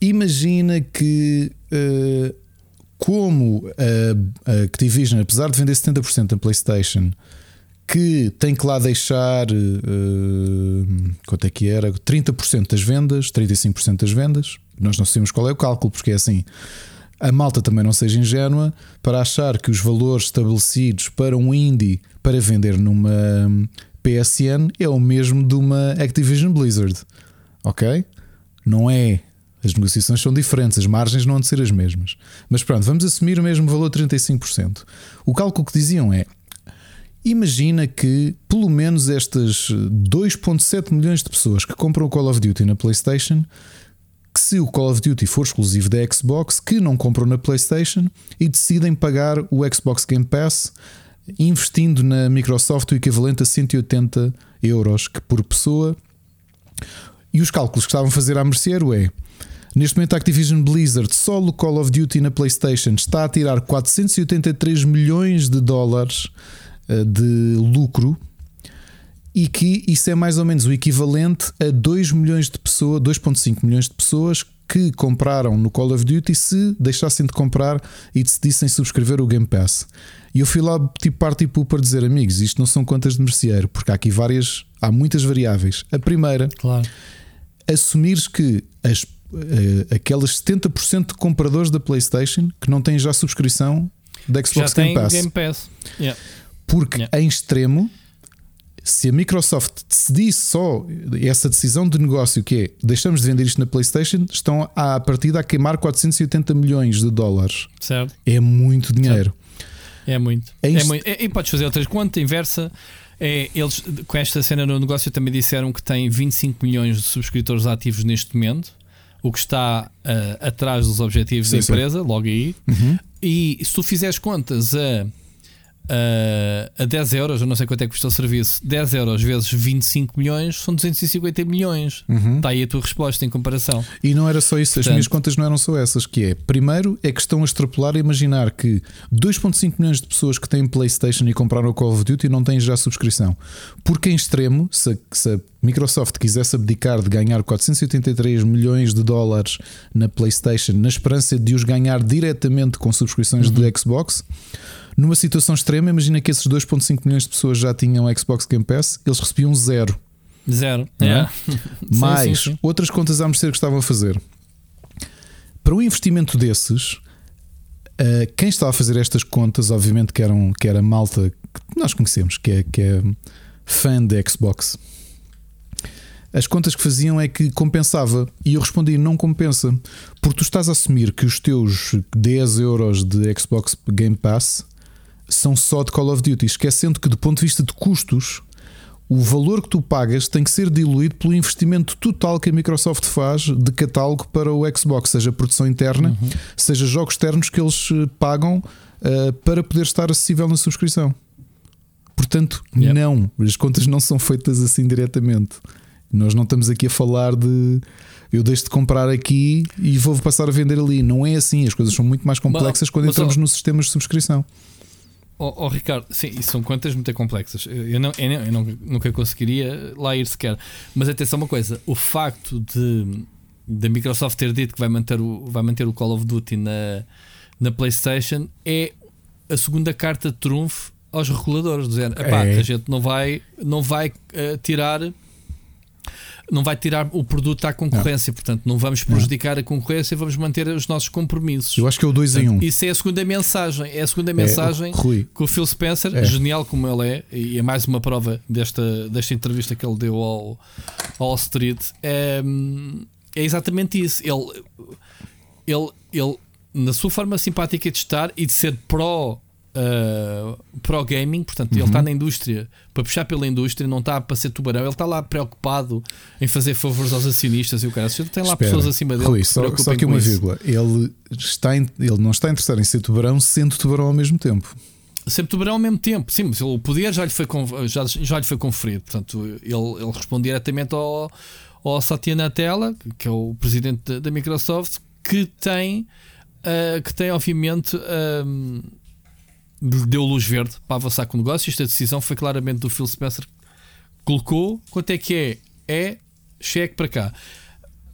B: imagina que uh, como a, a Activision, apesar de vender 70% da PlayStation, que tem que lá deixar uh, quanto é que era? 30% das vendas, 35% das vendas. Nós não sabemos qual é o cálculo, porque é assim. A malta também não seja ingênua para achar que os valores estabelecidos para um indie para vender numa PSN é o mesmo de uma Activision Blizzard. Ok? Não é. As negociações são diferentes, as margens não hão de ser as mesmas. Mas pronto, vamos assumir o mesmo valor 35%. O cálculo que diziam é: imagina que pelo menos estas 2,7 milhões de pessoas que compram o Call of Duty na PlayStation, que se o Call of Duty for exclusivo da Xbox, que não compram na PlayStation e decidem pagar o Xbox Game Pass investindo na Microsoft o equivalente a 180 euros que por pessoa. E os cálculos que estavam a fazer à Merceiro é Neste momento, a Activision Blizzard, só o Call of Duty na PlayStation, está a tirar 483 milhões de dólares eh, de lucro e que isso é mais ou menos o equivalente a 2 milhões de pessoas, 2.5 milhões de pessoas que compraram no Call of Duty se deixassem de comprar e decidissem subscrever o Game Pass. E eu fui lá tipo party para dizer amigos, isto não são contas de merceeiro, porque há aqui várias, há muitas variáveis. A primeira,
C: claro.
B: assumires que as, uh, aquelas 70% de compradores da PlayStation que não têm já subscrição da Xbox Game Pass.
C: Game Pass. Yeah.
B: Porque
C: Yeah.
B: em extremo, se a Microsoft decidisse só essa decisão de negócio que é deixamos de vender isto na PlayStation, estão à partida a queimar 480 milhões de dólares.
C: Certo?
B: É muito dinheiro.
C: É muito.
B: É
C: É
B: isto-
C: muito. E, e podes fazer outras contas inversa. É, eles, com esta cena no negócio, também disseram que tem 25 milhões de subscritores ativos neste momento, o que está ah, atrás dos objetivos
B: Sim,
C: da
B: sim.
C: empresa, logo aí.
B: Uhum.
C: E se tu fizeres contas a, a, a 10 euros, eu não sei quanto é que custa o serviço, 10 euros vezes 25 milhões são 250 milhões.
B: Uhum.
C: Está aí a tua resposta em comparação.
B: E não era só isso, as
C: Portanto-
B: minhas contas não eram só essas, que é, primeiro é que estão a extrapolar e imaginar que 2.5 milhões de pessoas que têm Playstation e compraram o Call of Duty não têm já subscrição. Porque em extremo, se a, se a Microsoft quisesse abdicar de ganhar 483 milhões de dólares na Playstation na esperança de os ganhar diretamente com subscrições do Xbox, numa situação extrema, imagina que esses 2.5 milhões de pessoas já tinham Xbox Game Pass, eles recebiam zero.
C: Zero.
B: É?
C: Yeah. [laughs] Sim,
B: Mais
C: sim, sim.
B: outras contas à Mercedes que estavam a fazer. Para um investimento desses, eh, quem estava a fazer estas contas, obviamente que, eram, que era malta que nós conhecemos, que é, que é fã da Xbox. As contas que faziam é que compensava. E eu respondi: não compensa. Porque tu estás a assumir que os teus 10 euros de Xbox Game Pass são só de Call of Duty, esquecendo que, do ponto de vista de custos, o valor que tu pagas tem que ser diluído pelo investimento total que a Microsoft faz de catálogo para o Xbox, seja produção interna,
C: Uhum.
B: seja jogos externos que eles eh, pagam eh, para poder estar acessível na subscrição. Portanto,
C: Yep.
B: não, as contas não são feitas assim diretamente. Nós não estamos aqui a falar de eu deixo de comprar aqui e vou passar a vender ali. Não é assim, as coisas são muito mais complexas quando
C: mas,
B: entramos nos sistemas de subscrição.
C: Oh, oh, Ricardo, sim, isso são contas muito complexas. Eu, não, eu, não- eu não- nunca conseguiria lá ir sequer. Mas atenção, uma coisa: o facto de da Microsoft ter dito que vai manter o, vai manter o Call of Duty na, na PlayStation é a segunda carta de trunfo aos reguladores. Dizer, "Epá,
B: É.
C: a gente não vai, não vai eh, tirar. Não vai tirar o produto à concorrência, portanto, não vamos prejudicar a concorrência, vamos manter os nossos compromissos.
B: Eu acho que é o 2 em 1. Um.
C: Isso é a segunda mensagem. É a segunda mensagem
B: Rui,
C: que o Phil Spencer,
B: É.
C: genial como ele é, e é mais uma prova desta, desta entrevista que ele deu ao, ao Street, é, é exatamente isso. Ele, ele, ele, na sua forma simpática de estar e de ser pró. Uh, pro gaming, portanto, ele
B: Uhum.
C: está na indústria para puxar pela indústria, não está para ser tubarão, ele está lá preocupado em fazer favores aos acionistas e o cara. Ele tem lá
B: Espera.
C: pessoas acima dele
B: Rui,
C: que
B: só, só
C: com
B: uma vírgula. Ele, está in- ele não está interessado em ser tubarão, sendo tubarão ao mesmo tempo.
C: sempre tubarão ao mesmo tempo. Sim, mas o poder já lhe foi, já, já lhe foi conferido. Portanto, ele, ele responde diretamente ao, ao Satya Nadella, que é o presidente da, da Microsoft, que tem, ah, que tem obviamente, lhe deu luz verde para avançar com o negócio. Esta decisão foi claramente do Phil Spencer colocou. Quanto é que é? É cheque para cá.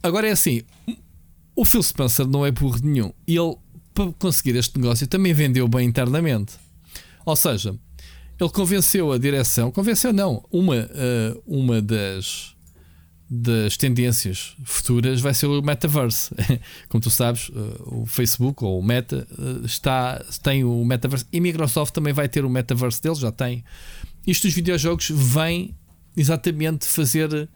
C: Agora é assim: o Phil Spencer não é burro nenhum. Ele para conseguir este negócio, também vendeu bem internamente. Ou seja, ele convenceu a direção, convenceu não, uma, uh, uma das, das tendências futuras vai ser o metaverse. [laughs] Como tu sabes, uh, o Facebook ou o Meta uh, está, tem o metaverse e Microsoft também vai ter o metaverse deles, já tem. Isto dos videojogos vem exatamente fazer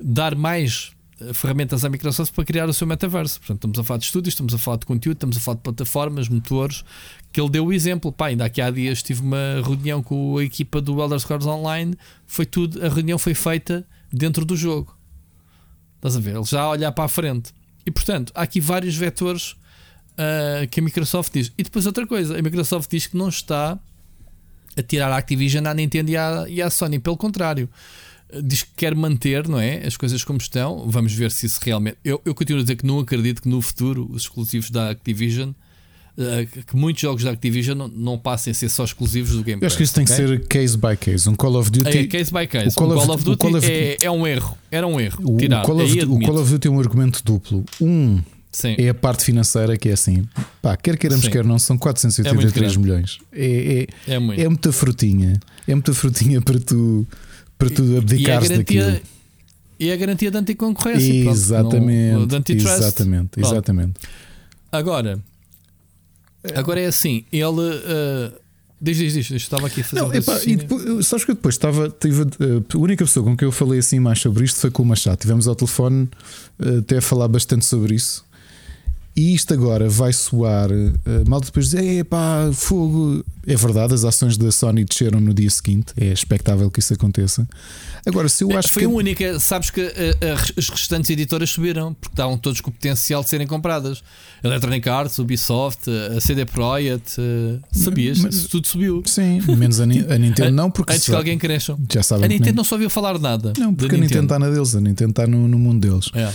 C: dar mais ferramentas à Microsoft para criar o seu metaverso. Portanto, estamos a falar de estúdios, estamos a falar de conteúdo, estamos a falar de plataformas, motores, que ele deu o exemplo. Pá, ainda aqui há dias tive uma reunião com a equipa do Elder Scrolls Online, foi tudo, a reunião foi feita dentro do jogo. Estás a ver? Ele já a olhar para a frente. E portanto, há aqui vários vetores uh, que a Microsoft diz. E depois outra coisa, a Microsoft diz que não está a tirar a Activision à Nintendo e à, e à Sony, pelo contrário diz que quer manter, não é? As coisas como estão. Vamos ver se isso realmente. Eu, eu continuo a dizer que não acredito que no futuro os exclusivos da Activision. Uh, que muitos jogos da Activision não, não, passem a ser só exclusivos do Game
B: Pass. Eu acho que isso tem okay? que ser case by case. Um Call of Duty.
C: É, case by case. O Call, of, Call of, Duty Call of... É, é, um erro. Era um erro.
B: O, tirar. O, Call of, o Call of Duty é um argumento duplo. Um Sim. é a parte financeira que é assim. Pá, quer queiramos, Sim. quer não, são 483 é milhões. É, é, é, muito. é muita frutinha. É muita frutinha para tu para tu abdicares daquilo.
C: E a garantia de anticoncorrência.
B: Exatamente. Pronto, não, de Exatamente, exatamente.
C: Agora, agora é assim, ele. Uh, diz, diz, diz, estava aqui a fazer
B: não, epá, e depois, Sabes que depois estava. Tive, uh, a única pessoa com quem eu falei assim mais sobre isto foi com o Machado. Tivemos ao telefone até a falar bastante sobre isso. E isto agora vai soar uh, mal depois dizer, pá, fogo. É verdade, as ações da Sony desceram no dia seguinte, é expectável que isso aconteça. Agora, se eu acho
C: Foi
B: que.
C: Foi a única, sabes que uh, as restantes editoras subiram, porque estavam todos com o potencial de serem compradas. Electronic Arts, Ubisoft, a CD Projekt, uh, sabias? Mas, tudo subiu.
B: Sim, menos a, a Nintendo [laughs] não, porque.
C: Antes que alguém cresça.
B: Já sabem.
C: A Nintendo nem... não só ouviu falar nada.
B: Não, porque a Nintendo está na deles, a Nintendo está no, no mundo deles. É.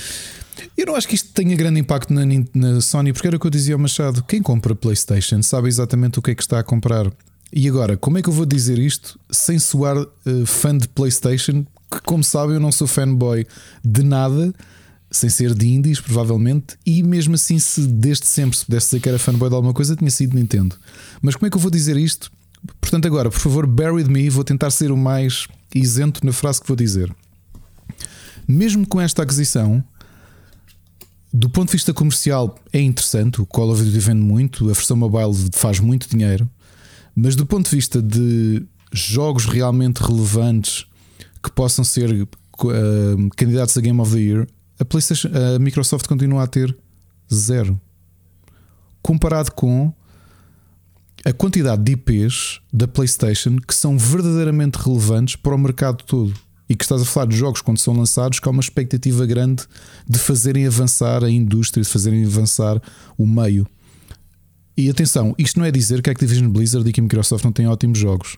B: Eu não acho que isto tenha grande impacto na, na, Sony, porque era o que eu dizia ao Machado: quem compra PlayStation sabe exatamente o que é que está a comprar. E agora, como é que eu vou dizer isto sem soar uh, fã de PlayStation? Que, como sabem, eu não sou fanboy de nada, sem ser de indies, provavelmente, e mesmo assim, se desde sempre se pudesse dizer que era fanboy de alguma coisa, tinha sido Nintendo. Mas como é que eu vou dizer isto? Portanto, agora, por favor, bear with me, vou tentar ser o mais isento na frase que vou dizer. Mesmo com esta aquisição, do ponto de vista comercial, é interessante. O Call of Duty vende muito, a versão mobile faz muito dinheiro, mas do ponto de vista de jogos realmente relevantes que possam ser uh, candidatos a Game of the Year, a, PlayStation, a Microsoft continua a ter zero. Comparado com a quantidade de IPs da PlayStation que são verdadeiramente relevantes para o mercado todo e que estás a falar de jogos quando são lançados, que há uma expectativa grande de fazerem avançar a indústria, de fazerem avançar o meio. E atenção, isto não é dizer que a Activision Blizzard e que a Microsoft não têm ótimos jogos.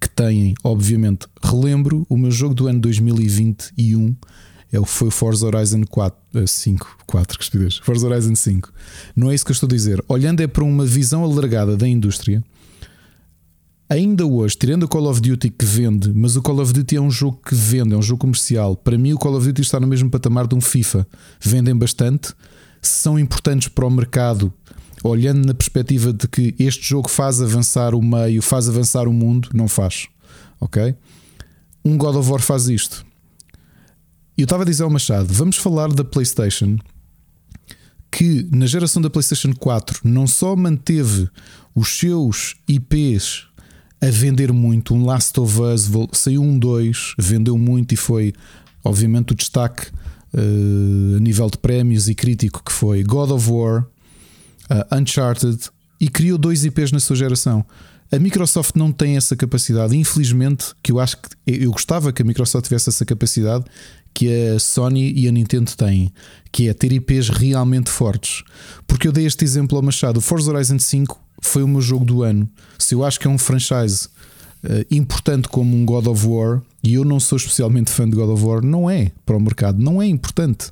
B: Que têm, obviamente. Relembro, o meu jogo do ano 2021 é o foi Forza Horizon 4, 5, 4, que. Forza Horizon 5. Não é isso que eu estou a dizer. Olhando é para uma visão alargada da indústria ainda hoje, tirando o Call of Duty que vende, mas o Call of Duty é um jogo que vende, é um jogo comercial. Para mim, o Call of Duty está no mesmo patamar de um FIFA. Vendem bastante, são importantes para o mercado, olhando na perspectiva de que este jogo faz avançar o meio, faz avançar o mundo, não faz. Ok? Um God of War faz isto. E eu estava a dizer ao Machado: vamos falar da PlayStation. Que na geração da PlayStation 4 não só manteve os seus IPs a vender muito. Um Last of Us saiu um 2, vendeu muito e foi, obviamente, o destaque uh, a nível de prémios e crítico que foi God of War, uh, Uncharted e criou dois IPs na sua geração. A Microsoft não tem essa capacidade, infelizmente, que eu acho que eu gostava que a Microsoft tivesse essa capacidade que a Sony e a Nintendo têm, que é ter IPs realmente fortes. Porque eu dei este exemplo ao Machado, o Forza Horizon 5 foi o meu jogo do ano. Se eu acho que é um franchise uh, importante como um God of War, e eu não sou especialmente fã de God of War, não é para o mercado, não é importante.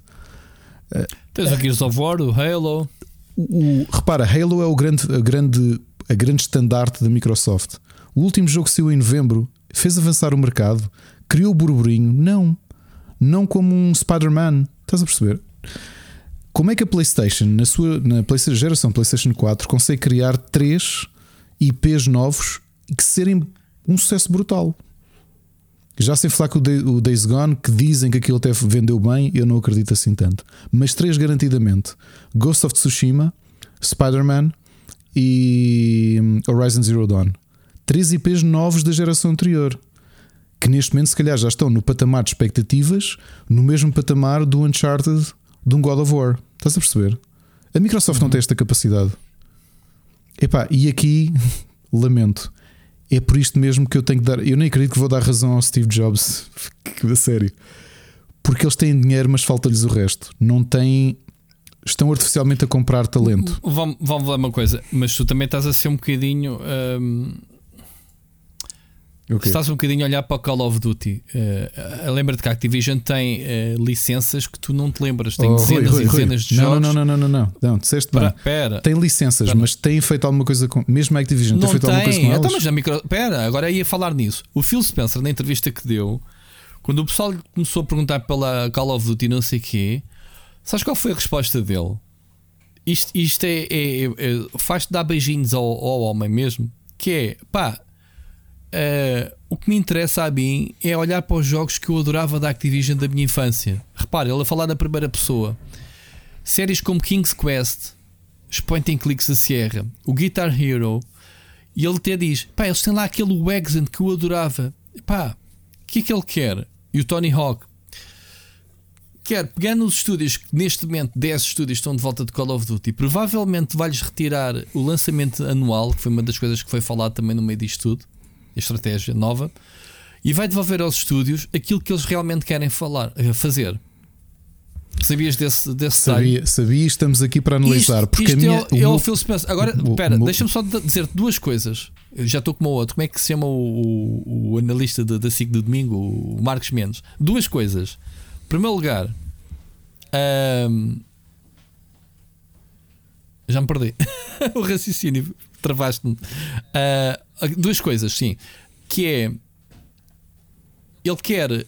C: Uh, Tens o Gears of War, o Halo.
B: O, o, repara, Halo é o grande, a, grande, a grande estandarte da Microsoft. O último jogo que saiu em novembro fez avançar o mercado, criou burburinho. Não, não como um Spider-Man. Estás a perceber? Como é que a PlayStation, na sua na PlayStation, geração PlayStation 4, consegue criar três IPs novos e que serem um sucesso brutal? Já sem falar com o Days Gone, que dizem que aquilo até vendeu bem, eu não acredito assim tanto. Mas três garantidamente: Ghost of Tsushima, Spider-Man e hum, Horizon Zero Dawn. Três IPs novos da geração anterior. Que neste momento, se calhar, já estão no patamar de expectativas, no mesmo patamar do Uncharted de um God of War. Estás a perceber? A Microsoft uhum. não tem esta capacidade. Epá, e aqui [laughs] lamento. É por isto mesmo que eu tenho que dar. Eu nem acredito que vou dar razão ao Steve Jobs. [laughs] a sério. Porque eles têm dinheiro, mas falta-lhes o resto. Não têm. Estão artificialmente a comprar talento.
C: Vamos, vamos lá uma coisa, mas tu também estás a ser um bocadinho. Hum, Okay. Estás um bocadinho a olhar para o Call of Duty. Uh, Lembra-te que a Activision tem uh, licenças que tu não te lembras. Tem oh, dezenas Rui, Rui, e dezenas Rui. de
B: não,
C: jogos.
B: Não, não, não, não, não. Não, disseste bem. Pera. Tem licenças, pera. mas tem feito alguma coisa com. Mesmo a Activision não tem feito tem. alguma coisa com então,
C: mas a micro... Pera, agora ia falar nisso. O Phil Spencer, na entrevista que deu, quando o pessoal começou a perguntar pela Call of Duty, não sei o quê, sabes qual foi a resposta dele? Isto, isto é, é, é faz-te dar beijinhos ao, ao homem mesmo. Que é, pá, Uh, o que me interessa a mim é olhar para os jogos que eu adorava da Activision da minha infância. Repare, ele a falar na primeira pessoa. Séries como King's Quest, os point and clicks da Sierra, o Guitar Hero, e ele até diz: pá, eles têm lá aquele Wagsand que eu adorava. Pá, o que é que ele quer? E o Tony Hawk quer pegar nos estúdios que neste momento 10 estúdios estão de volta de Call of Duty, provavelmente vai-lhes retirar o lançamento anual, que foi uma das coisas que foi falado também no meio disto tudo estratégia nova, e vai devolver aos estúdios aquilo que eles realmente querem falar, eh, fazer. Sabias desse, desse
B: sabia, sabia, estamos aqui para analisar. Isto, porque
C: isto
B: a minha,
C: é, o, é o Phil Spencer. Agora, espera, deixa-me só dizer duas coisas. Eu já estou como o outro. Como é que se chama o, o, o analista da SIC do domingo, o Marcos Mendes? Duas coisas. Em primeiro lugar, já me perdi. [laughs] o raciocínio travaste-me. Uh, duas coisas, sim. Que é. Ele quer uh,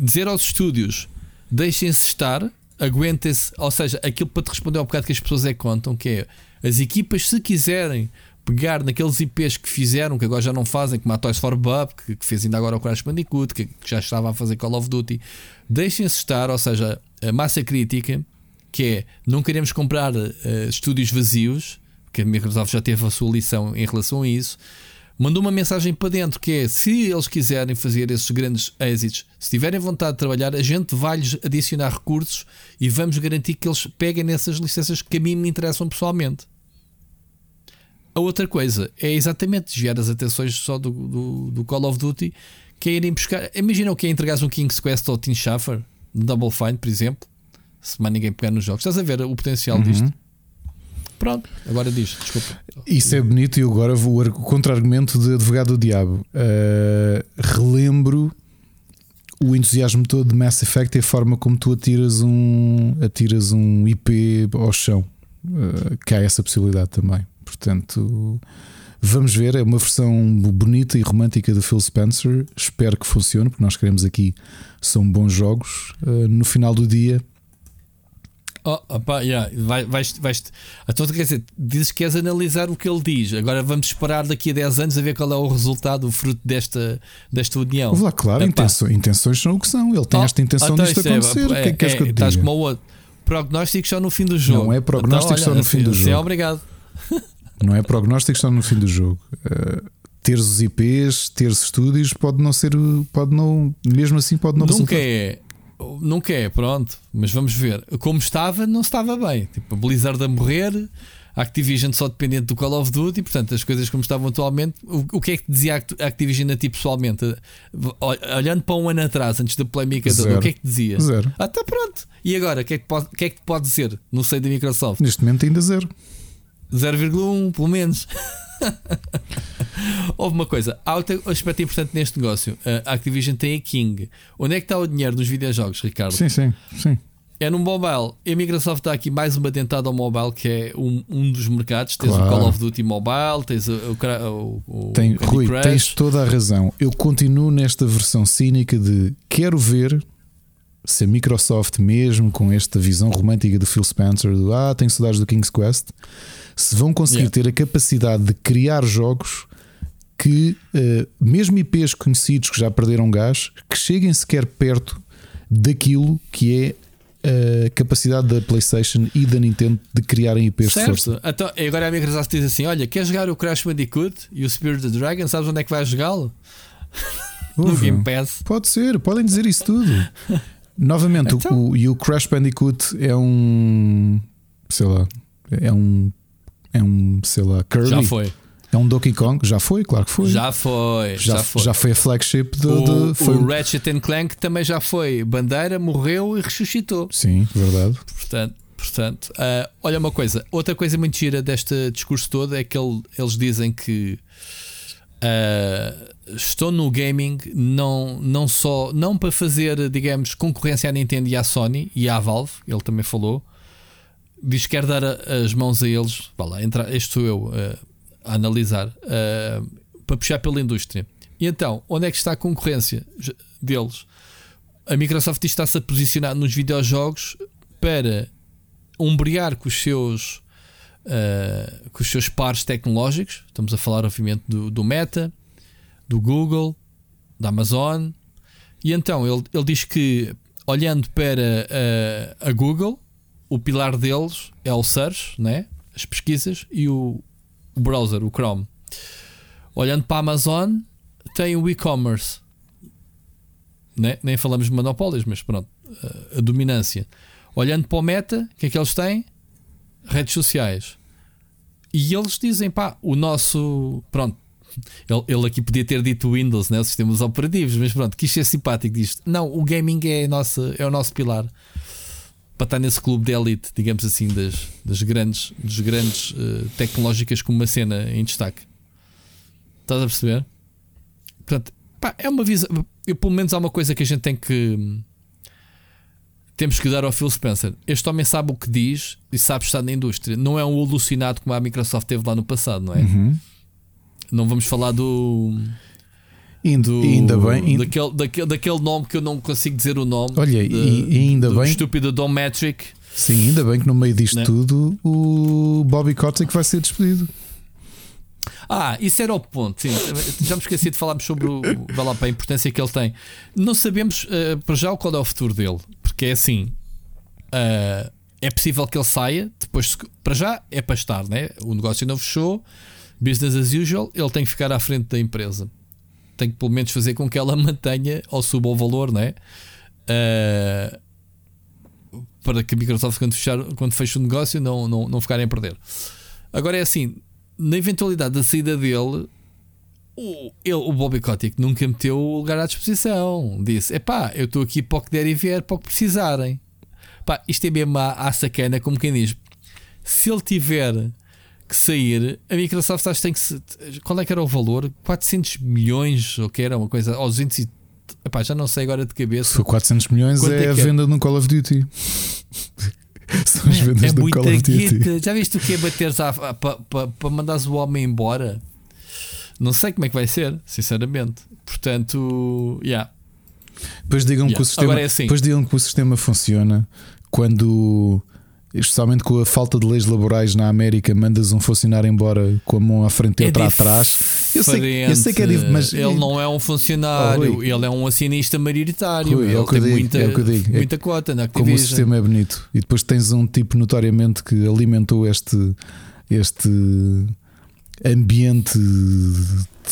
C: dizer aos estúdios: deixem-se estar, aguentem-se. Ou seja, aquilo para te responder ao bocado que as pessoas é contam, que é as equipas, se quiserem pegar naqueles IPs que fizeram, que agora já não fazem, como a Toys for Bob, que, que fez ainda agora o Crash Bandicoot, que, que já estava a fazer Call of Duty, deixem-se estar, ou seja, a massa crítica, que é não queremos comprar uh, estúdios vazios, que a Microsoft já teve a sua lição em relação a isso, mandou uma mensagem para dentro que é: se eles quiserem fazer esses grandes êxitos, se tiverem vontade de trabalhar, a gente vai-lhes adicionar recursos e vamos garantir que eles peguem nessas licenças que a mim me interessam pessoalmente. A outra coisa é exatamente desviar as atenções só do, do, do Call of Duty, que é irem buscar. Imagina o que é entregar um King's Quest ou Team Schaffer, Double Fine, por exemplo, se mais ninguém pegar nos jogos. Estás a ver o potencial uhum. disto? Pronto, agora diz, desculpa.
B: Isso é bonito e agora vou o contra-argumento de advogado do diabo. Uh, relembro o entusiasmo todo de Mass Effect e a forma como tu atiras um, atiras um IP ao chão. Uh, que há essa possibilidade também. Portanto, vamos ver. É uma versão bonita e romântica do Phil Spencer. Espero que funcione, porque nós queremos aqui. São bons jogos. Uh, no final do dia
C: Oh, opa, yeah, vai, vais, vais, então, quer dizer, dizes que queres analisar o que ele diz. Agora vamos esperar daqui a 10 anos a ver qual é o resultado, o fruto desta, desta união.
B: Lá, claro, intenções, intenções são o que são. Ele tem oh, esta intenção então, disto é, acontecer. É, o que é que queres é, que eu te
C: Estás
B: como
C: o outro. Prognóstico só no fim do jogo.
B: Não é prognóstico então, só no fim do jogo. Sim,
C: obrigado.
B: Não é prognóstico só no fim do jogo. Uh, teres os IPs, teres estúdios, pode não ser, pode não, mesmo assim, pode não
C: Nunca
B: resultar.
C: é Nunca é, pronto, mas vamos ver. Como estava, não estava bem. Tipo, a Blizzard a morrer, a Activision só dependente do Call of Duty, portanto, as coisas como estavam atualmente. O, o que é que dizia a Activision a ti pessoalmente? Olhando para um ano atrás, antes da polémica toda, o que é que dizia?
B: Zero.
C: Ah, tá pronto. E agora, o que, é que, pode, que é que pode dizer no seio da Microsoft?
B: Neste momento, ainda zero.
C: 0,1 pelo menos. [laughs] [laughs] Houve uma coisa, há outro aspecto importante neste negócio. A Activision tem a King. Onde é que está o dinheiro nos videojogos, Ricardo?
B: Sim, sim, sim.
C: É no mobile. E a Microsoft está aqui mais uma dentada ao mobile, que é um, um dos mercados. Tens claro. o Call of Duty Mobile, tens o, o, o
B: Tem, Rui,
C: Crash.
B: tens toda a razão. Eu continuo nesta versão cínica de quero ver se a Microsoft, mesmo com esta visão romântica do Phil Spencer, do ah, tenho saudades do King's Quest, se vão conseguir yeah. ter a capacidade de criar jogos que, uh, mesmo IPs conhecidos que já perderam gás, que cheguem sequer perto daquilo que é a capacidade da PlayStation e da Nintendo de criarem IPs certo. de força.
C: Então, agora a Microsoft diz assim: Olha, quer jogar o Crash Bandicoot e o Spirit of the Dragon? Sabes onde é que vais jogá-lo? [laughs] no Game Pass.
B: Pode ser, podem dizer isso tudo. [laughs] Novamente, então... o, e o Crash Bandicoot é um. Sei lá. É um. É um, sei lá, Kirby.
C: Já foi.
B: É um Donkey Kong? Já foi, claro que foi.
C: Já foi.
B: Já,
C: já foi.
B: Já foi a flagship do.
C: O,
B: foi...
C: o Ratchet Clank também já foi. Bandeira morreu e ressuscitou.
B: Sim, verdade.
C: Portanto, portanto uh, olha uma coisa. Outra coisa muito gira deste discurso todo é que ele, eles dizem que. Uh, estou no gaming não, não só não para fazer, digamos, concorrência à Nintendo e à Sony e à Valve, ele também falou. Diz que quer dar as mãos a eles. Vá lá, entra, estou eu uh, a analisar uh, para puxar pela indústria. E então, onde é que está a concorrência deles? A Microsoft está-se a posicionar nos videojogos para ombrear com os seus uh, com os seus pares tecnológicos. Estamos a falar, obviamente, do, do Meta, do Google, da Amazon. E então ele, ele diz que, olhando para uh, a Google, o pilar deles é o search, né? as pesquisas, e o, browser, o Chrome. Olhando para a Amazon, tem o e-commerce. Né? Nem falamos de monopólios, mas pronto, a dominância. Olhando para o Meta, o que é que eles têm? Redes sociais. E eles dizem, pá, o nosso. Pronto, ele, ele, aqui podia ter dito Windows, né, os sistemas operativos, mas pronto, quis ser simpático disto. Não, o gaming é, nossa, é o nosso pilar para estar nesse clube de elite, digamos assim, das, das grandes, das grandes uh, tecnológicas com uma cena em destaque. Estás a perceber? Portanto, pá, é uma visão. Eu, pelo menos há uma coisa que a gente tem que. Temos que dar ao Phil Spencer. Este homem sabe o que diz e sabe estar na indústria. Não é um alucinado como a Microsoft teve lá no passado, não é?
B: Uhum.
C: Não vamos falar do.
B: Do, ainda bem.
C: Daquele, daquele, daquele nome que eu não consigo dizer o nome.
B: Olha, de, e, ainda bem.
C: estúpido Dom Metric.
B: Sim, ainda bem que no meio disto né? tudo o Bobby Kotick vai ser despedido.
C: Ah, isso era o ponto. Sim, já me esqueci de falarmos sobre o, lá, a importância que ele tem. Não sabemos uh, para já qual é o futuro dele, porque é assim. Uh, é possível que ele saia depois, para já é para estar, né? O negócio não fechou, business as usual, ele tem que ficar à frente da empresa tem que pelo menos fazer com que ela [laughs] mantenha ou suba o valor, não é? Uh, para que a Microsoft, quando, fechar, quando fecha o negócio, não, não, não ficarem a perder. Agora é assim: na eventualidade da saída dele, o, ele, o Bobby Kotick nunca meteu o lugar à disposição. Disse: é pá, eu estou aqui para o que der e vier, para o que precisarem. Pá, isto é mesmo à, à sacana, como quem diz: se ele tiver que sair, a Microsoft acho que tem que. Se, qual é que era o valor? 400 milhões, ou que era uma coisa. Ou 200 e, epá, já não sei agora de cabeça.
B: Se for 400 milhões é, é, a venda é? no Call of Duty. [laughs]
C: São as vendas é do Call of Duty. Já viste o que é bater para pa, pa mandares o homem embora? Não sei como é que vai ser, sinceramente. Portanto, yeah.
B: Depois digam, yeah. que o sistema, é assim. depois digam que o sistema funciona quando especialmente com a falta de leis laborais na América, mandas um funcionário embora com a mão à frente e é outra atrás.
C: Eu sei, eu sei que é difícil, mas ele não é um funcionário, oh, ele é um acionista maioritário. Rui, é o que eu digo, muita, é digo. muita é, cota na
B: Como o sistema é bonito. E depois tens um tipo notoriamente que alimentou este este ambiente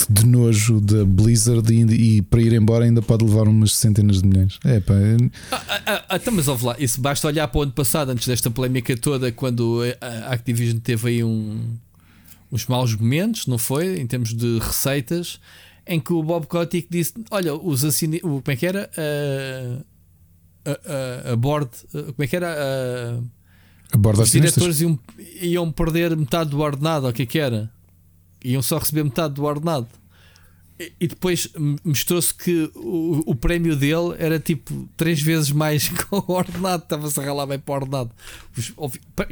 B: de nojo da Blizzard e, e, para ir embora ainda pode levar umas centenas de milhões. É pá. É...
C: Ah, ah, ah, então, mas ouve lá, isso basta olhar para o ano passado, antes desta polémica toda, quando a Activision teve aí um, uns maus momentos, não foi? Em termos de receitas, em que o Bob Kotick disse: Olha, os assine... como é que era? A, a, a board, como é que era? A,
B: a board
C: os diretores iam, iam perder metade do ordenado, o que é que era? Iam só receber metade do ordenado. E, depois mostrou-se que o, o, prémio dele era tipo três vezes mais [laughs] que o ordenado, estava-se a ralar bem para o ordenado.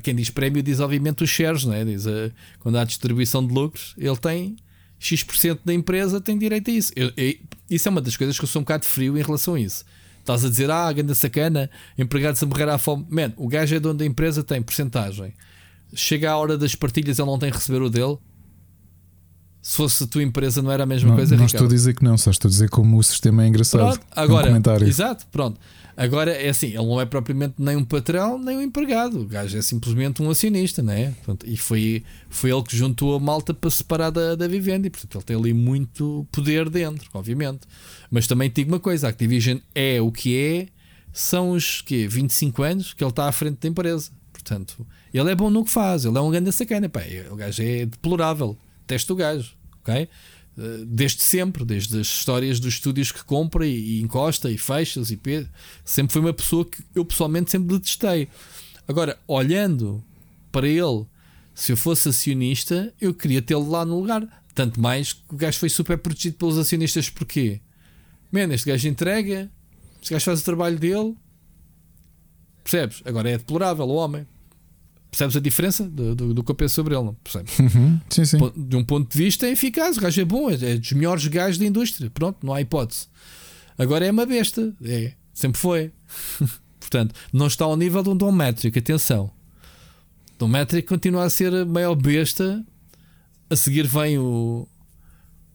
C: Quem diz prémio diz obviamente os shares, não é? diz, uh, quando há distribuição de lucros, ele tem X% da empresa, tem direito a isso. Eu, eu, isso é uma das coisas que eu sou um bocado frio em relação a isso. Estás a dizer, ah, grande sacana, empregados a morrer à fome. Man, o gajo é dono da empresa, tem porcentagem. Chega a hora das partilhas, ele não tem que receber o dele. Se fosse a tua empresa, não era a mesma
B: não,
C: coisa,
B: Não
C: Ricardo?
B: estou a dizer que não, só estou a dizer como o sistema é engraçado.
C: Pronto, agora,
B: um
C: exato, pronto. Agora é assim, ele não é propriamente nem um patrão nem um empregado. O gajo é simplesmente um acionista, não é? Portanto, e foi, foi ele que juntou a malta para separar da, da vivenda. E portanto ele tem ali muito poder dentro, obviamente. Mas também te digo uma coisa: a Activision é o que é, são os quê? 25 anos que ele está à frente da empresa. Portanto, ele é bom no que faz, ele é um grande sacana. Pá, o gajo é deplorável. Teste o gajo, ok? Eh, desde sempre, desde as histórias dos estúdios que compra e, e encosta e fecha e IP, sempre foi uma pessoa que eu pessoalmente sempre detestei. Agora, olhando para ele, se eu fosse acionista, eu queria tê-lo lá no lugar. Tanto mais que o gajo foi super protegido pelos acionistas, porquê? Mano, este gajo entrega, este gajo faz o trabalho dele, percebes? Agora é deplorável o homem. Percebes a diferença do, do, do que eu penso sobre ele? Não percebes? [laughs]
B: Uhum. Sim, sim.
C: De um ponto de vista é eficaz, o gajo é bom, é, é dos melhores gajos da indústria. Pronto, não há hipótese. Agora é uma besta, é, sempre foi. [laughs] Portanto, não está ao nível de um Dom Metric, atenção. Dom Metric continua a ser a maior besta. A seguir vem o,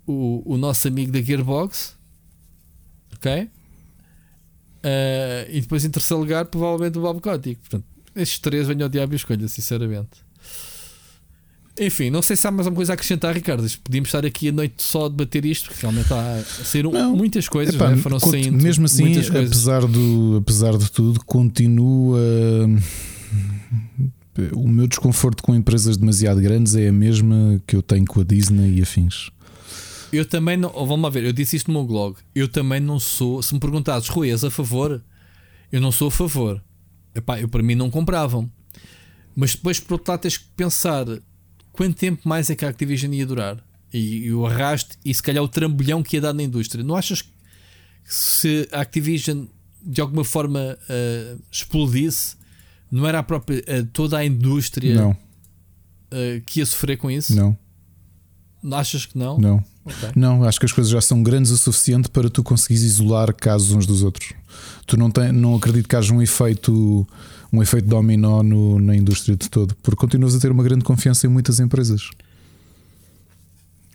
C: o, o nosso amigo da Gearbox, ok? Uh, e depois em terceiro lugar, provavelmente o Bob Kotick. Portanto, estes três venham ao diabo e escolha, sinceramente. Enfim, não sei se há mais alguma coisa a acrescentar, Ricardo. Podíamos estar aqui a noite só a debater isto, porque realmente há sair não, muitas coisas, epá, né? foram saindo.
B: Mesmo assim, apesar, do, apesar de tudo, continua. O meu desconforto com empresas demasiado grandes é a mesma que eu tenho com a Disney e afins.
C: Eu também não. Vamos lá ver, eu disse isto no meu blog. Eu também não sou. Se me perguntares, Rui, és a favor? Eu não sou a favor. Epá, eu para mim não compravam. Mas depois, por outro lado, tens que pensar quanto tempo mais é que a Activision ia durar e, e o arraste e se calhar o trambolhão que ia dar na indústria. Não achas que se a Activision de alguma forma uh, explodisse, não era a própria uh, toda a indústria uh, que ia sofrer com isso?
B: Não.
C: Achas que não?
B: Não. Okay. Não, acho que as coisas já são grandes o suficiente para tu conseguires isolar casos uns dos outros. Tu não, tem, não acredito que haja um efeito um efeito dominó no, na indústria de todo, porque continuas a ter uma grande confiança em muitas empresas.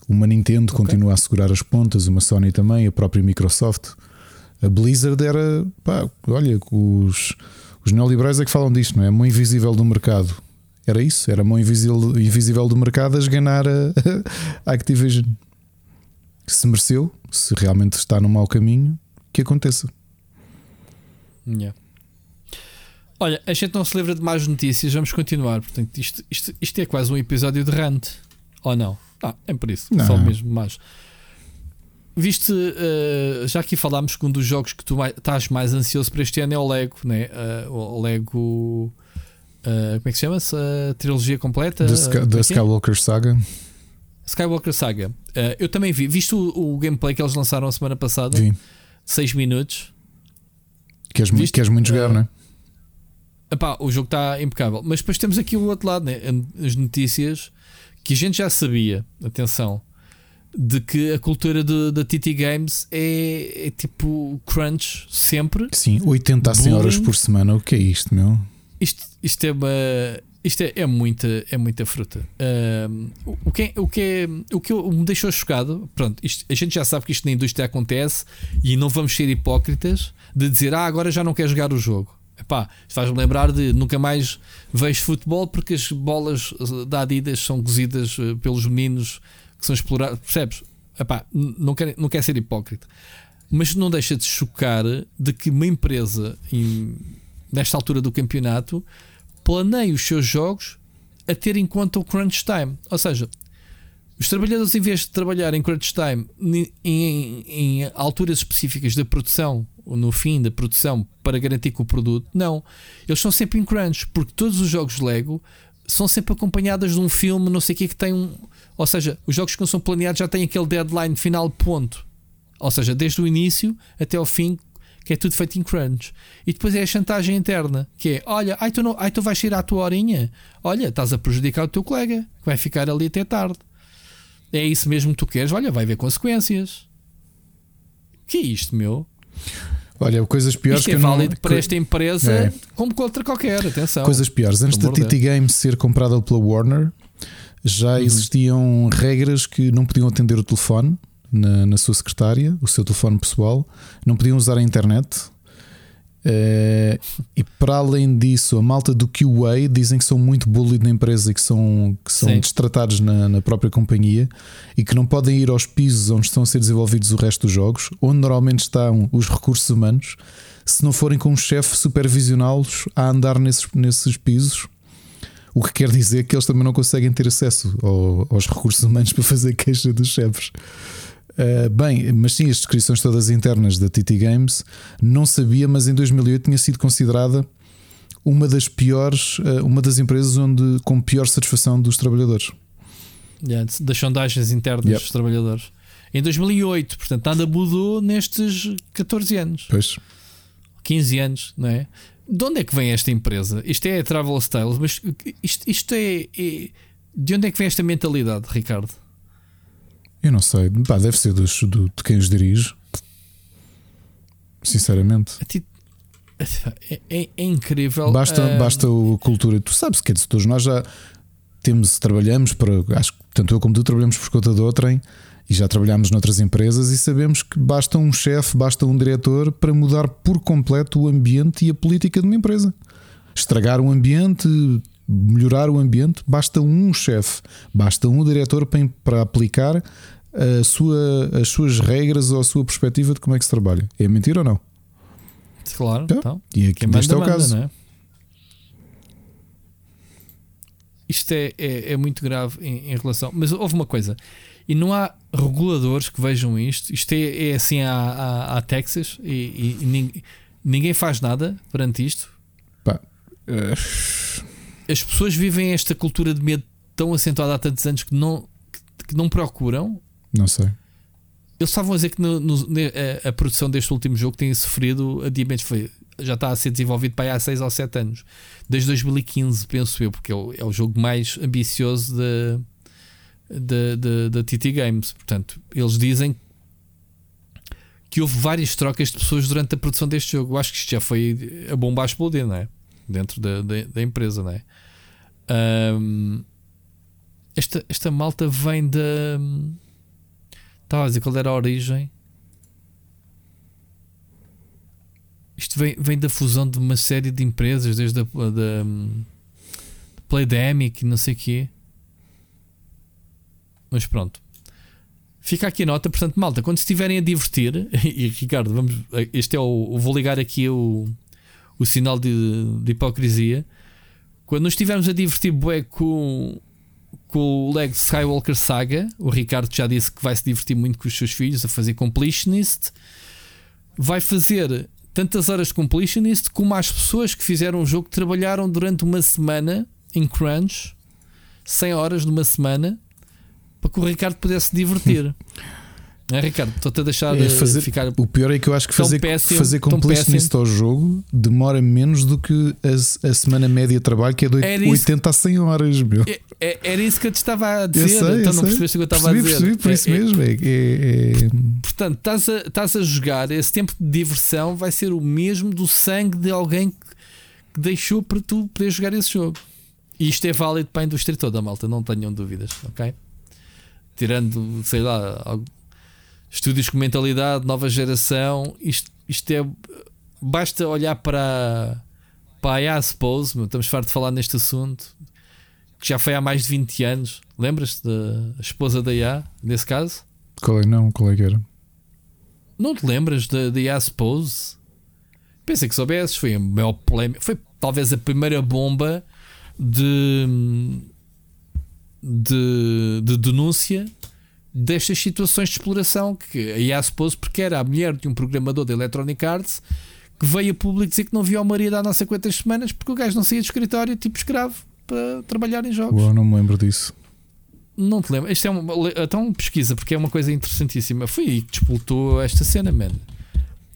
B: Uma Nintendo okay. continua a segurar as pontas, uma Sony também, a própria Microsoft. A Blizzard era, pá, olha, os, os neoliberais é que falam disto, não é? A mão invisível do mercado. Era isso, era a mão invisível, invisível do mercado a esganar a, [laughs] a Activision. Se mereceu, se realmente está no mau caminho, que aconteça.
C: Yeah. Olha, a gente não se livra de mais notícias, vamos continuar. Portanto, isto, isto, isto é quase um episódio de rant. Ou não? Ah, é por isso, não. só mesmo mais. Viste, uh, já aqui falámos que um dos jogos que tu mais, estás mais ansioso para este ano é o Lego, né? Uh, o Lego. Uh, como é que se chama-se? A trilogia completa?
B: Da é, é Skywalker Saga.
C: Skywalker Saga. eu também vi. Viste o, o, gameplay que eles lançaram a semana passada?
B: Vi.
C: 6 minutos.
B: Queres, queres muito jogar, não é?
C: Epá, o jogo está impecável. Mas depois temos aqui o outro lado, né? as notícias que a gente já sabia, atenção, de que a cultura da TT Games é, é, tipo crunch sempre.
B: Sim, 80 a 100 horas por semana. O que é isto, meu?
C: Isto, isto é uma. Isto é, é, muita, é muita fruta. Uh, o, que é, o, que é, o que me deixou chocado, pronto, isto, a gente já sabe que isto na indústria acontece e não vamos ser hipócritas de dizer, ah, agora já não quer jogar o jogo. Epá, faz-me lembrar de nunca mais vejo futebol porque as bolas da Adidas são cozidas eh, pelos meninos que são explorados. Percebes? Epá, não, quer, não quer ser hipócrita. Mas não deixa de chocar de que uma empresa, em, nesta altura do campeonato, planeie os seus jogos a ter em conta o crunch time. Ou seja, os trabalhadores, em vez de trabalhar em crunch time em, em, em alturas específicas da produção no fim da produção para garantir que o produto. Não. Eles são sempre em crunch, porque todos os jogos Lego são sempre acompanhados de um filme, não sei o que, que tem um. Ou seja, os jogos que são planeados já têm aquele deadline final, ponto. Ou seja, desde o início até ao fim, que é tudo feito em crunch. E depois é a chantagem interna, que é: olha, ai tu, não, ai, tu vais sair à tua horinha, olha, estás a prejudicar o teu colega, que vai ficar ali até tarde. É isso mesmo que tu queres, olha, vai haver consequências. Que é isto, meu?
B: Olha, coisas piores
C: Isto
B: que
C: é
B: eu não-
C: válido para esta empresa
B: É.
C: como contra qualquer, atenção.
B: Coisas piores. Antes da TT Games ser comprada pela Warner, já
C: Uhum.
B: existiam regras que não podiam atender o telefone na, na sua secretária, o seu telefone pessoal, não podiam usar a internet. Eh, e para além disso, a malta do QA dizem que são muito bullied na empresa e que são, que são
C: Sim.
B: destratados na, na própria companhia e que não podem ir aos pisos onde estão a ser desenvolvidos o resto dos jogos, onde normalmente estão os recursos humanos, se não forem com um chefe supervisioná-los a andar nesses, nesses pisos. O que quer dizer que eles também não conseguem ter acesso ao- aos recursos humanos [laughs] para fazer queixa dos chefes. Uh, bem, mas sim, as descrições todas internas da TT Games não sabia, mas em 2008 tinha sido considerada uma das piores, uh, uma das empresas onde com pior satisfação dos trabalhadores.
C: Yeah, das sondagens internas
B: Yep.
C: dos trabalhadores. Em 2008, portanto, nada mudou nestes 14 anos,
B: Pois,
C: 15 anos, não é? De onde é que vem esta empresa? Isto é a Travel Styles, mas isto, isto é, é- De onde é que vem esta mentalidade, Ricardo?
B: Eu não sei, Pá, deve ser dos, do- de quem os dirige, sinceramente.
C: Ti- É, é- é incrível.
B: Basta,
C: ah,
B: basta a cultura. Tu sabes que todos nós já temos, trabalhamos para. Acho que tanto eu como tu trabalhamos por conta de outrem e já trabalhamos noutras empresas e sabemos que basta um chefe, basta um diretor para mudar por completo o ambiente e a política de uma empresa. Estragar o ambiente, melhorar o ambiente, basta um chefe, basta um diretor para, para aplicar a sua, as suas regras ou a sua perspectiva de como é que se trabalha. É mentira ou não?
C: Claro,
B: Então,
C: então.
B: E aqui
C: Quem manda,
B: este é o
C: manda,
B: caso.
C: é? Isto é, é, é muito grave em, em relação. Mas houve uma coisa, e não há reguladores que vejam isto. Isto é, é assim à, à, à Texas e, e- e nin- ninguém faz nada perante isto.
B: Pá, eh,
C: As pessoas vivem esta cultura de medo tão acentuada há tantos anos que não, que, não procuram.
B: não sei.
C: Eles estavam a dizer que no- no- a, a produção deste último jogo tem sofrido adiamentos. Foi, já está a ser desenvolvido para aí há 6 ou 7 anos. Desde 2015, penso eu, porque é o, é o jogo mais ambicioso da TT Games. Portanto, eles dizem que houve várias trocas de pessoas durante a produção deste jogo. Eu acho que isto já foi a bomba a explodir, não é? Dentro da, da, da empresa, não é? Ahm, esta, esta malta vem da. Estava a dizer qual era a origem. Isto vem, vem da fusão de uma série de empresas, desde a da, hum, Playdemic e não sei o quê. Mas pronto. Fica aqui a nota, portanto, malta, quando estiverem a divertir, [laughs] e Ricardo, vamos, este é o. Vou ligar aqui o, o sinal de, de hipocrisia. Quando nos estivermos a divertir bué com, com o Lego Skywalker Saga, o Ricardo já disse que vai se divertir muito com os seus filhos a fazer completionist. Vai fazer tantas horas de completionist como as pessoas que fizeram o jogo trabalharam durante uma semana em crunch, 100 horas numa semana, para que o Ricardo pudesse divertir. [laughs] É, Ricardo? Estou-te a deixar
B: É
C: eh,
B: fazer-
C: ficar.
B: O pior é que eu acho que fazer,
C: péssimo,
B: fazer completionist ao jogo demora menos do que a, a semana média de trabalho, que é de oit-
C: Era isso-
B: 80 a 100 horas, meu.
C: É- é- era isso que eu te estava a dizer.
B: sei,
C: então não percebeste o que eu estava
B: percebi,
C: a dizer.
B: percebi, por isso
C: É-
B: mesmo. É, é-
C: Portanto, estás a, estás a jogar, esse tempo de diversão vai ser o mesmo do sangue de alguém que, que deixou para tu poder jogar esse jogo. E isto é válido para a indústria toda, malta, não tenham dúvidas, ok? Tirando, sei lá, algo- estúdios com mentalidade, nova geração, isto, isto é. Basta olhar para, para a IA, suppose, estamos fartos de falar neste assunto, que já foi há mais de 20 anos. Lembras-te da esposa da IA, nesse caso?
B: Qual é? Não, qual é que era?
C: Não te lembras da da Yas Pose? Pensei que soubesses, foi a maior polémica. Foi talvez a primeira bomba de, de, de denúncia destas situações de exploração. Que a Yas Pose, porque era a mulher de um programador da Electronic Arts que veio a público dizer que não viu o marido há não sei quantas semanas porque o gajo não saía do escritório tipo escravo para trabalhar em jogos.
B: Uau, não me lembro disso.
C: Não te lembro. Isto é uma. Então pesquisa, porque é uma coisa interessantíssima. Foi aí que despoltou esta cena, man.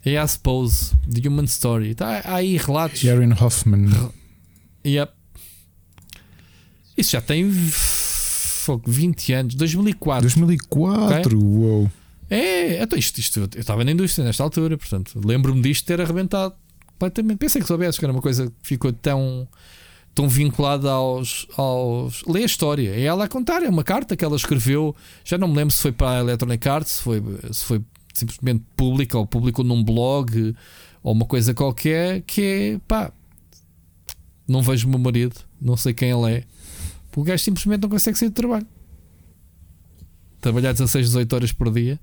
C: É a Suppose, The Human Story. Tá, há aí relatos.
B: Jaren Hoffman.
C: Yep. Isso já tem fogo, 20 anos. 2004.
B: 2004, uou.
C: É, então isto, isto, eu estava na indústria nesta altura, portanto, lembro-me disto ter arrebentado completamente. Pensei que soubesse que era uma coisa que ficou tão, tão vinculada aos, aos. Lê a história, é ela a contar, é uma carta que ela escreveu. Já não me lembro se foi para a Electronic Arts, se foi, se foi simplesmente pública ou publicou num blog ou uma coisa qualquer, que é pá, não vejo o meu marido, não sei quem ele é. O gajo simplesmente não consegue sair do trabalho. Trabalhar 16, 18 horas por dia.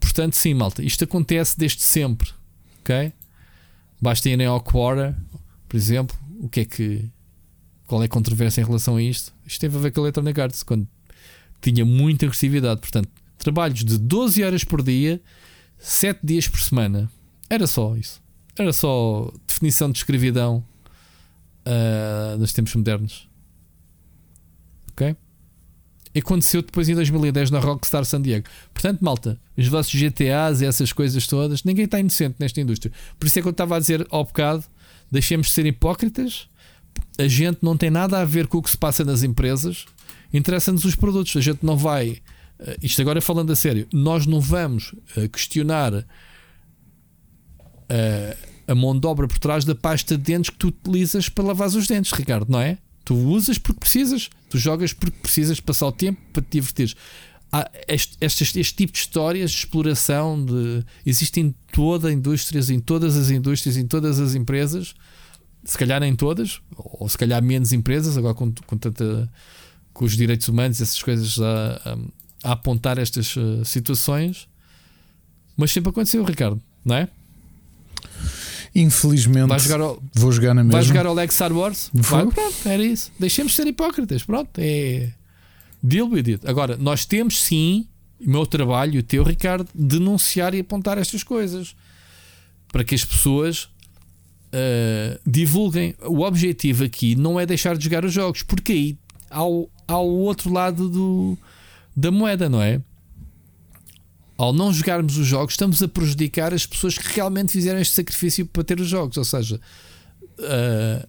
C: Portanto, sim, malta, isto acontece desde sempre. Ok? Basta irem ao Quora, por exemplo. O que é que. Qual é a controvérsia em relação a isto? Isto teve a ver com a Electronic Arts, quando tinha muita agressividade. Portanto, trabalhos de 12 horas por dia, 7 dias por semana. Era só isso. Era só definição de escravidão uh, nos tempos modernos. Ok? Aconteceu depois em 2010 na Rockstar San Diego. Portanto, malta, os vossos GTAs e essas coisas todas, ninguém está inocente nesta indústria. Por isso é que eu estava a dizer ao bocado: deixemos de ser hipócritas. A gente não tem nada a ver com o que se passa nas empresas. Interessa-nos os produtos. A gente não vai. Uh, isto agora falando a sério, nós não vamos uh, questionar uh, a mão de obra por trás da pasta de dentes que tu utilizas para lavar os dentes, Ricardo, não é? Tu usas porque precisas, tu jogas porque precisas passar o tempo para te divertir. Este, este, este, tipo de histórias de exploração de, em toda a indústria, em todas as indústrias, em todas as empresas, se calhar em todas, ou se calhar menos empresas, agora com, com, tanta, com os direitos humanos, essas coisas a, a, a apontar estas uh, situações, mas sempre aconteceu, Ricardo, não é?
B: Infelizmente, jogar ao, vou jogar na mesma.
C: Vai jogar ao Lex Star Wars? Vai, pronto, era isso. Deixemos de ser hipócritas. Pronto, é. Deal with it. Agora, nós temos sim, o meu trabalho, o teu, Ricardo, denunciar e apontar estas coisas para que as pessoas uh, divulguem. O objetivo aqui não é deixar de jogar os jogos, porque aí há o, há o outro lado do, da moeda, não é? Ao não jogarmos os jogos, estamos a prejudicar as pessoas que realmente fizeram este sacrifício para ter os jogos. Ou seja, uh,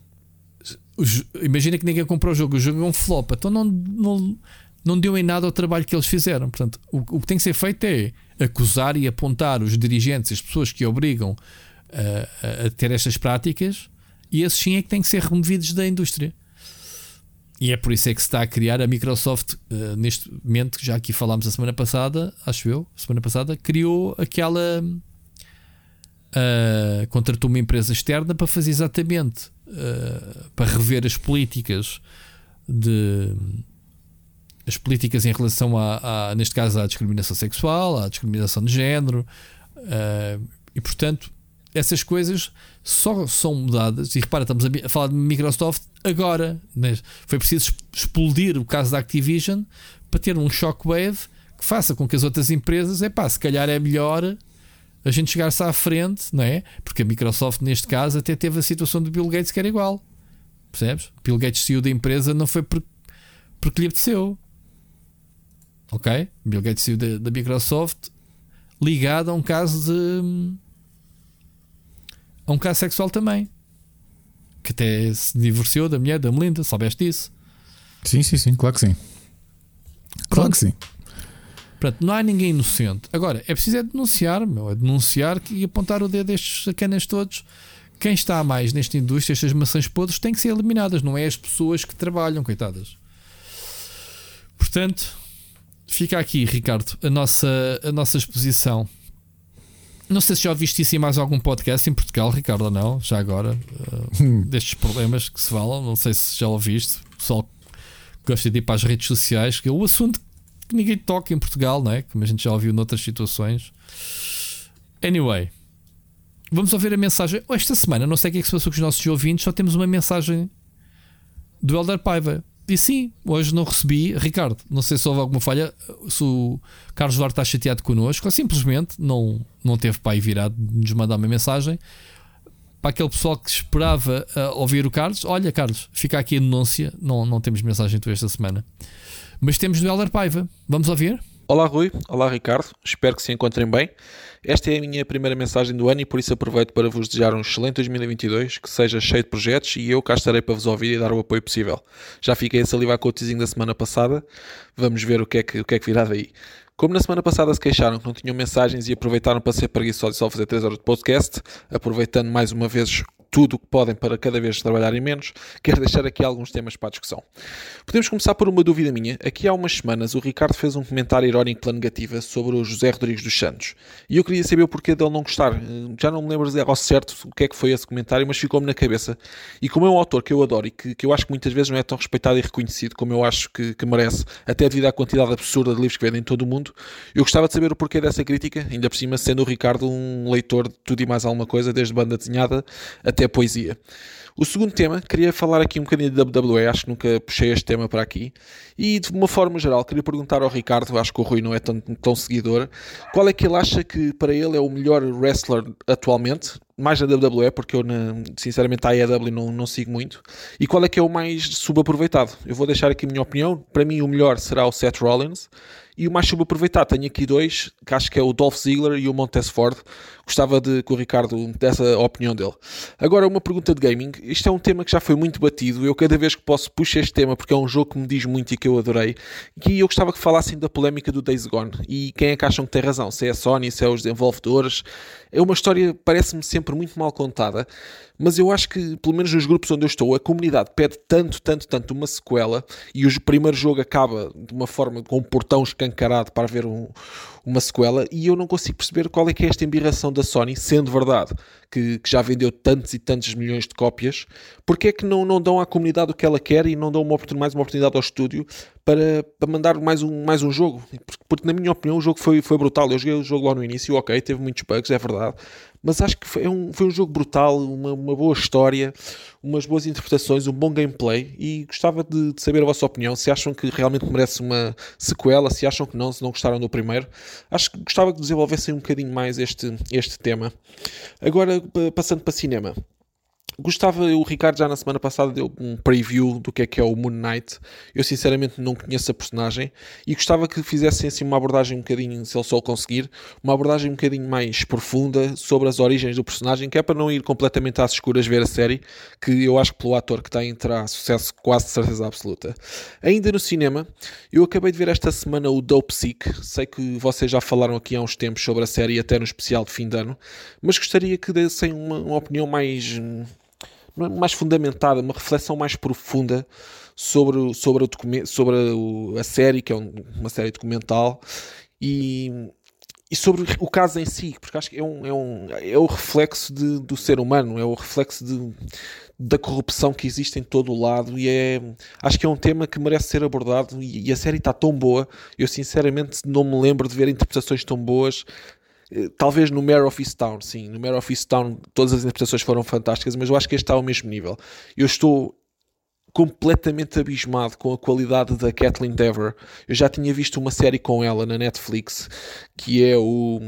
C: imagina que ninguém comprou o jogo, o jogo é um flop, então não, não, não deu em nada ao trabalho que eles fizeram. Portanto, o, o que tem que ser feito é acusar e apontar os dirigentes, as pessoas que obrigam uh, a ter estas práticas, e esses sim é que têm que ser removidos da indústria. E é por isso é que se está a criar a Microsoft uh, neste momento, já aqui falámos a semana passada, acho eu, semana passada, criou aquela. Uh, contratou uma empresa externa para fazer exatamente uh, para rever as políticas de as políticas em relação a, a neste caso à discriminação sexual, à discriminação de género e portanto essas coisas só são mudadas. E repara, estamos a falar de Microsoft agora. Né? Foi preciso explodir o caso da Activision para ter um shockwave que faça com que as outras empresas, é pá, se calhar é melhor a gente chegar-se à frente, não é? Porque a Microsoft, neste caso, até teve a situação do Bill Gates que era igual. Percebes? Bill Gates saiu da empresa não foi por, porque lhe apeteceu. Ok? Bill Gates saiu da, da Microsoft ligado a um caso de a um caso sexual também. Que até se divorciou da mulher da Melinda, soubeste disso?
B: Sim, sim, sim, claro que sim. Claro que sim.
C: Pronto, não há ninguém inocente. Agora, é preciso é denunciar, meu, é denunciar e apontar o dedo destes sacanas todos. Quem está mais nesta indústria, estas maçãs podres, têm que ser eliminadas, não é as pessoas que trabalham, coitadas. Portanto, fica aqui, Ricardo, a nossa, a nossa exposição não sei se já ouviste isso em mais algum podcast em Portugal, Ricardo, ou não, já agora, uh, destes problemas que se falam. Não sei se já ouviste. O pessoal gosta de ir para as redes sociais, que é o assunto que ninguém toca em Portugal, não é? Como a gente já ouviu noutras situações. Anyway, vamos ouvir a mensagem. Esta semana, não sei o que é que se passou com os nossos ouvintes, só temos uma mensagem do Elder Paiva. E sim, hoje não recebi. Ricardo, não sei se houve alguma falha, se o Carlos Duarte está chateado connosco ou simplesmente não, não teve pai virado de nos mandar uma mensagem. Para aquele pessoal que esperava uh, ouvir o Carlos, olha, Carlos, fica aqui a denúncia. Não, não temos mensagem tua esta semana, mas temos do Helder Paiva. Vamos ouvir?
A: Olá Rui, olá Ricardo, espero que se encontrem bem. Esta é a minha primeira mensagem do ano e por isso aproveito para vos desejar um excelente 2022, que seja cheio de projetos e eu cá estarei para vos ouvir e dar o apoio possível. Já fiquei a salivar com o teasing da semana passada, vamos ver o que é que, o que, é que virá daí. Como na semana passada se queixaram que não tinham mensagens e aproveitaram para ser preguiçosos e só fazer 3 horas de podcast, aproveitando mais uma vez tudo o que podem para cada vez trabalharem menos, quero deixar aqui alguns temas para a discussão. Podemos começar por uma dúvida minha. Aqui há umas semanas o Ricardo fez um comentário irónico pela negativa sobre o José Rodrigues dos Santos. E eu queria saber o porquê dele não gostar. Já não me lembro ao certo o que é que foi esse comentário, mas ficou-me na cabeça. E como é um autor que eu adoro e que, que, eu acho que muitas vezes não é tão respeitado e reconhecido como eu acho que, que merece, até devido à quantidade absurda de livros que vendem em todo o mundo, eu gostava de saber o porquê dessa crítica, ainda por cima sendo o Ricardo um leitor de tudo e mais alguma coisa, desde banda desenhada até poesia. O segundo tema, queria falar aqui um bocadinho de WWE, acho que nunca puxei este tema para aqui. E de uma forma geral, queria perguntar ao Ricardo, acho que o Rui não é tão, tão seguidor, qual é que ele acha que para ele é o melhor wrestler atualmente? Mais na WWE, porque eu sinceramente a AEW não, não sigo muito. E qual é que é o mais subaproveitado? Eu vou deixar aqui a minha opinião. Para mim o melhor será o Seth Rollins. E o mais subaproveitado, tenho aqui dois, que acho que é o Dolph Ziggler e o Montez Ford. Gostava de que o Ricardo desse a opinião dele. Agora, uma pergunta de gaming. Isto é um tema que já foi muito batido. Eu, cada vez que posso, puxo este tema porque é um jogo que me diz muito e que eu adorei. E eu gostava que falassem da polémica do Days Gone. E quem é que acham que tem razão? Se é a Sony, se é os desenvolvedores. É uma história, parece-me sempre muito mal contada. Mas eu acho que, pelo menos nos grupos onde eu estou, a comunidade pede tanto, tanto, tanto uma sequela e o primeiro jogo acaba de uma forma com um portão escancarado para ver um, uma sequela e eu não consigo perceber qual é que é esta embirração da Sony, sendo verdade que, que, já vendeu tantos e tantos milhões de cópias, porque é que não, não dão à comunidade o que ela quer e não dão uma mais uma oportunidade ao estúdio para, para mandar mais um, mais um jogo? Porque, porque, na minha opinião, o jogo foi, foi brutal. Eu joguei o jogo lá no início, ok, teve muitos bugs, é verdade, mas acho que foi um, foi um jogo brutal, uma, uma boa história, umas boas interpretações, um bom gameplay e gostava de, de, saber a vossa opinião, se acham que realmente merece uma sequela, se acham que não, se não gostaram do primeiro. Acho que gostava que desenvolvessem um bocadinho mais este, este tema. Agora, passando para cinema. Gostava, o Ricardo já na semana passada deu um preview do que é que é o Moon Knight. Eu sinceramente não conheço a personagem e gostava que fizessem assim uma abordagem um bocadinho, se ele só conseguir, uma abordagem um bocadinho mais profunda sobre as origens do personagem, que é para não ir completamente às escuras ver a série, que eu acho que pelo ator que tem terá sucesso quase de certeza absoluta. Ainda no cinema, eu acabei de ver esta semana o Dope Sick. Sei que vocês já falaram aqui há uns tempos sobre a série, até no especial de fim de ano, mas gostaria que dessem uma, uma opinião mais mais fundamentada, uma reflexão mais profunda sobre, sobre, o sobre a, a série, que é um, uma série documental, e, e sobre o caso em si, porque acho que é, um, é, um, é o reflexo de, do ser humano, é o reflexo de, da corrupção que existe em todo o lado e é, acho que é um tema que merece ser abordado e, e a série está tão boa, eu sinceramente não me lembro de ver interpretações tão boas talvez no Mayor of Easttown, sim, no Mayor of Easttown todas as interpretações foram fantásticas, mas eu acho que este está ao mesmo nível. Eu estou completamente abismado com a qualidade da Kathleen Dever. Eu já tinha visto uma série com ela na Netflix que é o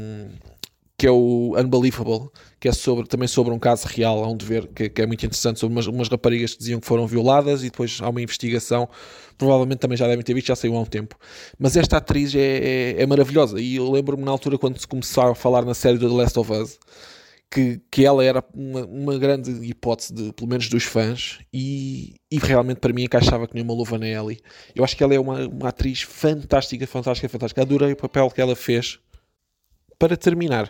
A: que é o Unbelievable, que é sobre, também sobre um caso real, há um dever que, que é muito interessante, sobre umas, umas, raparigas que diziam que foram violadas e depois há uma investigação, provavelmente também já devem ter visto, já saiu há um tempo. Mas esta atriz é, é, é maravilhosa e eu lembro-me na altura quando se começou a falar na série do The Last of Us, que, que ela era uma, uma grande hipótese, de, pelo menos dos fãs, e, e realmente para mim encaixava que nem uma luva na Ellie. Eu acho que ela é uma, uma atriz fantástica, fantástica, fantástica. Adorei o papel que ela fez para terminar,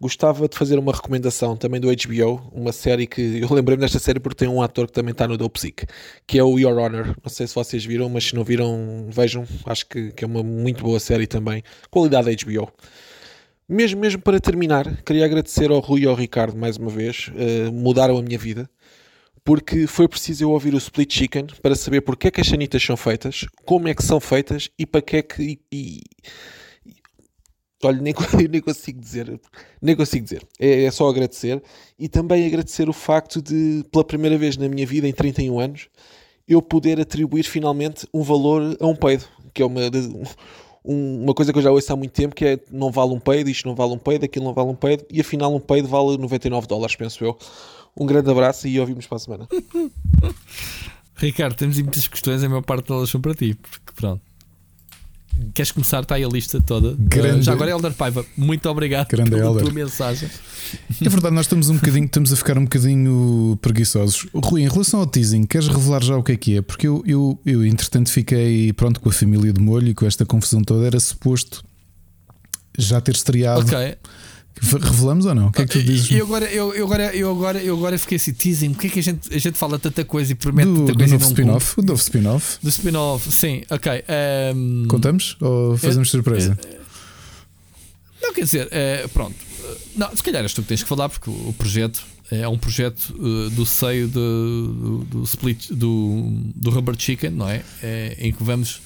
A: gostava de fazer uma recomendação também do HBO, uma série que eu lembrei-me desta série porque tem um ator que também está no Dope Sick, que é o Your Honor. Não sei se vocês viram, mas se não viram, vejam. Acho que, que é uma muito boa série também. Qualidade HBO. Mesmo, mesmo para terminar, queria agradecer ao Rui e ao Ricardo mais uma vez, uh, mudaram a minha vida, porque foi preciso eu ouvir o Split Chicken para saber porque é que as sanitas são feitas, como é que são feitas e para que é que. E, e, Olha, nem, [laughs] nem consigo dizer, nem consigo dizer. É, é, só agradecer e também agradecer o facto de, pela primeira vez na minha vida, em 31 anos, eu poder atribuir finalmente um valor a um peido, que é uma, um, uma coisa que eu já ouço há muito tempo, que é não vale um peido, isto não vale um peido, aquilo não vale um peido, e afinal um peido vale 99 dólares, penso eu. Um grande abraço e ouvimos para a semana. [laughs]
C: Ricardo, temos muitas questões, a maior parte delas são para ti, porque pronto. Queres começar? Está aí a lista toda. Grande. Uh, já agora, Helder Paiva, muito obrigado
B: Grande
C: pela
B: Helder.
C: tua mensagem.
B: É verdade, nós estamos um bocadinho, estamos a ficar um bocadinho preguiçosos. Rui, em relação ao teasing, queres revelar já o que é que é? Porque eu, eu, eu entretanto, fiquei pronto com a família de molho e com esta confusão toda. Era suposto já ter estreado.
C: Ok.
B: Revelamos ou não? O que é que tu dizes?
C: Eu agora, eu, eu agora, eu agora, eu agora fiquei assim, teasing. Porque é que a gente, a gente fala tanta coisa e promete
B: do,
C: tanta
B: do
C: coisa?
B: novo spin-off? O novo spin-off?
C: Do spin-off, sim, ok. Um,
B: Contamos ou fazemos surpresa?
C: Não, quer dizer, é, pronto. Não, se calhar és tu que tens que falar, porque o projeto é um projeto uh, do seio do, do, split do, do Rubber Chicken, não é? é em que vamos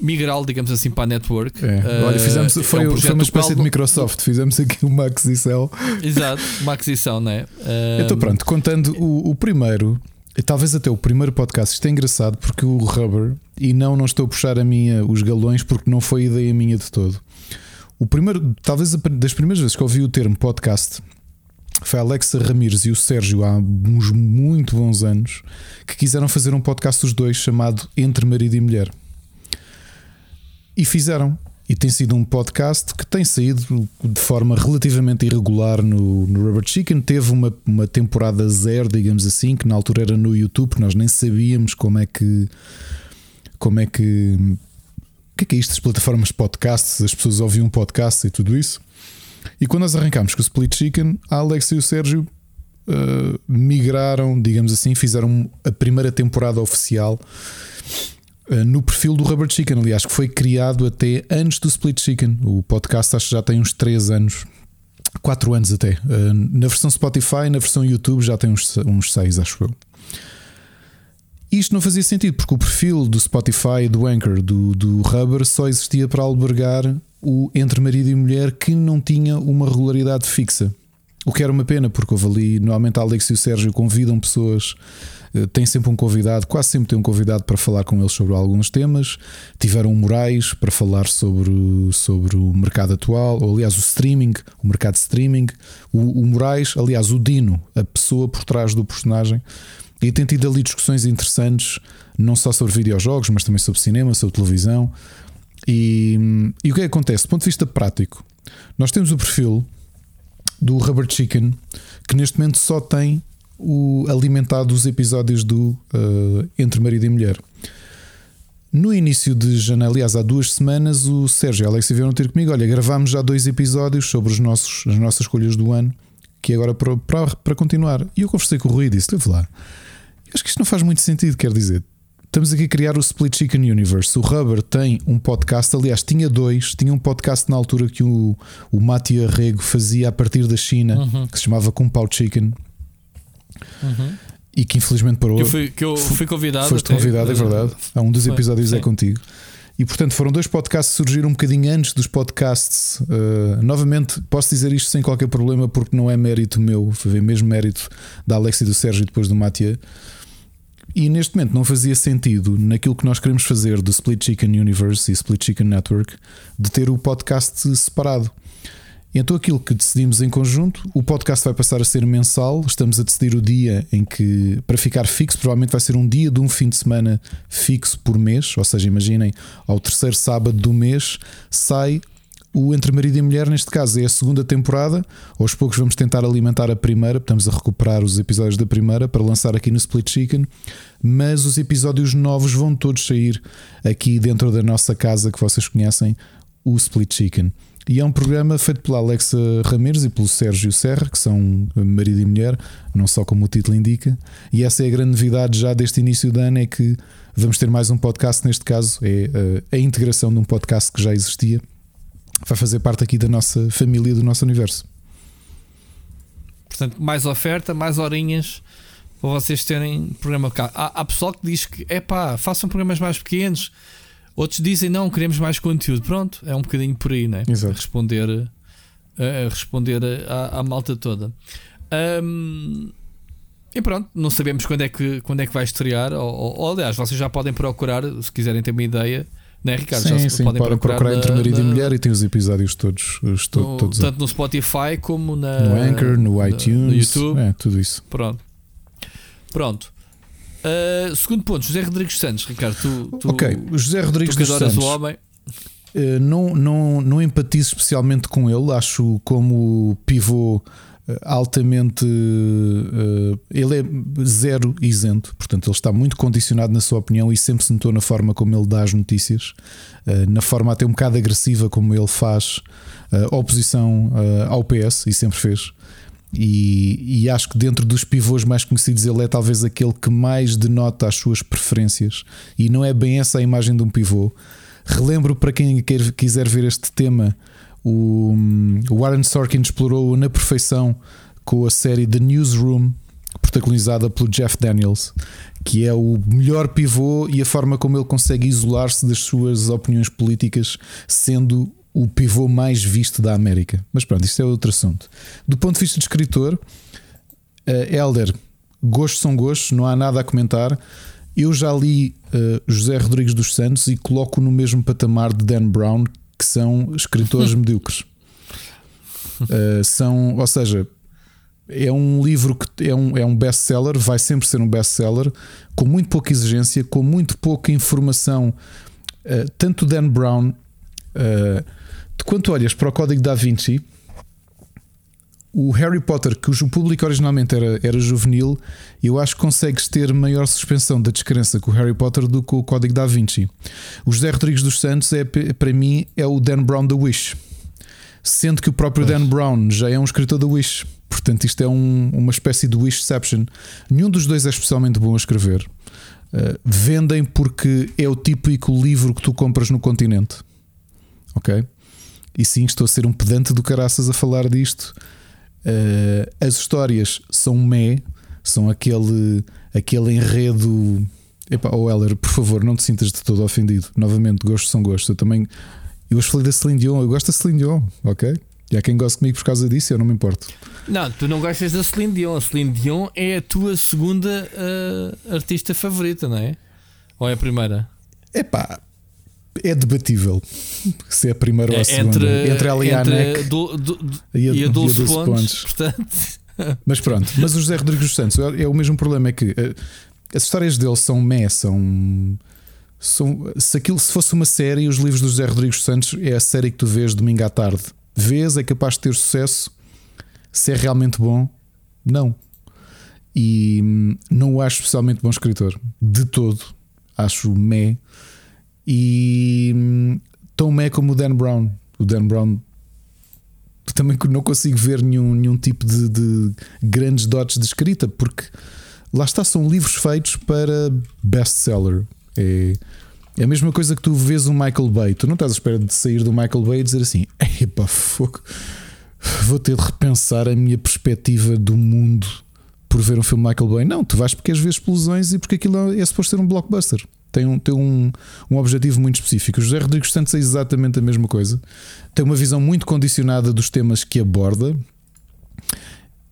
C: migrá-lo, digamos assim, para a network.
B: É. Olha, fizemos, uh, foi, é um foi uma espécie de Microsoft, fizemos aqui uma aquisição.
C: Exato, uma aquisição, não é?
B: Uh, então, pronto, contando o, o primeiro. Talvez até o primeiro podcast. Isto é engraçado porque o Rubber, e não, não estou a puxar a minha, os galões, porque não foi ideia minha de todo. O primeiro, talvez das primeiras vezes que ouvi o termo podcast foi a Alexa Ramires e o Sérgio há uns muito bons anos que quiseram fazer um podcast dos dois chamado Entre Marido e Mulher. E fizeram. E tem sido um podcast que tem saído de forma relativamente irregular no, no Rubber Chicken. Teve uma, uma temporada zero, digamos assim, que na altura era no YouTube, nós nem sabíamos como é que como é que que é que é isto das plataformas podcasts? As pessoas ouviam podcast e tudo isso. E quando nós arrancámos com o Split Chicken, a Alex e o Sérgio uh, migraram, digamos assim, fizeram a primeira temporada oficial no perfil do Rubber Chicken. Aliás, que foi criado até antes do Split Chicken. O podcast acho que já tem uns 3 anos. 4 anos até. Uh, na versão Spotify, na versão YouTube já tem uns, uns 6, acho eu. Isto não fazia sentido, porque o perfil do Spotify, do Anchor, do, do Rubber só existia para albergar o entre marido e mulher que não tinha uma regularidade fixa. O que era uma pena, porque houve ali, normalmente a Alex e o Sérgio convidam pessoas, eh, tem sempre um convidado, quase sempre tem um convidado para falar com eles sobre alguns temas. Tiveram o Moraes para falar sobre, sobre o mercado atual, ou aliás o streaming, o mercado de streaming. O, o Moraes, aliás, o Dino, a pessoa por trás do personagem, e tem tido ali discussões interessantes, não só sobre videojogos, mas também sobre cinema, sobre televisão. E, e o que é que acontece? Do ponto de vista prático, nós temos o perfil do Rubber Chicken que neste momento só tem o alimentado os episódios do uh, Entre Marido e Mulher. No início de janeiro, aliás, há duas semanas, o Sérgio e a Alex vieram ter comigo. Olha, gravámos já dois episódios sobre os nossos, as nossas escolhas do ano, que agora para, para, para continuar. E eu conversei com o Rui e disse: lá, acho que isto não faz muito sentido, quer dizer. Estamos aqui a criar o Split Chicken Universe. O Rubber tem um podcast, aliás, tinha dois. Tinha um podcast na altura que o, o Mati Arrego fazia a partir da China, uhum. que se chamava Kung Pao Chicken. Uhum. E que infelizmente parou.
C: Que eu fui, que eu fui convidado.
B: Foste convidado, é verdade. Há um dos episódios é contigo. E portanto foram dois podcasts que surgiram um bocadinho antes dos podcasts. Uh, novamente, posso dizer isto sem qualquer problema, porque não é mérito meu, foi mesmo mérito da Alex e do Sérgio depois do Mathieu. E neste momento não fazia sentido naquilo que nós queremos fazer do Split Chicken Universe e Split Chicken Network de ter o podcast separado. Então, aquilo que decidimos em conjunto, o podcast vai passar a ser mensal. Estamos a decidir o dia em que, para ficar fixo, provavelmente vai ser um dia de um fim de semana fixo por mês. Ou seja, imaginem, ao terceiro sábado do mês sai o Entre Marido e Mulher, neste caso, é a segunda temporada. Aos poucos vamos tentar alimentar a primeira, estamos a recuperar os episódios da primeira para lançar aqui no Split Chicken. Mas os episódios novos vão todos sair aqui dentro da nossa casa que vocês conhecem, o Split Chicken. E é um programa feito pela Alexa Ramires e pelo Sérgio Serra, que são marido e mulher, não só como o título indica. E essa é a grande novidade já deste início de ano: é que vamos ter mais um podcast. Neste caso, é eh, a integração de um podcast que já existia vai fazer parte aqui da nossa família, do nosso universo.
C: Portanto, mais oferta, mais horinhas para vocês terem programa. Há, há pessoal que diz que é pá, façam programas mais pequenos. Outros dizem não, queremos mais conteúdo. Pronto, é um bocadinho por aí, né?
B: Exato.
C: Responder, responder à, à, malta toda. Um, e pronto, não sabemos quando é que, quando é que vai estrear. Ou, ou, ou aliás, vocês já podem procurar, se quiserem ter uma ideia não é, Ricardo?
B: Sim,
C: Já
B: sim,
C: podem
B: podem procurar, procurar entre marido na, e mulher e tem os episódios todos. Os to,
C: no,
B: todos
C: tanto no Spotify como na,
B: no Anchor, no iTunes,
C: no YouTube.
B: É, tudo isso.
C: Pronto. Pronto. Uh, segundo ponto, José Rodrigues Santos, Ricardo, tu, tu
B: ok, José Rodrigues
C: tu
B: Santos.
C: o homem.
B: Uh, não, não, não empatizo especialmente com ele, acho como pivô altamente. Uh, ele é zero isento, portanto, ele está muito condicionado na sua opinião e sempre se notou na forma como ele dá as notícias, uh, na forma até um bocado agressiva como ele faz uh, oposição ao PS e sempre fez. E, e, acho que dentro dos pivôs mais conhecidos, ele é talvez aquele que mais denota as suas preferências, e não é bem essa a imagem de um pivô. Relembro para quem quer, quiser ver este tema o, Warren Sorkin explorou na perfeição com a série The Newsroom, protagonizada pelo Jeff Daniels, que é o melhor pivô e a forma como ele consegue isolar-se das suas opiniões políticas, sendo o pivô mais visto da América. Mas pronto, isto é outro assunto. Do ponto de vista de escritor, uh, Elder, gostos são gostos, não há nada a comentar. Eu já li uh, José Rodrigues dos Santos e coloco no mesmo patamar de Dan Brown, que são escritores [laughs] medíocres. Uh, são, ou seja, é um livro que é um, é um best-seller, vai sempre ser um best-seller, com muito pouca exigência, com muito pouca informação. Uh, tanto Dan Brown, uh, quanto olhas para o Código da Vinci, o Harry Potter, cujo público originalmente era, era juvenil, eu acho que consegues ter maior suspensão da descrença com o Harry Potter do que o Código da Vinci. O José Rodrigues dos Santos é para mim é o Dan Brown da Wish. Sendo que o próprio Dan Brown já é um escritor da Wish. Portanto, isto é um, uma espécie de Wishception. Nenhum dos dois é especialmente bom a escrever. Uh, vendem porque é o típico livro que tu compras no continente. Ok? E sim, estou a ser um pedante do caraças a falar disto. Uh, as histórias são mé, são aquele, aquele enredo. Epá, oh Heller, por favor, não te sintas de todo ofendido. Novamente, gostos são gostos. Eu também. Eu hoje falei da Celine Dion, eu gosto da Celine Dion, ok? E há quem goste comigo por causa disso, eu não me importo.
C: Não, tu não gostas da Celine Dion. A Celine Dion é a tua segunda uh, artista favorita, não é? Ou é a primeira?
B: Epá, é debatível se é a primeira ou a segunda. Entre, entre ela e a ANEC
C: do, do, do, e a, e a Dulce, Dulce Pontes. Portanto... [laughs]
B: Mas pronto, mas o José Rodrigues dos Santos é, é o mesmo problema: é que uh, as histórias dele são mé, são. São, se aquilo se fosse uma série, os livros do José Rodrigues dos Santos é a série que tu vês domingo à tarde. Vês, é capaz de ter sucesso. Se é realmente bom, não. E hum, não o acho especialmente bom escritor, de todo. Acho mé. E hum, tão é como o Dan Brown. O Dan Brown também não consigo ver nenhum, nenhum tipo de, de grandes dotes de escrita, porque lá está, são livros feitos para best-seller. É, é a mesma coisa que tu vês um Michael Bay. Tu não estás à espera de sair do Michael Bay e dizer assim: epá, fogo, vou ter de repensar a minha perspectiva do mundo por ver um filme Michael Bay. Não, tu vais porque queres ver explosões e porque aquilo é suposto ser um blockbuster tem um, tem um, um objetivo muito específico. O José Rodrigues Santos é exatamente a mesma coisa. Tem uma visão muito condicionada dos temas que aborda,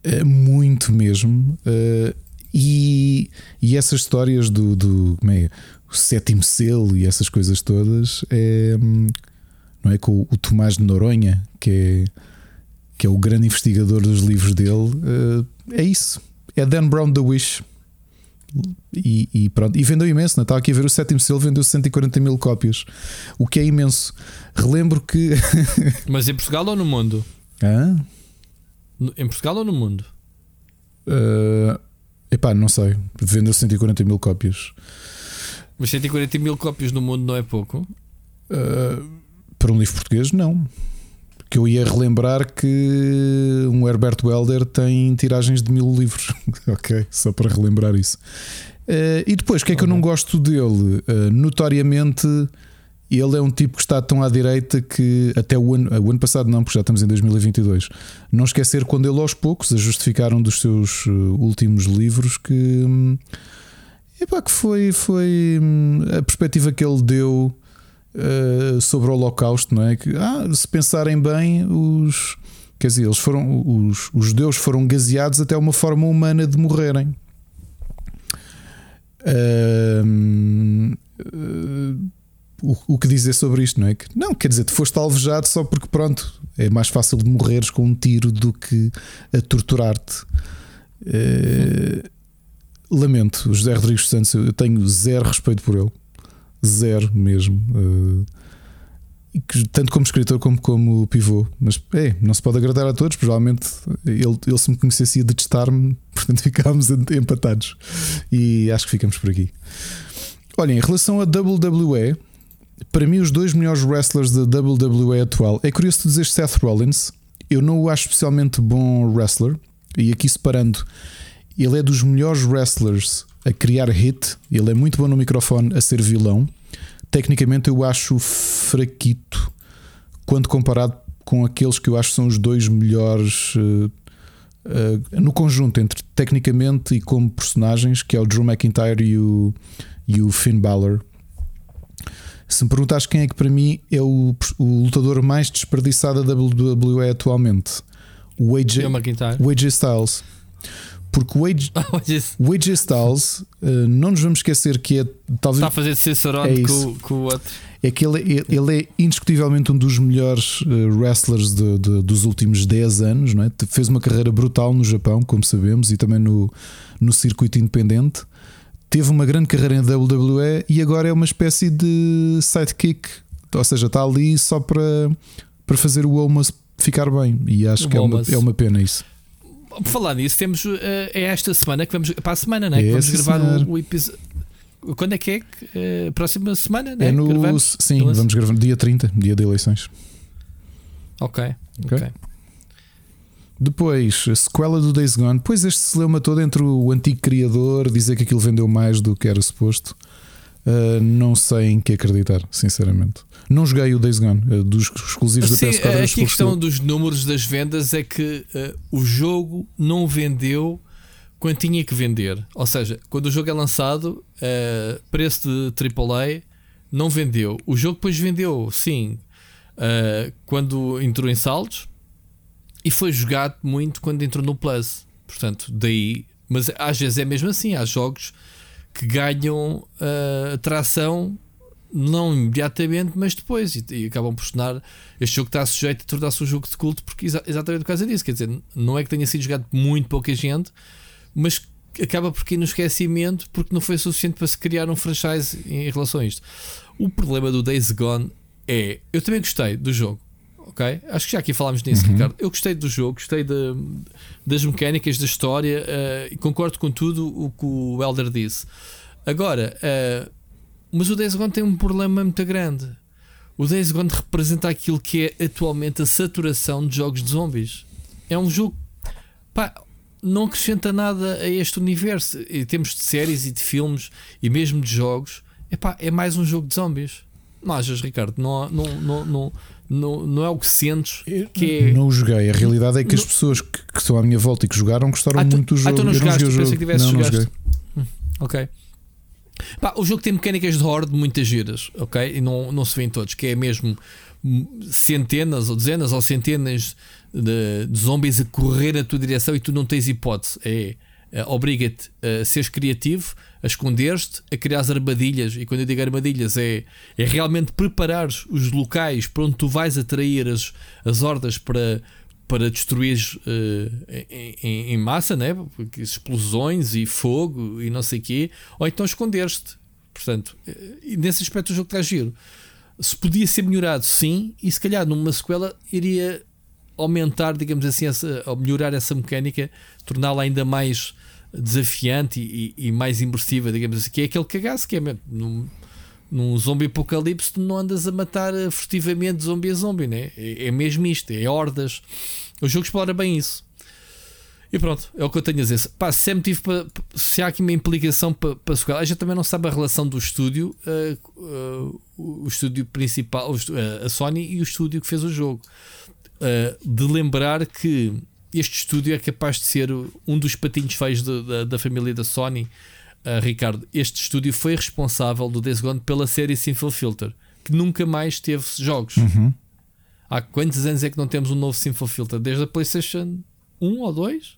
B: é, muito mesmo. Uh, e, e essas histórias do, do como é, o sétimo selo e essas coisas todas é, não é com o Tomás de Noronha, que é, que é o grande investigador dos livros dele. Uh, é isso. É Dan Brown The Wish. E, e, pronto, e vendeu imenso. Né? Estava aqui a ver o sétimo selo, vendeu 140 mil cópias, o que é imenso. Relembro que. [laughs]
C: Mas em Portugal ou no mundo?
B: Hã?
C: Em Portugal ou no mundo?
B: Uh, epá, não sei. Vendeu 140 mil cópias.
C: Mas 140 mil cópias no mundo não é pouco?
B: Uh, para um livro português, não que eu ia relembrar que um Herbert Welder tem tiragens de mil livros. [laughs] ok, só para relembrar isso. Uh, e depois, o que é que eu não gosto dele? Uh, notoriamente, ele é um tipo que está tão à direita que até o ano, o ano passado, não, porque já estamos em 2022. Não esquecer quando ele aos poucos a justificaram dos seus últimos livros que. Hum, epá, que foi, foi hum, a perspectiva que ele deu uh, sobre o Holocausto, não é? Que, ah, se pensarem bem, os. Quer dizer, eles foram, os, os judeus foram gaseados até uma forma humana de morrerem. Uh, o, o, que dizer sobre isto, não é? Que, não, quer dizer, tu foste alvejado só porque, pronto, é mais fácil de morreres com um tiro do que a torturar-te. Uh, lamento, José Rodrigues Santos, eu tenho zero respeito por ele zero mesmo. Que, tanto como escritor como como pivô. Mas é, não se pode agradar a todos. Provavelmente ele, ele se me conhecesse ia detestar-me, [laughs] portanto ficámos empatados. E acho que ficamos por aqui. Olha, em relação a WWE, para mim, os dois melhores wrestlers da WWE atual é curioso dizer Seth Rollins. Eu não o acho especialmente bom wrestler, e aqui separando, ele é dos melhores wrestlers a criar hit, ele é muito bom no microfone a ser vilão. Tecnicamente, eu acho fraquito quando comparado com aqueles que eu acho que são os dois melhores uh, uh, no conjunto, entre tecnicamente e como personagens, que é o Drew McIntyre e o, e o Finn Balor. Se me perguntares quem é que para mim é o, o lutador mais desperdiçado da WWE atualmente, o AJ, o AJ Styles. Porque o AJ, [laughs] Styles, uh, não nos vamos esquecer que é
C: talvez. Está a fazer Cicerone é com, com o outro.
B: É que ele, é, ele é indiscutivelmente um dos melhores uh, wrestlers de, de, dos últimos 10 anos. Não é? Fez uma carreira brutal no Japão, como sabemos, e também no, no circuito independente teve uma grande carreira em WWE e agora é uma espécie de sidekick, ou seja, está ali só para, para fazer o Almost ficar bem. E acho o que é uma, é uma pena isso.
C: Por falar nisso, temos uh, é esta semana que vamos para a semana, né? É que vamos gravar o, o episódio. Quando é que é? Uh, próxima semana, né?
B: É no, Gravamos? sim, vamos gravar dia 30, dia de eleições.
C: Ok, ok. okay.
B: Depois, a sequela do Days Gone. Pois este se leu uma toda entre o antigo criador, dizer que aquilo vendeu mais do que era suposto. Uh, não sei em que acreditar, sinceramente. Não joguei o Days Gone, uh, dos exclusivos
C: Sim,
B: da PS4.
C: Aqui a questão dos números das vendas é que uh, o jogo não vendeu quando tinha que vender. Ou seja, quando o jogo é lançado, preço de AAA, não vendeu. O jogo depois vendeu, sim, quando entrou em saldos e foi jogado muito quando entrou no Plus. Portanto, daí. Mas às vezes é mesmo assim. Há jogos que ganham uh, tração não imediatamente, mas depois. E, e, acabam por tornar. Este jogo está sujeito a tornar-se um jogo de culto porque exa exatamente por causa disso. Quer dizer, não é que tenha sido jogado por muito pouca gente, mas acaba por cair no esquecimento porque não foi suficiente para se criar um franchise em relação a isto. O problema do Days Gone é. Eu também gostei do jogo ok? Acho que já aqui falámos nisso, uhum. Ricardo. Eu gostei do jogo, gostei de, das mecânicas, da história uh, e concordo com tudo o que o Elder disse. Agora, uh, mas o Days Gone tem um problema muito grande. O Days Gone representa aquilo que é atualmente a saturação de jogos de zombies. É um jogo. Pá, não acrescenta nada a este universo. Em termos de séries e de filmes e mesmo de jogos, epá, é mais um jogo de zombies. Não achas, Ricardo? Não, não, não, não, não, não é o que sentes. Que é...
B: Não joguei. A realidade é que as pessoas que, que, estão à minha volta e que jogaram gostaram ah, tu, muito do jogo. Ah,
C: tu não
B: eu
C: jogaste,
B: não
C: joguei o jogo.
B: não,
C: não joguei. Hum, ok. Pá, o jogo tem mecânicas de horde muitas giras, ok? E não, não se vê em todos, que é mesmo centenas ou dezenas ou centenas de, de zombies a correr na tua direção e tu não tens hipótese. É, é obriga-te a seres criativo a esconder-te, a criar as armadilhas. E quando eu digo armadilhas, é, é realmente preparar os locais para onde tu vais atrair as, as hordas para, para destruir uh, em, em, massa, né? explosões e fogo e não sei o quê, ou então esconder-te. Portanto, e nesse aspecto o jogo está giro. Se podia ser melhorado, sim, e se calhar numa sequela iria aumentar, digamos assim, essa, ou melhorar essa mecânica, torná-la ainda mais desafiante e, e, mais imersiva, digamos assim, que é aquele cagaço que é mesmo. Num, num zombie apocalipse, tu não andas a matar eh, furtivamente zombie a zombie, né? é, é mesmo isto, é hordas. O jogo explora bem isso. E pronto, é o que eu tenho a dizer. Pá, para. Se há aqui uma implicação para, para jogar, a gente também não sabe a relação do estúdio, uh, uh, o estúdio principal, uh, a Sony e o estúdio que fez o jogo. de lembrar que este estúdio é capaz de ser um dos patinhos feios de, de, da família da Sony. Uh, Ricardo, este estúdio foi responsável do Days Gone pela série Sinful Filter, que nunca mais teve jogos.
B: Uhum.
C: Há quantos anos é que não temos um novo Sinful Filter? Desde a PlayStation 1 ou 2?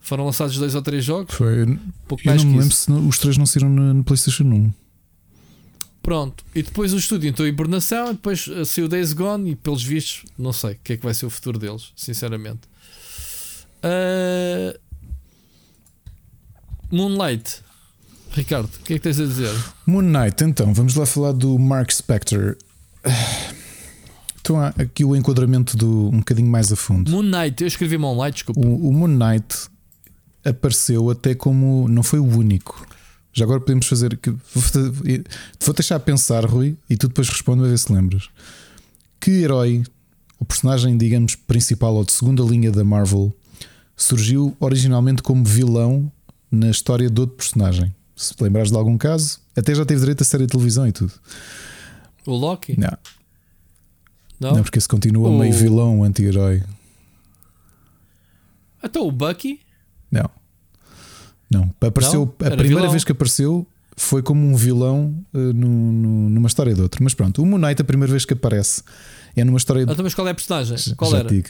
C: Foram lançados dois ou três jogos?
B: Foi. Pouco Eu não me lembro se os três não saíram no, no PlayStation 1.
C: Pronto, e depois o estúdio entrou em hibernação, depois uh, saiu Days Gone e pelos vistos, não sei o que é que vai ser o futuro deles, sinceramente. Uh... Moonlight. Ricardo, o que é que tens a dizer?
B: Moon Knight, então, vamos lá falar do Mark Spector. Então há aqui o enquadramento do um bocadinho mais a fundo.
C: Moon Knight, eu escrevi Moon Knight, desculpa.
B: O, o Moon Knight apareceu até como. Não foi o único. Já agora podemos fazer. Que, vou deixar pensar, Rui, e tu depois responde a ver se lembras. Que herói, o personagem, digamos, principal ou de segunda linha da Marvel, surgiu originalmente como vilão na história de outro personagem? Se te lembrares de algum caso, até já teve direito a série de televisão e tudo.
C: O Loki?
B: Não. Não, Não porque esse continua o... meio vilão, anti-herói.
C: Então o Bucky?
B: Não. Não. Apareceu, Não? a primeira vilão. vez que apareceu foi como um vilão uh, no, no, numa história de outro. Mas pronto, o Moon Knight, a primeira vez que aparece, é numa história.
C: Ah, então, mas qual é a personagem? Qual
B: já
C: era?
B: Digo.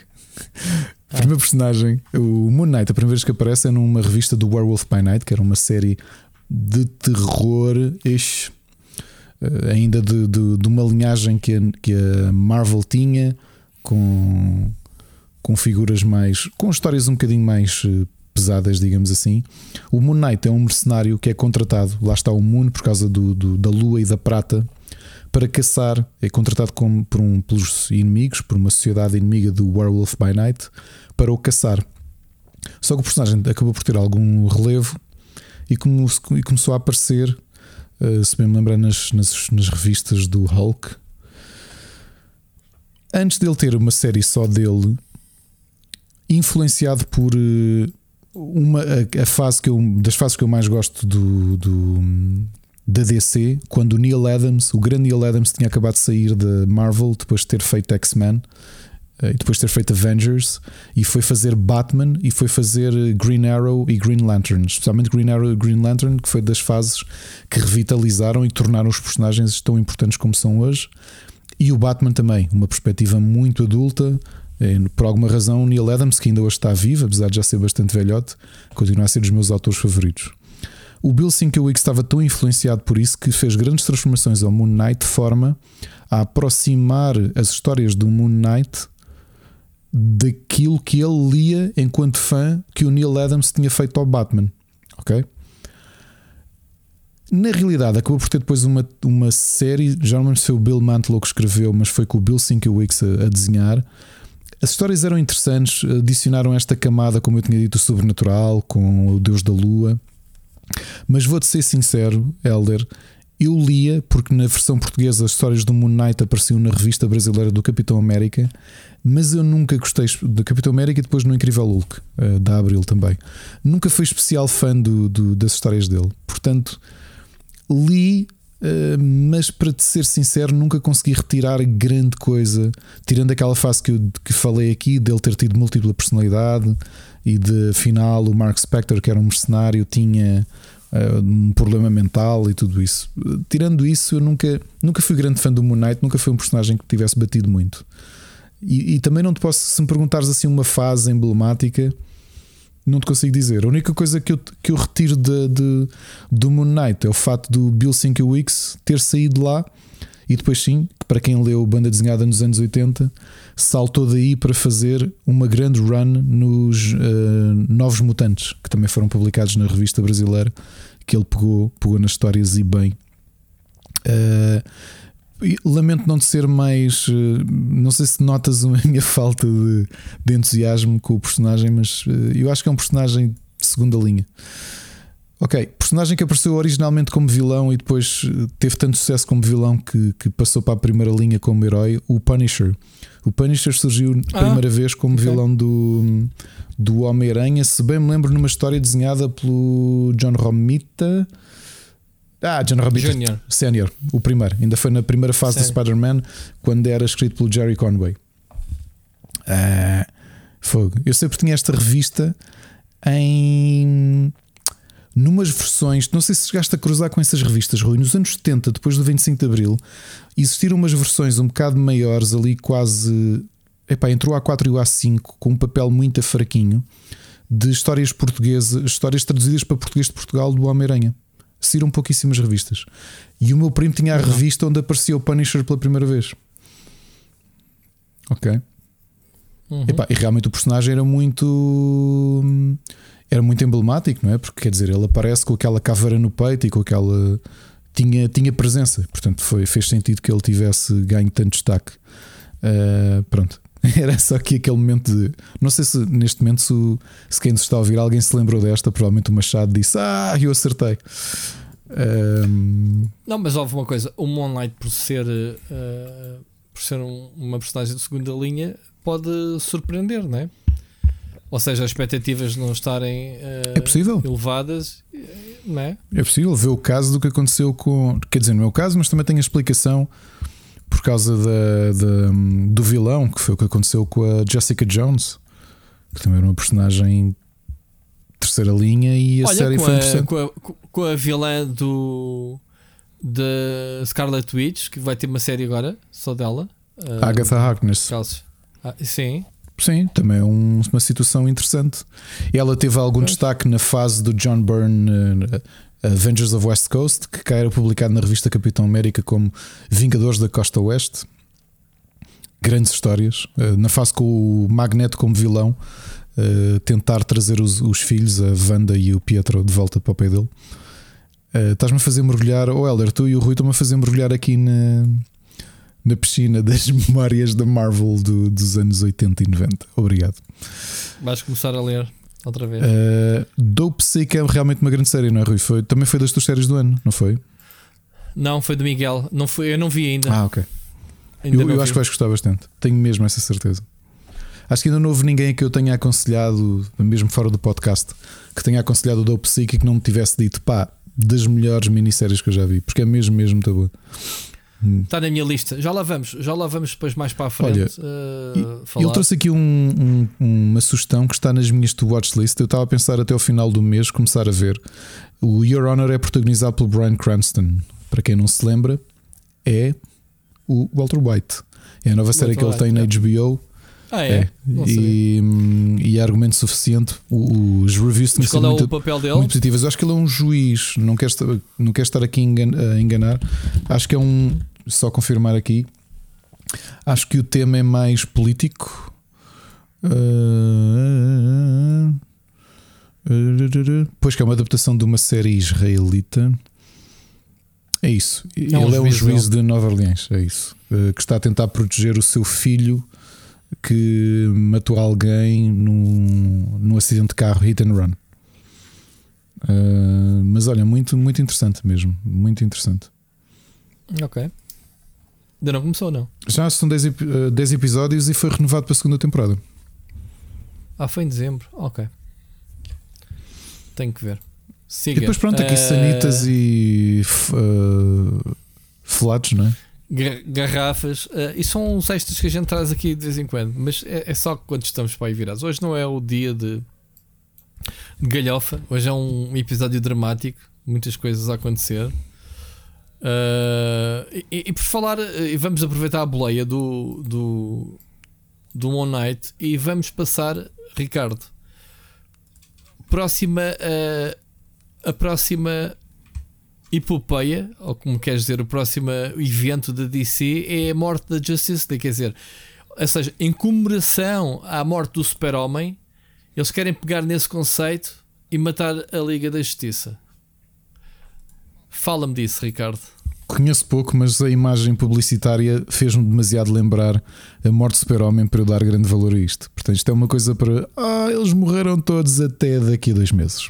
B: A primeira personagem, o Moon Knight, a primeira vez que aparece é numa revista do Werewolf by Night, que era uma série de terror ish, eh, ainda de, de, de, uma linhagem que a, que a Marvel tinha, com, com figuras mais. com histórias um bocadinho mais eh, pesadas, digamos assim. O Moon Knight é um mercenário que é contratado, lá está o Moon, por causa do, do da lua e da prata, para caçar. É contratado como, por um, pelos inimigos, por uma sociedade inimiga do Werewolf by Night, para o caçar. Só que o personagem acabou por ter algum relevo e, como, e começou a aparecer, uh, se bem me lembrar, nas, nas, nas revistas do Hulk. Antes dele ter uma série só dele, influenciado por uh, uma, a, a, fase que eu, das fases que eu mais gosto do, do, da DC, quando o Neil Adams, o grande Neil Adams, tinha acabado de sair da Marvel depois de ter feito X-Men eh, e depois de ter feito Avengers e foi fazer Batman e foi fazer Green Arrow e Green Lantern, especialmente Green Arrow e Green Lantern, que foi das fases que revitalizaram e tornaram os personagens tão importantes como são hoje. E o Batman também, uma perspectiva muito adulta, é, por alguma razão, Neil Adams, que ainda hoje está vivo, apesar de já ser bastante velhote, continua a ser dos meus autores favoritos. O Bill Sienkiewicz estava tão influenciado por isso que fez grandes transformações ao Moon Knight de forma a aproximar as histórias do Moon Knight daquilo que ele lia enquanto fã que o Neil Adams tinha feito ao Batman. Ok? Na realidade, acabou por ter depois uma, uma série, já não lembro se foi o Bill Mantlo que escreveu, mas foi com o Bill Sienkiewicz a, a desenhar as histórias eram interessantes, adicionaram esta camada, como eu tinha dito, sobrenatural, com o Deus da Lua. Mas vou-te ser sincero, Elder, eu lia, porque na versão portuguesa as histórias do Moon Knight apareciam na revista brasileira do Capitão América, mas eu nunca gostei do Capitão América e depois no Incrível Hulk, eh, da Abril também. Nunca fui especial fã do, do, das histórias dele. Portanto, li Uh, mas para te ser sincero, nunca consegui retirar grande coisa, tirando aquela fase que, eu, que falei aqui, dele ter tido múltipla personalidade e de afinal o Mark Spector, que era um mercenário, tinha uh, um problema mental e tudo isso. Tirando isso, eu nunca, nunca fui grande fã do Moon Knight, nunca foi um personagem que tivesse batido muito. E, e também não te posso, se me perguntares assim uma fase emblemática não te consigo dizer. A única coisa que eu, que eu retiro de, de, do Moon Knight é o facto do Bill Sienkiewicz ter saído lá e depois sim, para quem leu banda desenhada nos anos 80, saltou daí para fazer uma grande run nos uh, Novos Mutantes, que também foram publicados na revista brasileira, que ele pegou, pegou nas histórias e bem. Uh, Lamento não ser mais. Eh, não sei se notas a minha [laughs] falta de, de entusiasmo com o personagem, mas eu acho que é um personagem de segunda linha. Ok, personagem que apareceu originalmente como vilão e depois teve tanto sucesso como vilão que, que passou para a primeira linha como herói, o Punisher. O Punisher surgiu a ah, primeira vez como okay. vilão do, do Homem-Aranha, se bem me lembro, numa história desenhada pelo John Romita ah, John Robert Jr. Senior, o primeiro. Ainda foi na primeira fase Sério? do Spider-Man, quando era escrito pelo Jerry Conway. Ah, fogo. Eu sempre tinha esta revista em. Numas versões, não sei se chegaste a cruzar com essas revistas, Rui. Nos anos 70, depois do 25 de Abril, existiram umas versões um bocado maiores, ali quase. Epá, entre o A4 e o A5, com um papel muito fraquinho, de histórias portuguesas, histórias traduzidas para português de Portugal do Homem-Aranha saíram pouquíssimas revistas. E o meu primo tinha a uhum. revista onde aparecia o Punisher pela primeira vez. Ok. Uhum. Epá, e realmente o personagem era muito. Era muito emblemático, não é? Porque quer dizer, ele aparece com aquela caveira no peito e com aquela. Tinha, tinha presença, portanto foi, fez sentido que ele tivesse ganho tanto destaque. Uh, pronto. [laughs] Era só aqui aquele momento de. Não sei se neste momento, se, se quem nos está a ouvir, alguém se lembrou desta. Provavelmente o Machado disse: Ah, eu acertei. Um...
C: Não, mas houve uma coisa: o Moonlight, por ser, uh, por ser um, uma personagem de segunda linha, pode surpreender, não é? Ou seja, as expectativas não estarem uh,
B: é possível.
C: elevadas, não é?
B: É possível ver o caso do que aconteceu com. Quer dizer, no meu caso, mas também tem a explicação por causa da, da, do vilão, que foi o que aconteceu com a Jessica Jones, que também era uma personagem terceira linha e a
C: Olha,
B: série foi interessante.
C: Com a, com a vilã do da Scarlet Witch, que vai ter uma série agora, só dela.
B: Agatha Harkness.
C: Ah, sim.
B: Sim, também é um, uma situação interessante. Ela teve algum destaque na fase do John Byrne uh, Avengers of West Coast, que cá era publicado na revista Capitão América como Vingadores da Costa Oeste. Grandes histórias. Uh, na fase com o Magneto como vilão, tentar trazer os, os, filhos, a Wanda e o Pietro, de volta para o pé dele. Estás-me a fazer mergulhar, ou oh, Helder, tu e o Rui estão-me a fazer mergulhar aqui na, na piscina das [laughs] memórias da Marvel do, dos anos 80 e 90. Obrigado.
C: Vais começar a ler outra vez.
B: Uh, Dope Sick é realmente uma grande série, não é, Rui? Foi, também foi das tuas séries do ano, não foi?
C: Não, foi do Miguel. Não foi, eu não vi ainda.
B: Ah, ok. Ainda eu, eu acho que vais gostar bastante. Tenho mesmo essa certeza. Acho que ainda não houve ninguém que eu tenha aconselhado, mesmo fora do podcast, que tenha aconselhado o Dope Sick e que não me tivesse dito, pá, das melhores minisséries que eu já vi, porque é mesmo, mesmo muito boa.
C: Está na minha lista. Já lá vamos, já lá vamos depois mais para a frente.
B: Olha, uh, ele trouxe aqui um, um, uma sugestão que está nas minhas to watch list. Eu estava a pensar até ao final do mês começar a ver. O Your Honor é protagonizado pelo Brian Cranston. Para quem não se lembra, é o Walter White. É a nova série que ele tem na HBO.
C: Ah, é? é.
B: E, e, é argumento suficiente. Os reviews
C: têm sido é muito, muito
B: positivas. Eu acho que ele é um juiz, não quer não quer estar aqui a enganar. Acho que é um, só confirmar aqui. Acho que o tema é mais político. Uh, pois que é uma adaptação de uma série israelita. É isso. É Ele é um juiz de Nova Orleans. É isso. Uh, que está a tentar proteger o seu filho que matou alguém num, num acidente de carro hit and run. Uh, mas olha, muito, muito interessante mesmo. Muito interessante.
C: Ok. Ainda não começou, não?
B: Já são 10, 10 eh, episódios e foi renovado para a segunda temporada.
C: Ah, foi em dezembro. Ok. Tenho que ver. Siga.
B: E depois, pronto, aqui uh... sanitas e uh, flatos, não é?
C: Garrafas, uh, e são os extras que a gente traz aqui de vez em quando, mas é, é só quando estamos para aí virados. Hoje não é o dia de, de galhofa, hoje é um episódio dramático, muitas coisas a acontecer. Uh, e, e, por falar, e vamos aproveitar a boleia do, do, do One Night e vamos passar, Ricardo. Próxima, uh, a próxima epopeia, ou como queres dizer, o próximo evento da DC é a morte da Justice League. Quer dizer, ou seja, em comemoração à morte do Super-Homem, eles querem pegar nesse conceito e matar a Liga da Justiça. Fala-me disso, Ricardo.
B: Conheço pouco, mas a imagem publicitária fez-me demasiado lembrar a morte do super-homem para eu dar grande valor a isto. Portanto, isto é uma coisa para. Ah, eles morreram todos até daqui a dois meses.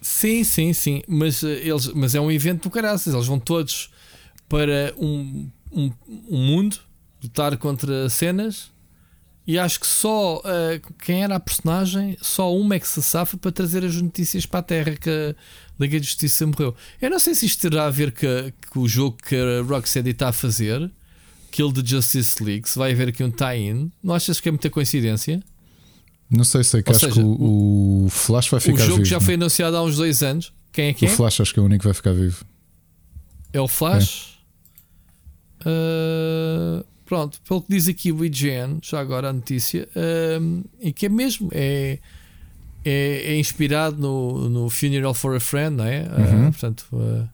C: Sim, sim, sim. Mas, eh, eles, mas é um evento do caraças. Eles vão todos para um, um, um mundo lutar contra cenas e acho que só uh, quem era a personagem, só uma é que se safa para trazer as notícias para a Terra que a Liga de Justiça morreu. Eu não sei se isto terá a ver com, com o jogo que a Rocksteady está a fazer, Kill the Justice League, se vai haver aqui um tie-in. Não achas que é muita coincidência?
B: Não sei, sei que Ou acho seja, que o, o, Flash vai ficar vivo. O
C: jogo
B: vivo,
C: já foi anunciado há uns dois anos. Quem é que
B: o
C: é?
B: O Flash acho que é o único que vai ficar vivo.
C: É o Flash? É. Uh, Pronto, pelo que diz aqui o IGN, já agora a notícia, um, e que é mesmo, é, é, é, inspirado no, no Funeral for a Friend, não é? Ah, uhum. Uh, portanto, uh,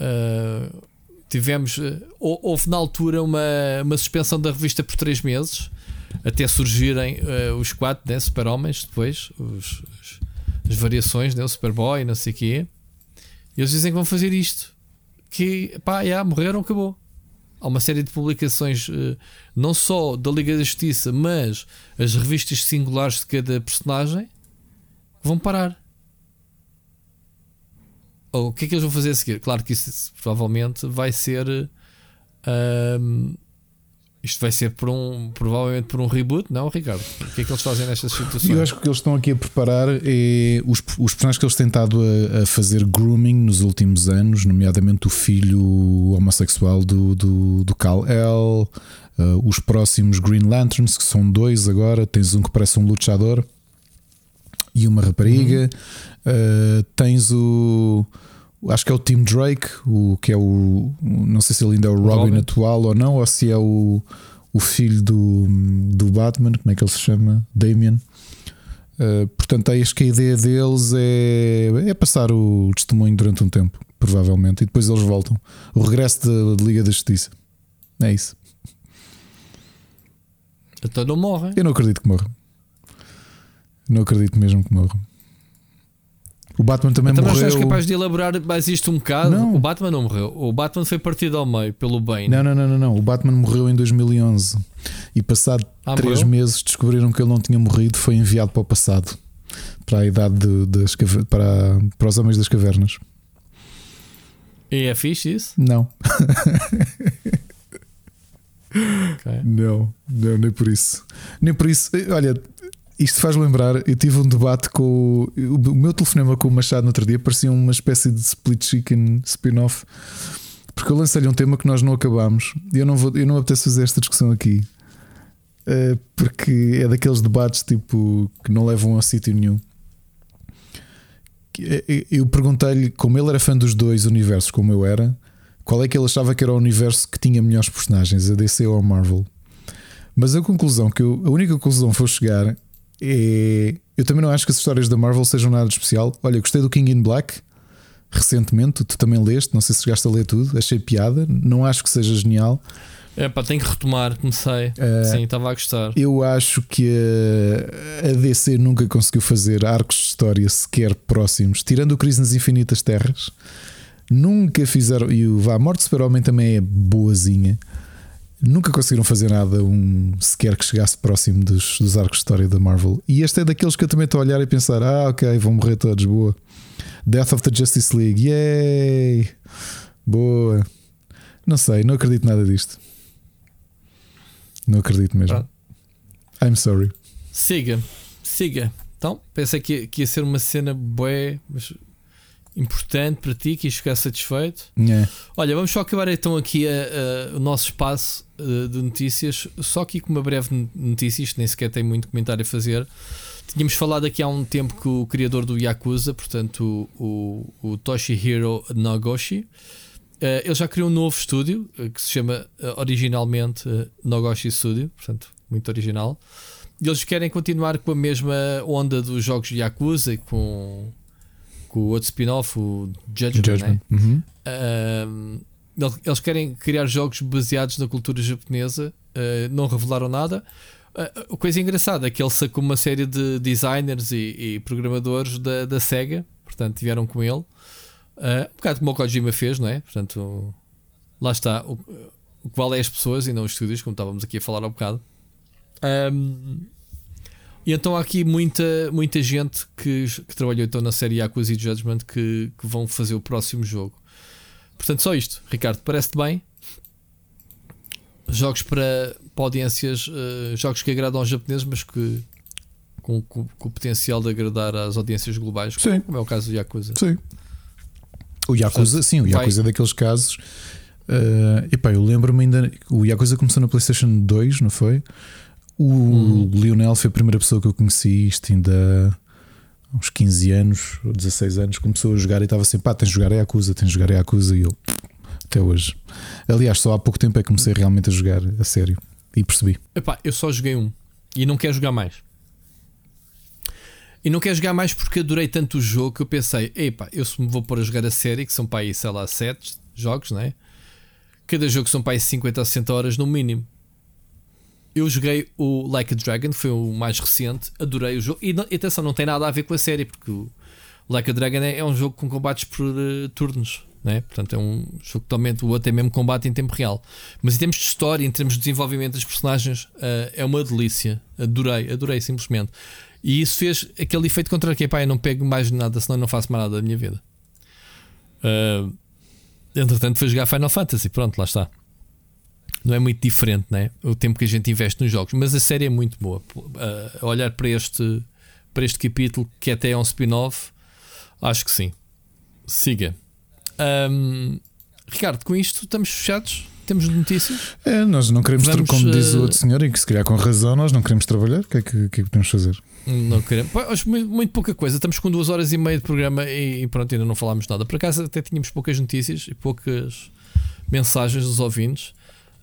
C: uh, tivemos, houve na altura uma, uma suspensão da revista por três meses, até surgirem os quatro, né? Super-Homens, depois, os, os, as variações, né? o Superboy, não sei o quê. E eles dizem que vão fazer isto. Que pá, já morreram, acabou há uma série de publicações, uh, não só da Liga da Justiça, mas as revistas singulares de cada personagem, vão parar. Ou, o que é que eles vão fazer a seguir? Claro que isso provavelmente vai ser. Uh, isto vai ser por um, provavelmente por um reboot, não, Ricardo? O que é que eles fazem nestas situações?
B: Eu acho que o que eles estão aqui a preparar é os, os personagens que eles têm estado a, a, fazer grooming nos últimos anos, nomeadamente o filho homossexual do, do, do Kal-El, uh, os próximos Green Lanterns, que são dois agora. Tens um que parece um luchador e uma rapariga. Uhum. Uh, tens o acho que é o Tim Drake, o que é o. Não sei se ele ainda é o Robin, Robin. atual ou não, ou se é o, o filho do, do Batman, como é que ele se chama? Damien. Uh, portanto, acho que a ideia deles é, é passar o testemunho durante um tempo, provavelmente, e depois eles voltam. O regresso da Liga da Justiça. É isso.
C: Então não morrem.
B: Eu não acredito que morram. Não acredito mesmo que morram. O Batman também
C: então,
B: morreu.
C: Mas és capaz de elaborar mais isto um bocado? Não. O Batman não morreu. O Batman foi partido ao meio pelo bem.
B: Não, não, não, não, não. O Batman morreu em 2011 e passado ah, três morreu? meses descobriram que ele não tinha morrido. Foi enviado para o passado, para a idade de, das para, para os homens das cavernas.
C: E é fixe isso?
B: Não. [laughs] okay. Não, não, nem por isso. Nem por isso. Olha, isto faz lembrar, eu tive um debate com o, o meu telefonema com o Machado no outro dia, parecia uma espécie de split chicken spin-off, porque eu lancei-lhe um tema que nós não acabámos eu não vou, eu não apetece fazer esta discussão aqui, uh, porque é daqueles debates tipo que não levam a sítio nenhum. Eh, eh, eu perguntei-lhe, como ele era fã dos dois universos, como eu era, qual é que ele achava que era o universo que tinha melhores personagens, a DC ou a Marvel. Mas a conclusão que eu, a única conclusão que vou chegar é, eu também não acho que as histórias da Marvel sejam nada de especial. Olha, gostei do King in Black recentemente, tu também leste, não sei se chegaste a ler tudo, achei piada, não acho que seja genial.
C: É pá, tenho que retomar, comecei. Uh, Sim, estava a gostar.
B: Eu acho que a, a, DC nunca conseguiu fazer arcos de história sequer próximos, tirando o Crise nas Infinitas Terras. Nunca fizeram. E o Vá, Morte Super-Homem também é boazinha. Nunca conseguiram fazer nada um, sequer que chegasse próximo dos, dos arcos de história da Marvel. E este é daqueles que eu também estou a olhar e pensar: ah, ok, vão morrer todos, boa. Death of the Justice League, yay! Boa. Não sei, não acredito nada disto. Não acredito mesmo. Pronto. I'm sorry.
C: Siga, siga. Então, pensei que, que ia ser uma cena bué, mas importante para ti, que ias ficar satisfeito.
B: É.
C: Olha, vamos só acabar então aqui a, a, o nosso espaço uh, de notícias, só aqui com uma breve notícia, isto nem sequer tem muito comentário a fazer. Tínhamos falado aqui há um tempo que o criador do Yakuza, portanto o, o, o Toshihiro Nagoshi, uh, ele já criou um novo estúdio uh, que se chama originalmente Nagoshi Studio, portanto, muito original. E eles querem continuar com a mesma onda dos jogos de Yakuza, com com o outro spin-off, o Judgment. Judgment. Né? Uhum. Uh, eles querem criar jogos baseados na cultura japonesa, uh, não revelaram nada. Uh, a coisa engraçada é que ele sacou uma série de designers e, e programadores da, da SEGA, portanto, vieram com ele. Uh, um bocado como o Kojima fez, não é? Portanto, lá está. O, o que vale é as pessoas e não os estúdios, como estávamos aqui a falar há um bocado. Um, e então há aqui muita, muita gente que, que trabalhou então na série Yakuza e Judgment que, que vão fazer o próximo jogo. Portanto, só isto, Ricardo, parece-te bem? Jogos para, para audiências, uh, jogos que agradam aos japoneses, mas que com, com, com, o potencial de agradar às audiências globais,
B: sim.
C: como é o caso do Yakuza.
B: Sim. O Yakuza, Portanto, sim, o Yakuza vai... é daqueles casos. Uh, epá, eu lembro-me ainda. O Yakuza começou na PlayStation 2, não foi? O hum. Lionel foi a primeira pessoa que eu conheci, isto ainda há uns 15 anos ou 16 anos, começou a jogar e estava assim: pá, tens de jogar a Yakuza, tens de jogar a Yakuza, e eu, até hoje. Aliás, só há pouco tempo é que comecei realmente a jogar a sério e percebi.
C: Epá, eu só joguei um e não quero jogar mais. E não quero jogar mais porque adorei tanto o jogo que eu pensei: epá, eu se me vou pôr a jogar a série, que são para aí, sei lá, 7 jogos, né? Cada jogo são para aí 50 ou 60 horas no mínimo. Eu joguei o Like a Dragon, foi o mais recente, adorei o jogo. E, atenção, não tem nada a ver com a série, porque o Like a Dragon é, é um jogo com combates por uh, turnos, né? Portanto, é um jogo totalmente. O outro é mesmo combate em tempo real. Mas em termos de história, em termos de desenvolvimento das personagens, uh, é uma delícia. Adorei, adorei simplesmente. E isso fez aquele efeito contra que é pá, eu não pego mais nada, senão eu não faço mais nada da minha vida. Uh, entretanto, foi jogar Final Fantasy. Pronto, lá está. Não é muito diferente, né? O tempo que a gente investe nos jogos, mas a série é muito boa. Uh, olhar para este, para este capítulo, que até é um spin-off, acho que sim. Siga. Um, Ricardo, com isto estamos fechados? Temos notícias?
B: É, nós não queremos, Vamos, como diz o outro senhor, e que se calhar com razão, nós não queremos trabalhar. O que é que, que, é que podemos fazer?
C: Não queremos. Muito, pouca coisa. Estamos com duas horas e meia de programa e pronto, ainda não falámos nada. Por acaso até tínhamos poucas notícias e poucas mensagens dos ouvintes.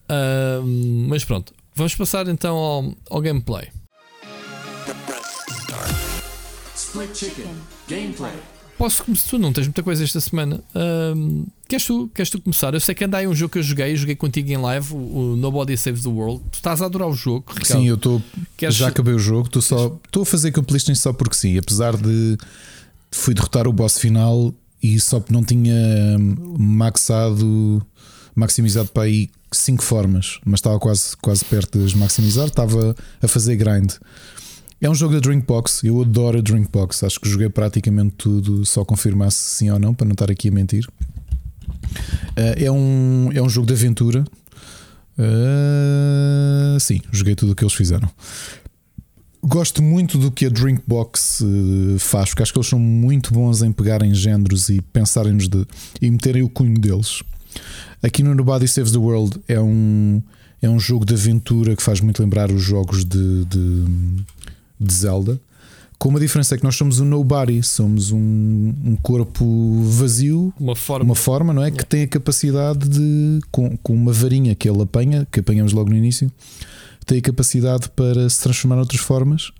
C: Uh, mas pronto, vamos passar então ao, ao gameplay. Split Chicken Gameplay. Posso começar? Tu não tens muita coisa esta semana. Uh, queres, tu, queres tu começar? Eu sei que andai um jogo que eu joguei, joguei contigo em live, o, o Nobody Saves the World. Tu estás a adorar o jogo, Ricardo.
B: Sim, eu estou. Queres... Já acabei o jogo, estou só. Estou a fazer completion só porque sim, apesar de fui derrotar o boss final e só não tinha maxado, maximizado para aí 5 formas, mas estava quase, quase perto de maximizar, estava a fazer grind. É um jogo da Drinkbox, eu adoro a Drinkbox, acho que joguei praticamente tudo, só confirmar se sim ou não, para não estar aqui a mentir. Uh, é, um, é um jogo de aventura. Uh, sim, joguei tudo o que eles fizeram. Gosto muito do que a Drinkbox uh, faz, porque acho que eles são muito bons em pegarem géneros e pensarem-nos de e meterem o cunho deles. Aqui no Nobody Saves the World é um, é um jogo de aventura que faz muito lembrar os jogos de, de, de Zelda. Com uma diferença é que nós somos um nobody, somos um, um corpo vazio,
C: uma forma,
B: uma forma não é? Que tem a capacidade de, com, com uma varinha que ele apanha, que apanhamos logo no início, tem a capacidade para se transformar em outras formas.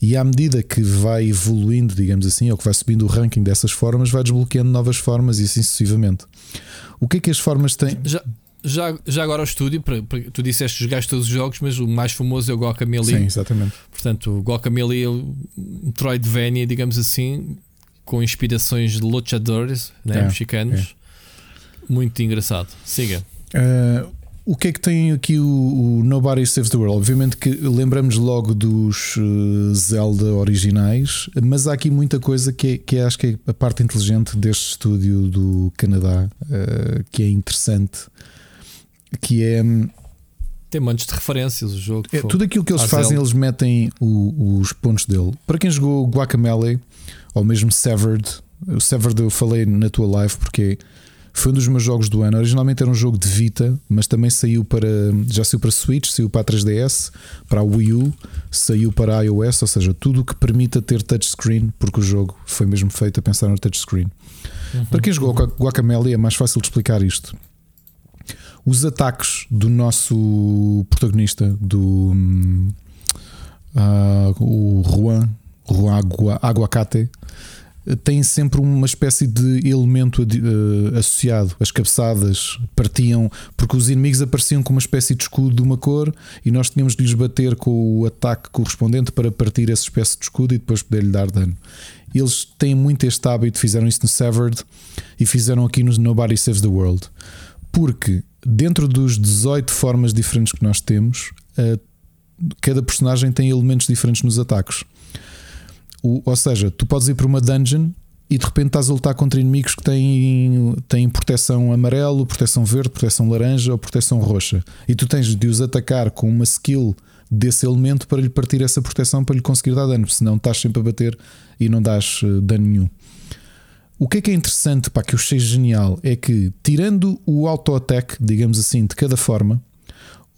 B: E à medida que vai evoluindo, digamos assim, ou que vai subindo o ranking dessas formas, vai desbloqueando novas formas e assim sucessivamente. O que é que as formas têm?
C: Já, já, já agora o estúdio, tu disseste jogaste todos os jogos, mas o mais famoso é o Guacamelee.
B: Sim, exatamente.
C: Portanto, o Guacamelee é um Metroidvania, digamos assim, com inspirações de luchadores né, é, mexicanos. É. Muito engraçado. Siga.
B: Uh, o que é que tem aqui o, o, Nobody Saves the World? Obviamente que lembramos logo dos uh, Zelda originais, mas há aqui muita coisa que, é, que é, acho que é a parte inteligente deste estúdio do Canadá, uh, que é interessante, que é hum,
C: tem montes de referências o jogo.
B: É, tudo aquilo que eles fazem, Zelda. eles metem o, os pontos dele. Para quem jogou Guacamele ou mesmo Severed, o Severed eu falei na tua live porque foi um dos meus jogos do ano. Originalmente era um jogo de Vita, mas também saiu para. Já saiu para Switch, saiu para a 3DS, para a Wii U, saiu para a iOS, ou seja, tudo o que permita ter touchscreen, porque o jogo foi mesmo feito a pensar no touchscreen. Uhum, para quem jogou. Guacamele é mais fácil de explicar isto. Os ataques do nosso protagonista, do uh, o Juan, Juan Aguacate, tem sempre uma espécie de elemento uh, associado. As cabeçadas partiam, porque os inimigos apareciam com uma espécie de escudo de uma cor e nós tínhamos de lhes bater com o ataque correspondente para partir essa espécie de escudo e depois poder-lhe dar dano. Eles têm muito este hábito, fizeram isso no Severed e fizeram aqui no Nobody Saves the World. Porque dentro dos 18 formas diferentes que nós temos, uh, cada personagem tem elementos diferentes nos ataques. O, ou seja, tu podes ir para uma dungeon e de repente estás a lutar contra inimigos que têm, têm proteção amarelo, proteção verde, proteção laranja ou proteção roxa. E tu tens de os atacar com uma skill desse elemento para lhe partir essa proteção para lhe conseguir dar dano, senão estás sempre a bater e não dás eh, dano nenhum. O que é que é interessante, para que eu achei genial, é que tirando o auto-attack, digamos assim, de cada forma,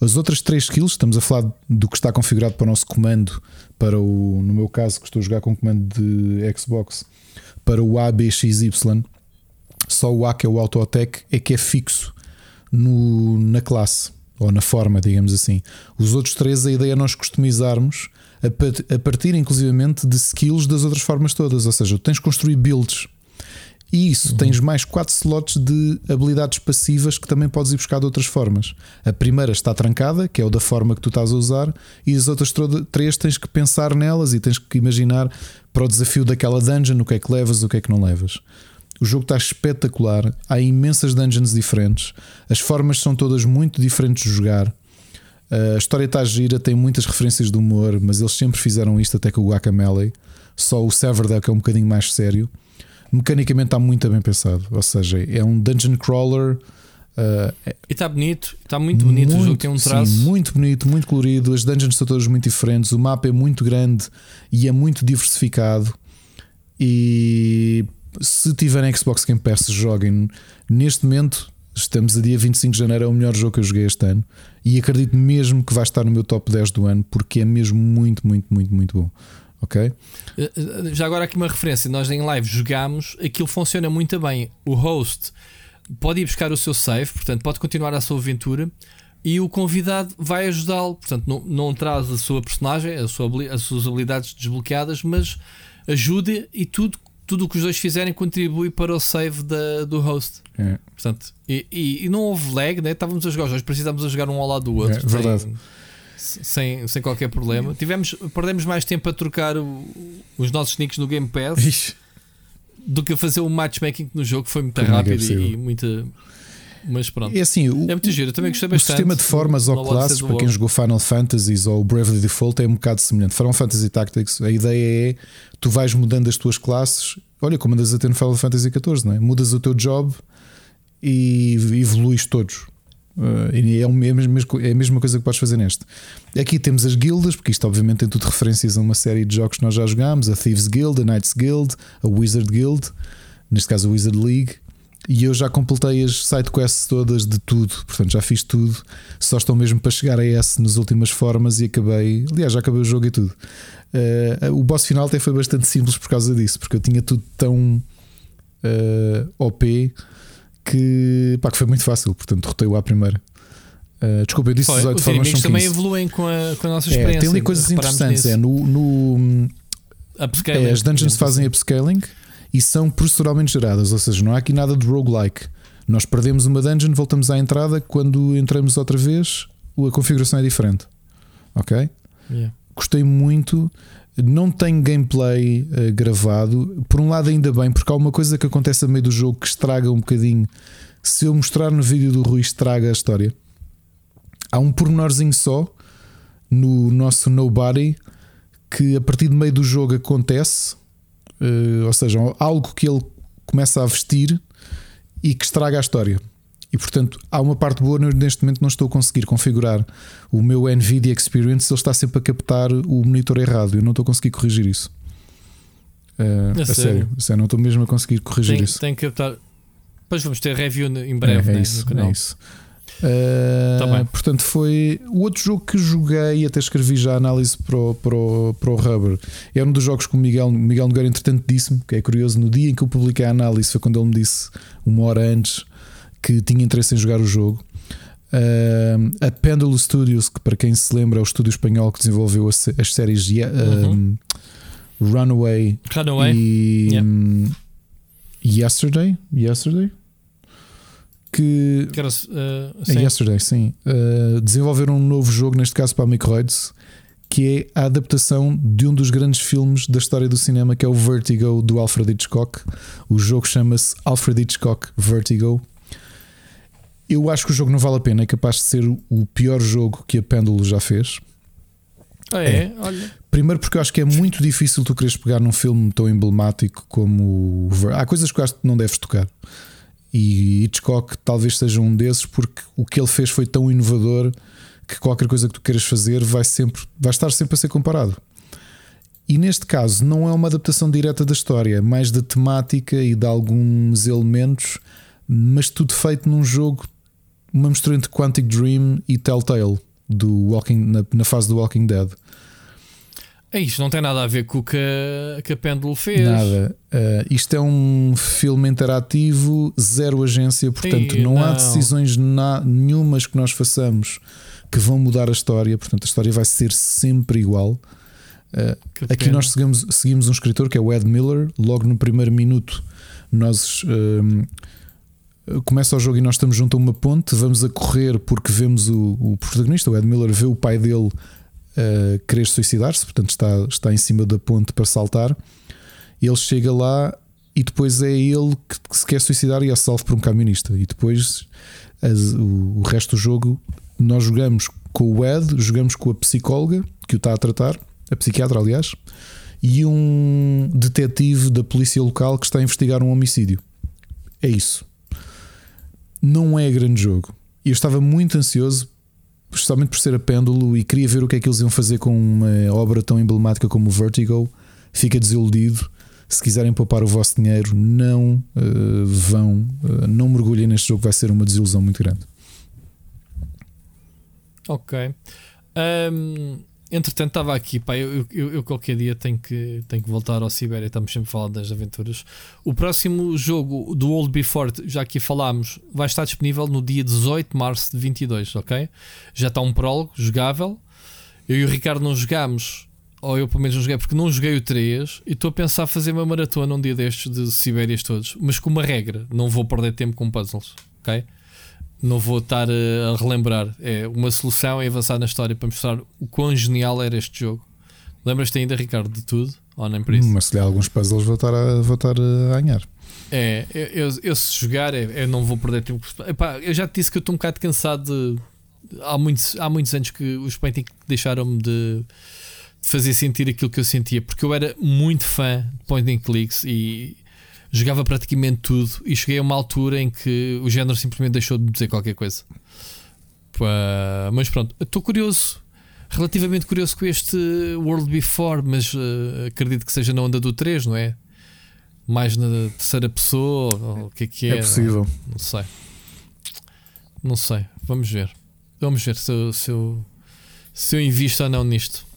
B: as outras três skills, estamos a falar do que está configurado para o nosso comando, para o, no meu caso, que estou a jogar com o comando de Xbox, para o ABXY, só o A, que é o auto-attack, é que é fixo no, na classe ou na forma, digamos assim. Os outros três, a ideia é nós customizarmos a, a partir, inclusivamente, de skills das outras formas todas. Ou seja, tens de construir builds e isso, uhum. tens mais 4 slots de habilidades passivas que também podes ir buscar de outras formas. A primeira está trancada, que é o da forma que tu estás a usar, e as outras três tens que pensar nelas e tens que imaginar para o desafio daquela dungeon o que é que levas, o que é que não levas. O jogo está espetacular. Há imensas dungeons diferentes. As formas são todas muito diferentes de jogar. A história está gira, tem muitas referências de humor, mas eles sempre fizeram isto até com o Guacamele. Só o Severduck é um bocadinho mais sério. Mecanicamente está muito bem pensado. Ou seja, é um dungeon crawler. Uh,
C: e está bonito, está muito bonito. Muito, o jogo tem um traço.
B: Sim, muito bonito, muito colorido. As dungeons são todas muito diferentes. O mapa é muito grande e é muito diversificado. E se tiverem Xbox Game Pass, joguem. Neste momento, estamos a dia 25 de janeiro, é o melhor jogo que eu joguei este ano. E acredito mesmo que vai estar no meu top 10 do ano, porque é mesmo muito, muito, muito, muito bom. Ok?
C: Eh, eh, já agora aqui uma referência: nós em live jogámos, aquilo funciona muito bem. O host pode ir buscar o seu save, portanto, pode continuar a sua aventura. E o convidado vai ajudá-lo, portanto, não, não traz a sua personagem, a sua, as suas habilidades desbloqueadas, mas ajuda e tudo tudo o que os dois fizerem contribui para o save da, do host.
B: É.
C: Portanto, e, e, e, não houve lag, né? estávamos a jogar dois, precisávamos a jogar um ao lado do outro.
B: É, verdade.
C: Sem, sem, sem, qualquer problema. Tivemos, perdemos mais tempo a trocar o, os nossos nicks no Game Pass
B: Ixi.
C: do que a fazer o matchmaking no jogo, que foi muito rápido é e, e muito mas pronto.
B: É assim,
C: o, é muito giro, eu também gostei bastante.
B: O sistema de formas ou classes, para quem jogou Final Fantasies ou Bravely Default, é um bocado semelhante. Final Fantasy Tactics, a ideia é tu vais mudando as tuas classes. Olha, como andas a ter no Final Fantasy XIV, não é? Mudas o teu job e evoluís todos. Uh, e é, o mesmo, é a mesma coisa que podes fazer neste. Aqui temos as guildas, porque isto obviamente tem tudo referências a uma série de jogos que nós já jogámos: a Thieves Guild, a Knights Guild, a Wizard Guild, neste caso a Wizard League. E eu já completei as sidequests todas de tudo, portanto já fiz tudo. Só estou mesmo para chegar a esse nas últimas formas e acabei. Aliás, já acabei o jogo e tudo. Uh, o boss final até foi bastante simples por causa disso, porque eu tinha tudo tão uh, eh, OP que, pá, que foi muito fácil. Portanto, derrotei-o à primeira. Uh, desculpa, eu disse 18
C: Os
B: formas.
C: Os também evoluem com a, com a nossa experiência.
B: É, tem ali coisas interessantes. É, no, no é, as dungeons fazem upscaling e são proceduralmente geradas, ou seja, não há aqui nada de roguelike. Nós perdemos uma dungeon, voltamos à entrada, quando entramos outra vez, a configuração é diferente. Ok?
C: Yeah.
B: Gostei muito. Não tenho gameplay uh, gravado. Por um lado, ainda bem, porque há uma coisa que acontece a meio do jogo que estraga um bocadinho. Se eu mostrar no vídeo do Rui, estraga a história. Há um pormenorzinho só no nosso Nobody que a partir do meio do jogo acontece uh, ou seja, algo que ele começa a vestir e que estraga a história. E portanto, há uma parte boa, neste momento não estou a conseguir configurar o meu Nvidia Experience, ele está sempre a captar o monitor errado, eu não estou a conseguir corrigir isso. Uh, a, sério, sério, a sério, não estou mesmo a conseguir corrigir
C: tem,
B: isso.
C: Tem que captar. Depois vamos ter review em breve
B: é, é
C: né,
B: isso. É isso. Uh, tá portanto, foi o outro jogo que joguei até escrevi já a análise para o, para, o, para o Rubber. É um dos jogos que o Miguel, Miguel Nogueira, entretanto, disse-me que é curioso. No dia em que eu publiquei a análise, foi quando ele me disse, uma hora antes, que tinha interesse em jogar o jogo. Uh, a Pendulo Studios, que para quem se lembra, é o estúdio espanhol que desenvolveu as, as séries uhum. Runaway,
C: Runaway
B: e yeah. um, Yesterday. Yesterday que.
C: que era, uh,
B: é Yesterday, sim. Uh, desenvolveram um novo jogo, neste caso para a Microids, que é a adaptação de um dos grandes filmes da história do cinema, que é o Vertigo do Alfred Hitchcock. O jogo chama-se Alfred Hitchcock Vertigo. Eu acho que o jogo não vale a pena, é capaz de ser o pior jogo que a Péndulo já fez.
C: Ah, é? é? Olha.
B: Primeiro porque eu acho que é muito difícil tu queres pegar num filme tão emblemático como. Há coisas que eu acho que não deves tocar. E Hitchcock talvez seja um desses, porque o que ele fez foi tão inovador que qualquer coisa que tu queiras fazer vai, sempre, vai estar sempre a ser comparado. E neste caso não é uma adaptação direta da história, mais da temática e de alguns elementos, mas tudo feito num jogo, uma mistura entre Quantic Dream e Telltale do Walking, na, na fase do Walking Dead.
C: É isto não tem nada a ver com o que a, que a Pendle fez.
B: Nada. Uh, isto é um filme interativo, zero agência, portanto Ei, não, não, há decisões na, nenhumas que nós façamos que vão mudar a história, portanto a história vai ser sempre igual. Uh, aqui pena. nós seguimos, seguimos um escritor que é o Ed Miller, logo no primeiro minuto nós. Uh, começa o jogo e nós estamos junto a uma ponte, vamos a correr porque vemos o, o protagonista, o Ed Miller, vê o pai dele uh, querer suicidar-se, portanto está, está em cima da ponte para saltar. Ele chega lá e depois é ele que, que se quer suicidar e é salvo por um camionista. E depois as, o, o, resto do jogo nós jogamos com o Ed, jogamos com a psicóloga que o está a tratar, a psiquiatra, aliás, e um detetive da polícia local que está a investigar um homicídio. É isso. Não é grande jogo. E eu estava muito ansioso, especialmente por ser a pêndulo, e queria ver o que é que eles iam fazer com uma obra tão emblemática como o Vertigo. Fica desiludido se quiserem poupar o vosso dinheiro, não uh, vão, uh, não mergulhem neste jogo, vai ser uma desilusão muito grande.
C: Ok. Um, entretanto, estava aqui, pá, eu, eu, eu, qualquer dia tenho que, tenho que voltar ao Sibéria, estamos sempre falar das aventuras. O próximo jogo do Old Before, já aqui falámos, vai estar disponível no dia 18 de março de 22, ok? Já está um prólogo jogável. Eu e o Ricardo não jogámos ou eu pelo menos não joguei, porque não joguei o 3 e estou a pensar fazer uma maratona um dia destes de Sibérias todos, mas com uma regra: não vou perder tempo com puzzles, ok? Não vou estar a, a relembrar. É uma solução é avançar na história para mostrar o quão genial era este jogo. Lembras-te ainda, Ricardo, de tudo? Ou nem por isso?
B: Mas se lhe alguns puzzles vou estar a, vou estar a ganhar.
C: É, eu, eu, eu se jogar, é, eu não vou perder tempo. Epá, eu já te disse que eu estou um bocado cansado de. Há muitos, há muitos anos que os Painting deixaram-me de fazer sentir aquilo que eu sentia, porque eu era muito fã de point and clicks e jogava praticamente tudo. E cheguei a uma altura em que o género simplesmente deixou de dizer qualquer coisa. mas pronto, estou curioso, relativamente curioso com este World Before, mas uh, acredito que seja na onda do 3, não é? Mais na terceira pessoa, o que é que é?
B: É possível.
C: Não, não sei. Não sei. Vamos ver. Vamos ver se eu, se eu, se eu invisto ou não nisto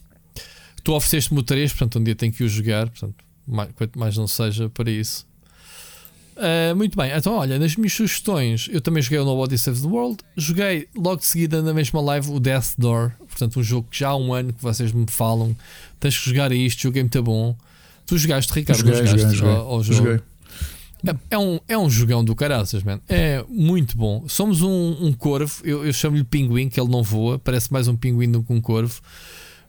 C: tu ofereceste-me o 3, portanto um dia tenho que o jogar, portanto, mais, quanto mais não seja para isso. Uh, muito bem, então olha, nas minhas sugestões, eu também joguei o Nobody Saves the World, joguei logo de seguida na mesma live o Death Door, portanto, um jogo que já há um ano que vocês me falam, tens que jogar isto, jogo é muito bom. Tu jogaste, Ricardo?
B: Joguei,
C: jogaste
B: joguei, joguei. Ao, ao jogo? Joguei.
C: É, é, um, é um jogão do caraças, man. É muito bom. Somos um, um corvo, eu, eu chamo-lhe pinguim, que ele não voa, parece mais um pinguim do que um corvo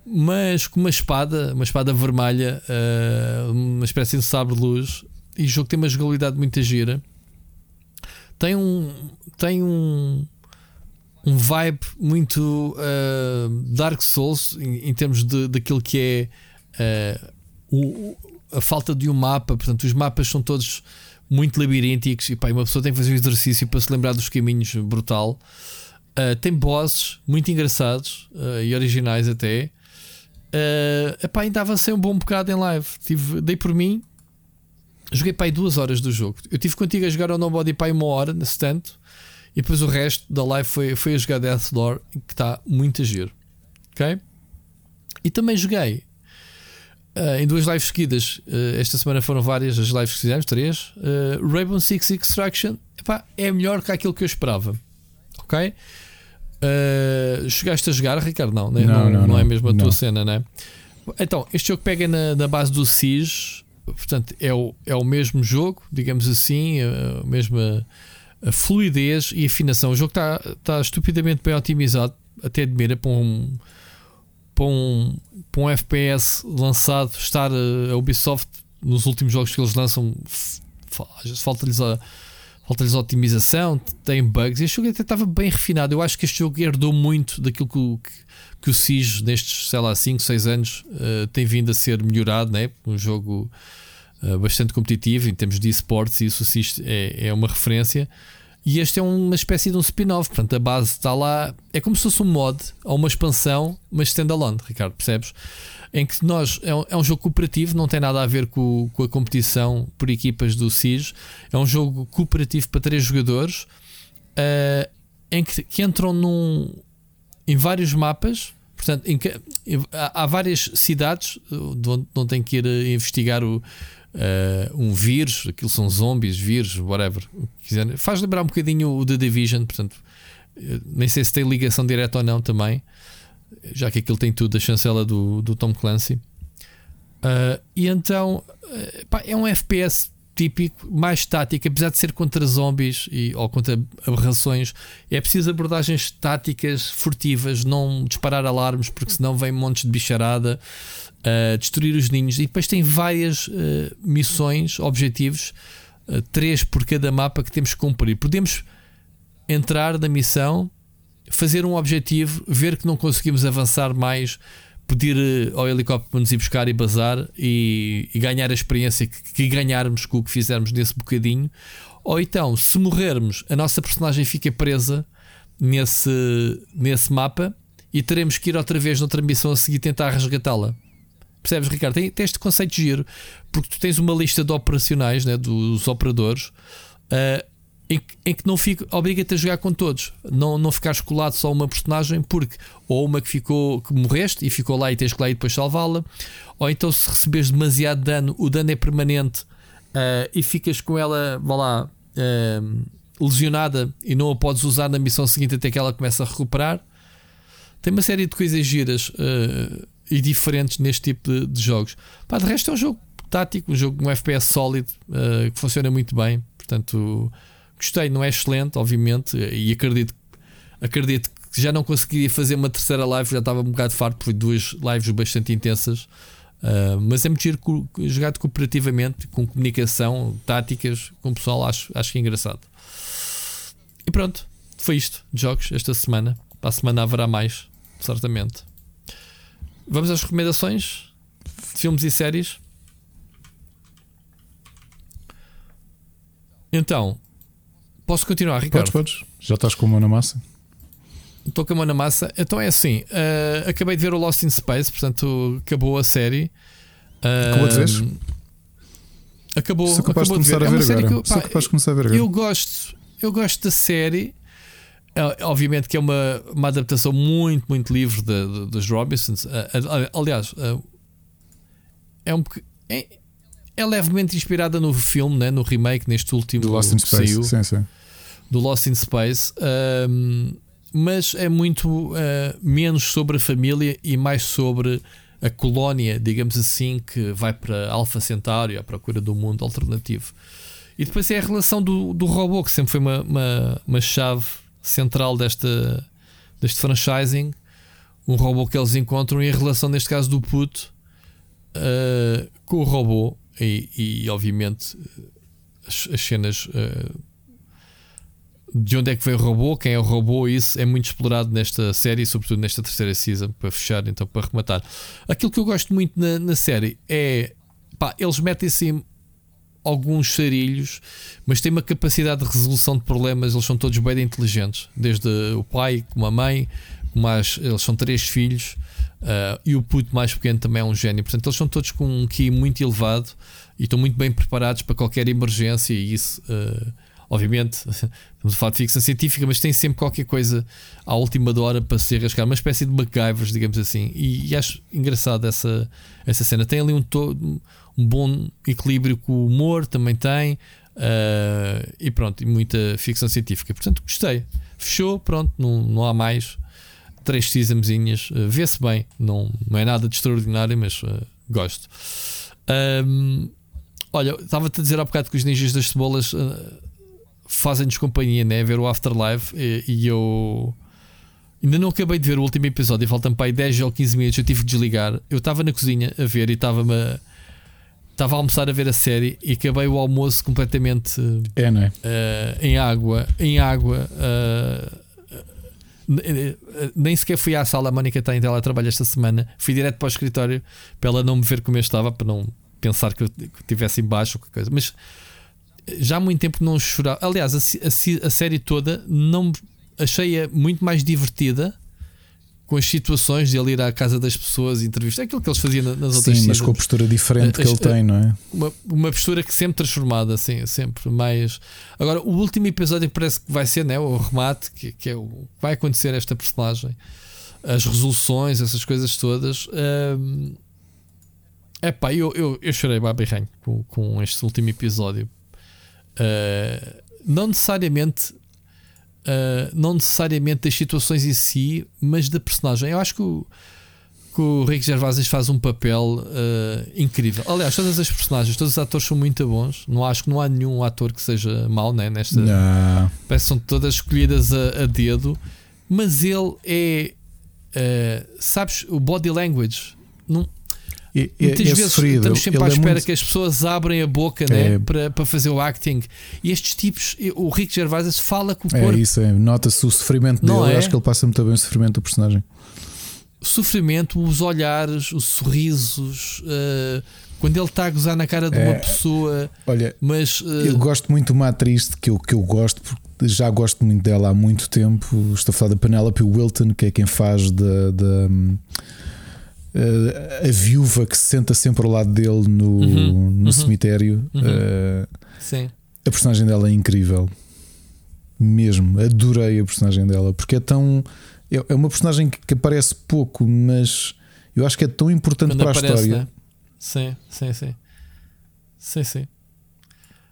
C: mas com uma espada, uma espada vermelha, uh, uma espécie de sabre de luz. E o jogo tem uma jogabilidade muito gira. Tem um, tem um, um vibe muito uh, Dark Souls em, em, termos de, daquilo que é uh, o, a falta de um mapa. Portanto, os mapas são todos muito labirínticos e pá, uma pessoa tem que fazer um exercício para se lembrar dos caminhos brutal. Uh, tem bosses muito engraçados e originais até. Uh, epá, ainda avancei um bom bocado em live. Tive, dei por mim, joguei para aí duas horas do jogo. Eu tive contigo a jogar o Nobody para uma hora, nesse tanto, e depois o resto da live foi, foi a jogar Death Door, que está muito a giro. Ok? E também joguei uh, em duas lives seguidas. Uh, esta semana foram várias as lives que fizemos, três. Uh, Rainbow Six Extraction epá, é melhor que aquilo que eu esperava. Ok? Uh, chegaste a jogar, Ricardo? Não, né? não, não, não, não, é mesmo a tua cena, né? Então, este jogo pega na, na base do SIS, portanto, é o, é o mesmo jogo, digamos assim, a mesma a fluidez e afinação. O jogo está tá estupidamente bem otimizado, até admira para um, para um, para um FPS lançado, estar a, Ubisoft nos últimos jogos que eles lançam, falta-lhes a falta-lhes otimização, tem bugs. Este jogo até estava bem refinado. Eu acho que este jogo herdou muito daquilo que, que, que o SIG, nestes, sei lá, 5, 6 anos, uh, tem vindo a ser melhorado. Né? Um jogo uh, bastante competitivo em termos de esportes, e isso o SIG é, é uma referência. E este é uma espécie de um spin-off, portanto a base está lá, é como se fosse um mod ou uma expansão, mas standalone, Ricardo, percebes? em que nós é um, é um, jogo cooperativo, não tem nada a ver com, com a competição por equipas do SIS. É um jogo cooperativo para três jogadores uh, em que, que, entram num, em vários mapas. Portanto, em que, há, há, várias cidades eh, onde, onde tem que ir investigar o, uh, um vírus, aquilo são zombies, vírus, whatever. Faz lembrar um bocadinho o The Division, portanto, nem sei se tem ligação direta ou não também já que aquilo tem tudo da chancela do, do Tom Clancy. Uh, e então pá, é um FPS típico, mais tático, apesar de ser contra zombies e, ou contra aberrações, é preciso abordagens táticas furtivas, não disparar alarmes, porque senão vem montes de bicharada, uh, destruir os ninhos. E depois tem várias uh, missões, objetivos, uh, três por cada mapa que temos que cumprir. Podemos entrar na missão, fazer um objetivo, ver que não conseguimos avançar mais pedir eh, ao helicóptero nos ir buscar e bazar e, e ganhar a experiência que, que, ganharmos com o que fizermos nesse bocadinho. Ou então, se morrermos, a nossa personagem fica presa nesse, nesse mapa e teremos que ir outra vez noutra missão a seguir tentar resgatá-la. Percebes, Ricardo? Tem, tem, este conceito de giro, porque tu tens uma lista de operacionais né, dos operadores. Uh, em em que não fica, obriga-te a jogar com todos, não, não ficares colado só uma personagem, porque ou uma que ficou que morreste e ficou lá e tens que lá e depois salvá-la, ou então se receberes demasiado dano, o dano é permanente uh, e ficas com ela, vá lá, uh, lesionada e não a podes usar na missão seguinte até que ela comece a recuperar. Tem uma série de coisas giras uh, e diferentes neste tipo de, de, jogos. Pá, de resto é um jogo tático, um jogo um FPS sólido que funciona muito bem. Portanto, Gostei, não é excelente, obviamente, e acredito, acredito que já não conseguiria fazer uma terceira live, já estava um bocado farto, foi duas lives bastante intensas. Uh, mas é muito giro jogado cooperativamente, com comunicação, táticas, com o pessoal, acho, acho que é engraçado. E pronto, foi isto de jogos esta semana. Para a semana haverá mais, certamente. Vamos às recomendações de filmes e séries. Então, Posso continuar, Ricardo?
B: Podes, podes. Já estás com a mão na massa?
C: Estou com a mão na massa. Então é assim: uh, acabei de ver o Lost in Space, portanto, acabou a série.
B: Uh, acabou de ver?
C: Acabou,
B: Sou capaz
C: acabou
B: de começar
C: de
B: ver. a ver agora. Que, pá, Sou capaz de começar a ver agora.
C: Eu gosto, eu gosto da série. É, obviamente que é uma, uma adaptação muito, muito livre de, de, dos Robinsons. Uh, aliás, é um é, é levemente inspirada no filme, né? no remake, neste último
B: do Lost in Space. Saiu, sim, sim.
C: Do Lost in Space. Um, mas é muito uh, menos sobre a família e mais sobre a colónia, digamos assim, que vai para Alpha Centauri à procura do mundo alternativo. E depois é a relação do, do robô, que sempre foi uma, uma, uma chave central desta, deste franchising. Um robô que eles encontram e a relação, neste caso, do puto uh, com o robô e, e obviamente as, as cenas uh, de onde é que veio o robô, quem é o robô, isso é muito explorado nesta série, sobretudo nesta terceira season, para fechar, então para rematar. Aquilo que eu gosto muito na, na série é pá, eles metem-se alguns charilhos, mas têm uma capacidade de resolução de problemas, eles são todos bem inteligentes, desde o pai como a mãe, como as, eles são três filhos. Uh, e o puto mais pequeno também é um gênio. Portanto, eles são todos com um QI muito elevado e estão muito bem preparados para qualquer emergência. E isso, uh, obviamente, [laughs] estamos a falar de ficção científica, mas tem sempre qualquer coisa à última hora para se rascar. Uma espécie de MacGyvers, digamos assim. E, e acho engraçado essa, essa cena. Tem ali um, um bom equilíbrio com o humor, também tem. Uh, e pronto, e muita ficção científica. Portanto, gostei. Fechou, pronto, não, não há mais três seasonzinhas, uh, vê-se bem, não, não é nada de extraordinário, mas uh, gosto. Um, olha, estava-te a dizer há bocado que os ninjas das cebolas uh, fazem-nos companhia, né? Ver o Afterlife e, e, eu ainda não acabei de ver o último episódio, faltam para aí 10 ou 15 minutos. Eu tive que desligar. Eu estava na cozinha a ver e estava-me. Estava a almoçar a ver a série e acabei o almoço completamente
B: é, é?
C: em água, em água, nem sequer fui à sala, a Mónica está em teletrabalho esta semana. Fui direto para o escritório para ela não me ver como eu estava, para não pensar que eu estivesse embaixo ou coisa. Mas já há muito tempo não chorava. Aliás, a, a, a série toda não achei-a muito mais divertida com as situações de ele ir à casa das pessoas e entrevistar, é aquilo que eles faziam nas outras
B: Sim, mas com a postura diferente que ele tem, não é?
C: Uma, uma postura que sempre transformada, assim, sempre mais. Agora, o último episódio que parece que vai ser né, o remate, que, que é o que vai acontecer a esta personagem, as resoluções, essas coisas todas. Hum, epá, eu, eu, eu chorei bem com, com este último episódio. Uh, não necessariamente Uh, não necessariamente das situações em si, mas da personagem. Eu acho que o, que o Rick Gervais faz um papel uh, incrível. Aliás, todas as personagens, todos os atores são muito bons. Não acho que não há nenhum ator que seja mau né, nesta.
B: Não.
C: Parece que são todas escolhidas a, a dedo. Mas ele é. Uh, sabes, o body language. Não,
B: é,
C: Muitas
B: é
C: vezes
B: sofrido.
C: estamos sempre à
B: Ele é
C: espera
B: muito-
C: que as pessoas abrem a boca né,
B: É.
C: para, para fazer o acting. E estes tipos, o Rick Gervais fala com o
B: É
C: corpo.
B: isso, é. nota-se o sofrimento
C: Não
B: dele. Eu
C: é?
B: Acho que ele passa muito bem o sofrimento do personagem.
C: sofrimento, os olhares, os sorrisos, uh, quando ele está a gozar na cara de uma
B: É.
C: pessoa,
B: Olha,
C: mas uh,
B: eu gosto muito de uma atriz que eu, que eu gosto, porque já gosto muito dela há muito tempo. Estou a falar da Penelope Wilton, que é quem faz da. Eh, a viúva que se senta sempre ao lado dele no,
C: Uhum,
B: no
C: uhum,
B: cemitério.
C: uhum. Sim,
B: a personagem dela é incrível. Mesmo, adorei a personagem dela, porque é tão. É é uma personagem que, que aparece pouco, mas eu acho que é tão importante
C: quando
B: para a
C: aparece,
B: história.
C: né? Sim, sim, sim. Sim, sim.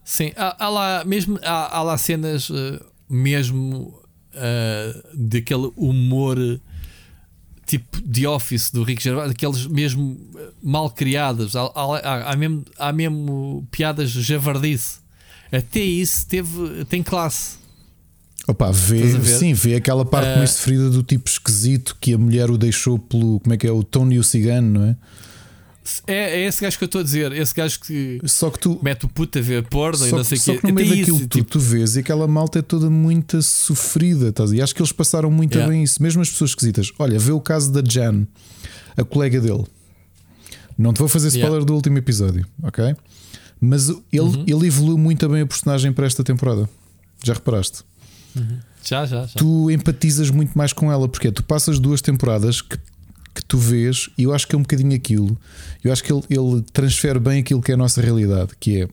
C: Sim, há, há lá mesmo há, há lá cenas uh, mesmo uh, daquele humor uh, tipo The Office do Rick Gervais, aqueles mesmo uh, mal criadas. Há, há, há- mesmo, há mesmo piadas javardice. Até isso teve, tem classe.
B: Opa, vê, sim, vê aquela parte
C: Eh,
B: meio sofrida do tipo esquisito que a mulher o deixou pelo. Como é que é? O Tony o Cigano, não é?
C: É, é esse gajo que eu estou a dizer, esse gajo que
B: Só que tu.
C: mete o puto a ver porno e
B: Só,
C: não sei o
B: só
C: quê.
B: que no meio
C: Até
B: daquilo
C: isso,
B: tu,
C: tipo,
B: tu vês e aquela malta é toda muito sofrida. Estás? E acho que eles passaram muito
C: Yeah.
B: bem isso, mesmo as pessoas esquisitas. Olha, vê o caso da Jan, a colega dele. Não te vou fazer spoiler
C: Yeah.
B: do último episódio, ok? Mas ele,
C: Uhum.
B: ele evoluiu muito bem a personagem para esta temporada. Já reparaste?
C: já, já, já.
B: tu empatizas muito mais com ela, porque é, tu passas duas temporadas que, que tu vês, e eu acho que é um bocadinho aquilo. Eu acho que ele, ele transfere bem aquilo que é a nossa realidade, que é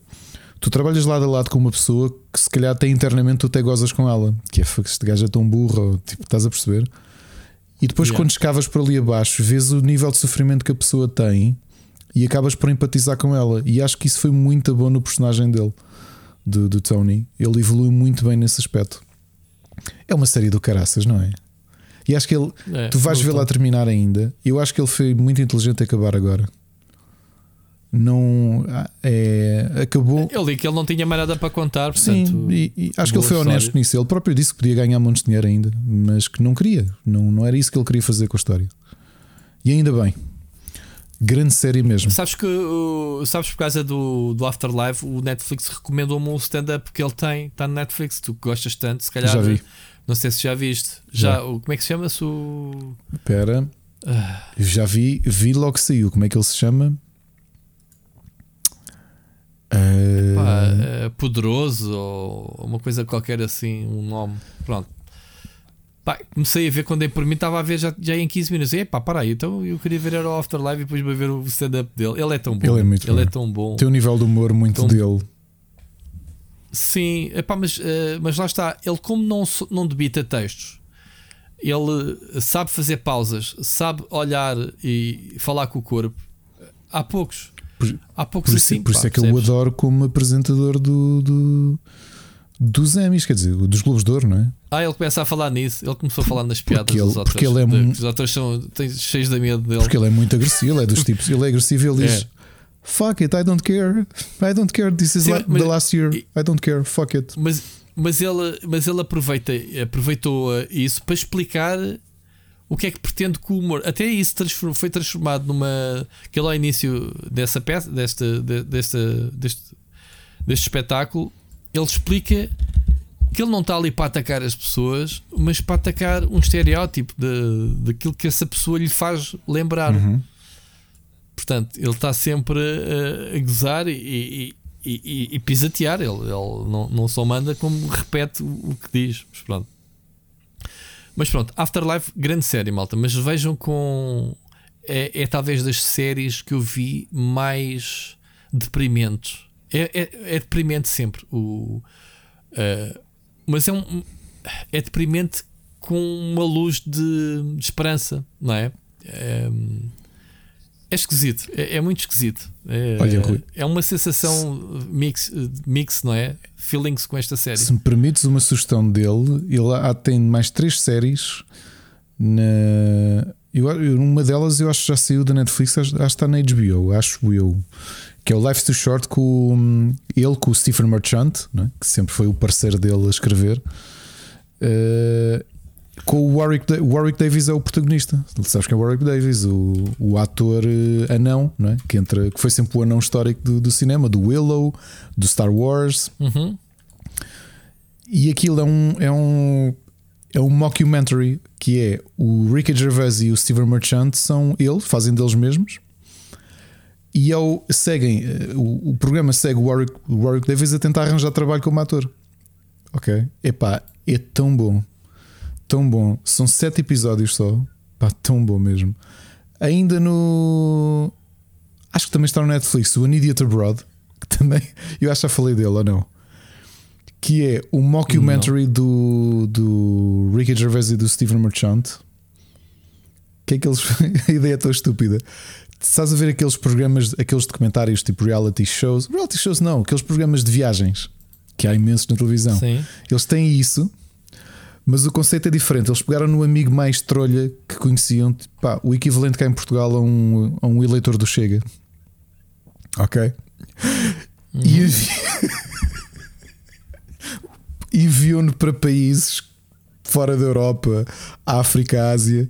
B: tu trabalhas lado a lado com uma pessoa que se calhar tem internamente tu até gozas com ela, que é "Fuck, este gajo é tão burro, ou, tipo, estás a perceber? E depois,
C: Yeah.
B: quando escavas por ali abaixo, vês o nível de sofrimento que a pessoa tem e acabas por empatizar com ela. E acho que isso foi muito bom no personagem dele, do, do Tony. Ele evoluiu muito bem nesse aspecto. É uma série do caraças, não é? E acho que ele.
C: É,
B: tu vais
C: brutal.
B: vê-la terminar ainda. Eu acho que ele foi muito inteligente a acabar agora. Não. ah, É, acabou.
C: Eu li que ele não tinha mais nada para contar,
B: Sim,
C: portanto.
B: e, e acho que ele foi honesto
C: história.
B: nisso. Ele próprio disse que podia ganhar montes de dinheiro ainda, mas que não queria. Não, não era isso que ele queria fazer com a história. E ainda bem. Grande série mesmo.
C: Sabes que uh, sabes por causa do, do Afterlife, o Netflix recomendou-me um stand-up que ele tem, está no Netflix, tu gostas tanto, se calhar.
B: Já vi.
C: Não sei se já viste. Já,
B: Já.
C: o- como é que se chama-se o.
B: Espera.
C: Ah.
B: Já vi, vi logo que saiu. Como é que ele se chama? Ah,
C: Pá, eh, poderoso ou uma coisa qualquer assim, um nome. Pronto. Pá, comecei a ver quando dei por mim, estava a ver já, já em 15 minutos. E pá, para aí, então eu queria ver o Afterlife e depois ver o stand-up dele. Ele é tão bom.
B: Ele é muito
C: Ele
B: bom.
C: é tão bom.
B: tem um nível de humor muito
C: Então-
B: dele.
C: Sim, epá, mas, eh, mas lá está. Ele, como não, não debita textos, ele sabe fazer pausas, sabe olhar e falar com o corpo. Há poucos.
B: Por-
C: Há poucos
B: Por isso,
C: assim.
B: por isso
C: pá,
B: é que eu o adoro como apresentador do, do, dos Emmys, quer dizer, dos Globos de Ouro, não é?
C: Ah, ele começa a falar nisso. Ele começou a falar nas piadas
B: Porque
C: dos
B: ele-
C: atores.
B: porque ele é
C: de-
B: um-
C: Os atores são têm, cheios de medo dele.
B: Porque ele é muito agressivo, ele é dos [laughs] tipos, ele é agressivo e ele diz:
C: É.
B: Fuck it, I don't care, I don't care, this is
C: Sim, mas-
B: the last year, I don't care, fuck it.
C: Mas, mas ele, mas ele aproveita, aproveitou uh, isso para explicar o que é que pretende com o humor. Até isso transform- foi transformado numa. que ele ao início dessa peça, desta, de- desta, deste, deste espetáculo, ele explica que ele não está ali para atacar as pessoas, mas para atacar um estereótipo de, daquilo que essa pessoa lhe faz lembrar.
B: Uhum.
C: Portanto, ele está sempre a, a gozar e, e, e- e- pisatear. Ele, ele não, não só manda, como repete o, que diz. Mas pronto. Mas pronto, Afterlife, grande série, malta. Mas vejam com. É, é talvez das séries que eu vi mais deprimentes. É, é, é deprimente sempre. O, eh, mas é um. É deprimente com uma luz de, de esperança, não é? É, é esquisito, é, é muito esquisito. É,
B: Olha, Rui.
C: é uma sensação mix, mix, não é? Feelings com esta série.
B: Se me permites uma sugestão dele, ele há, tem mais três séries na, Eu, uma delas eu acho que já saiu da Netflix, acho, acho que está na HBO, acho eu. Que é o Life's Too Short com hum, ele, com o Stephen Merchant, né? que sempre foi o parceiro dele a escrever. Uh, com o Warwick, Warwick Davis é o protagonista. Sabes que é o Warwick Davis, o, o ator uh, anão, não é? que, entra, que foi sempre o anão histórico do, do cinema, do Willow, do Star Wars.
C: Uhum.
B: E aquilo é um, é um é um mockumentary que é o Ricky Gervais e o Steven Merchant são ele, fazem deles mesmos. E ao, seguem, eh, o, o programa segue o Warwick, o Warwick Davis a tentar arranjar trabalho como ator. Ok? Epá, é tão bom. Tão bom. São sete episódios só. Pá, tão bom mesmo. Ainda no. Acho que também está no Netflix, o An Idiot Abroad. Que também. [laughs] Eu acho que já falei dele ou não? que é o mockumentary do, do Ricky Gervais e do Steven Merchant. Que é que eles. [laughs] a ideia é tão estúpida. Estás a ver aqueles programas, aqueles documentários tipo reality shows? Reality shows não, aqueles programas de viagens que há imensos na televisão.
C: Sim.
B: Eles têm isso, mas o conceito é diferente. Eles pegaram no amigo mais trolha que conheciam, pá, o equivalente cá em Portugal a um, a um eleitor do Chega. Ok? Uhum. E [laughs] enviou-no para países fora da Europa, África, Ásia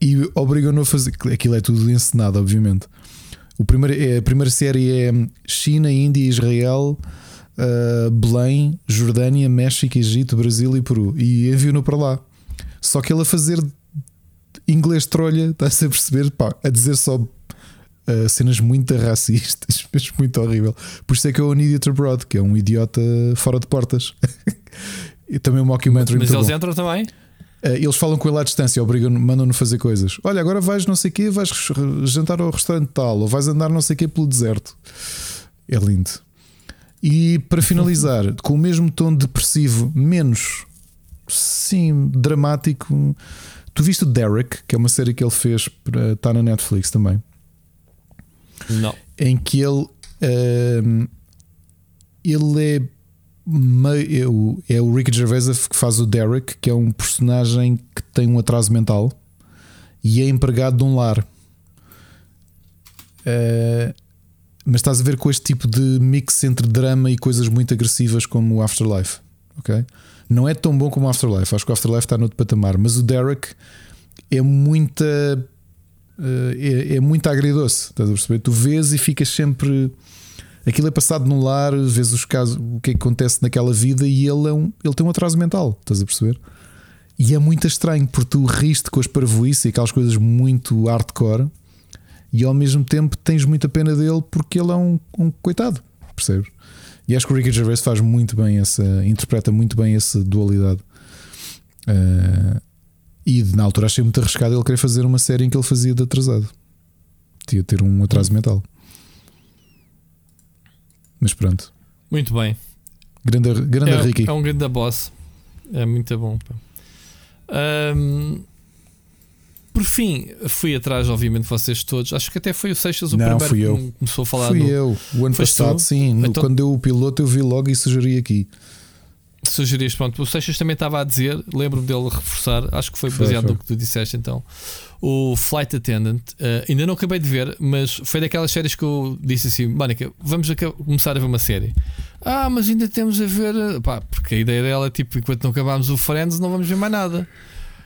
B: e obrigou-no a fazer. Aquilo é tudo encenado, obviamente. O primeiro, é, a primeira série é China, Índia, Israel, uh, Belém, Jordânia, México, Egito, Brasil e Peru. E enviou-no para lá. Só que ele a fazer inglês trolha, está-se a perceber, pá, a dizer só uh, cenas muito racistas, [laughs] mas muito horrível. Por isso é que é o Idiot Abroad, que é um idiota fora de portas. [laughs] e também um mockumentary.
C: Mas eles
B: bom.
C: entram também?
B: Uh, eles falam com ele à distância, obrigam mandam-no fazer coisas. Olha, agora vais não sei o quê, vais jantar ao restaurante tal, ou vais andar não sei o quê pelo deserto. É lindo. E para finalizar, com o mesmo tom depressivo, menos sim, dramático. Tu viste o Derek, que é uma série que ele fez para estar na Netflix também.
C: Não.
B: Em que ele. Uh, ele é. Meio, é, o Ricky Gervais que faz o Derek, que é um personagem que tem um atraso mental e é empregado de um lar. Uh, mas estás a ver com este tipo de mix entre drama e coisas muito agressivas como o Afterlife. Ok? Não é tão bom como o Afterlife. Acho que o Afterlife está no outro patamar. Mas o Derek é muita eh, é, é muito agridoce. Estás a perceber? Tu vês e ficas sempre. Aquilo é passado num lar, vês os casos, o que é que acontece naquela vida e ele, é um, ele tem um atraso mental. Estás a perceber? E é muito estranho porque tu riste com as parvoíces e aquelas coisas muito hardcore e ao mesmo tempo tens muita pena dele porque ele é um, um coitado. Percebes? E acho que o Ricky Gervais faz muito bem essa, interpreta muito bem essa dualidade. Uh, e na altura achei muito arriscado ele querer fazer uma série em que ele fazia de atrasado. Tinha ter um atraso hum. mental. Mas pronto.
C: Muito bem.
B: Grande, grande
C: é,
B: Ricky.
C: É um grande boss. É muito bom. Um, por fim, fui atrás, obviamente, vocês todos. Acho que até foi o Seixas o
B: Não,
C: primeiro
B: fui eu.
C: que começou a falar.
B: Fui
C: no...
B: eu. O ano passado, tu? sim. Então... Quando deu o piloto, eu vi logo e sugeri aqui
C: sugeriste, pronto, o Seixas também estava a dizer, lembro-me dele reforçar, acho que foi baseado no que tu disseste então. O Flight Attendant, uh, ainda não acabei de ver, mas foi daquelas séries que eu disse assim: Mónica, vamos a começar a ver uma série. Ah, mas ainda temos a ver, eh, pá, porque a ideia dela é tipo, enquanto não acabarmos o Friends, não vamos ver mais nada.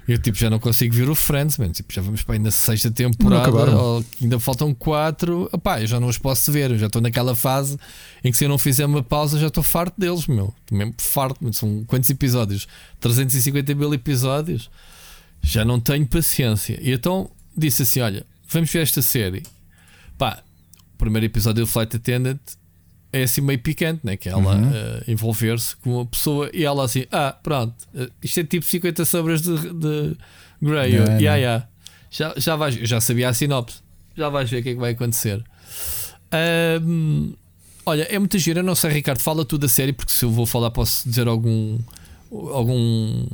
C: Eu tipo já não consigo ver o Friends, man. Tipo, já vamos para aí na sexta temporada, ou, ainda faltam quatro. Epá, eu já não os posso ver, eu já estou naquela fase em que se eu não fizer uma pausa já estou farto deles, meu. Estou mesmo farto, são quantos episódios? 350 mil episódios. Já não tenho paciência. E então disse assim: olha, vamos ver esta série. Pá, o primeiro episódio do Flight Attendant é assim meio picante, né? Que é ela uhum. uh, envolver-se com uma pessoa e ela assim, ah, pronto, uh, isto é tipo 50 sobras de, de Grey. Yeah, yeah, yeah. Já, já, vais, já sabia a sinopse, já vais ver o que é que vai acontecer. Um, olha, é muita gira, não sei, Ricardo, fala tu da série, porque se eu vou falar, posso dizer algum. algum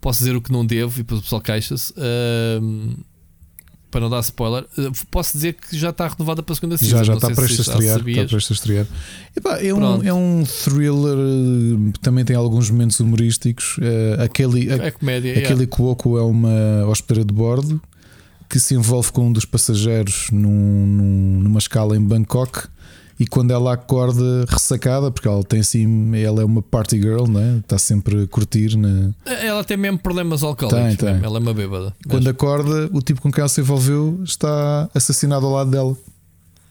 C: posso dizer o que não devo e depois o pessoal queixa-se. Um, para não dar spoiler, uh, posso dizer que já está renovada para a segunda season.
B: Já, já está prestes, a estrear, está prestes a estrear. Epá, é, um, é um thriller, uh, também tem alguns momentos humorísticos. Uh, aquele, a,
C: é comédia,
B: aquele
C: yeah.
B: Cuoco é uma hospedeira de bordo que se envolve com um dos passageiros num, num, numa escala em Bangkok e quando ela acorda ressacada, porque ela tem assim, ela é uma party girl, né? está sempre a curtir. Na...
C: Ela tem mesmo problemas alcoólicos, tem, tem. ela é uma bêbada.
B: Quando mesmo. acorda, o tipo com quem ela se envolveu está assassinado ao lado dela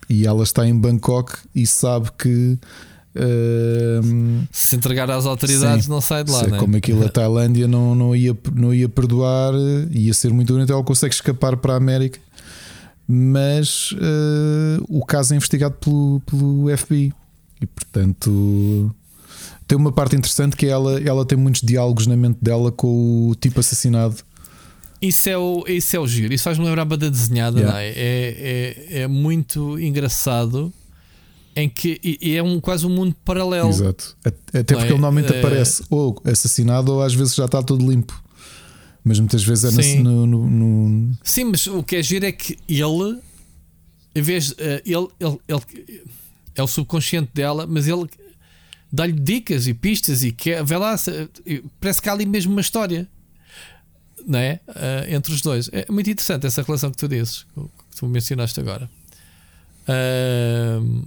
B: e ela está em Bangkok e sabe que. Uh,
C: se entregar às autoridades, sim, não sai de lá. Né?
B: Como aquilo a [laughs] Tailândia não, não, ia, não ia perdoar, ia ser muito bonito. Ela consegue escapar para a América mas uh, o caso é investigado pelo, pelo FBI e portanto tem uma parte interessante que é ela, ela tem muitos diálogos na mente dela com o tipo assassinado.
C: Isso é o, isso é o giro, isso faz-me lembrar a banda desenhada, yeah. é? É, é? é? muito engraçado em que e é um, quase um mundo paralelo.
B: Exato. Até porque é? ele normalmente é... aparece ou assassinado ou às vezes já está tudo limpo. Mas muitas vezes é Sim. No, no, no,
C: Sim, mas o que é giro é que ele, em vez. Uh, ele, ele, ele, é o subconsciente dela, mas ele dá-lhe dicas e pistas e quer. Vê lá, parece que há ali mesmo uma história. Não é? Uh, entre os dois. É muito interessante essa relação que tu dizes, que tu mencionaste agora. Uh,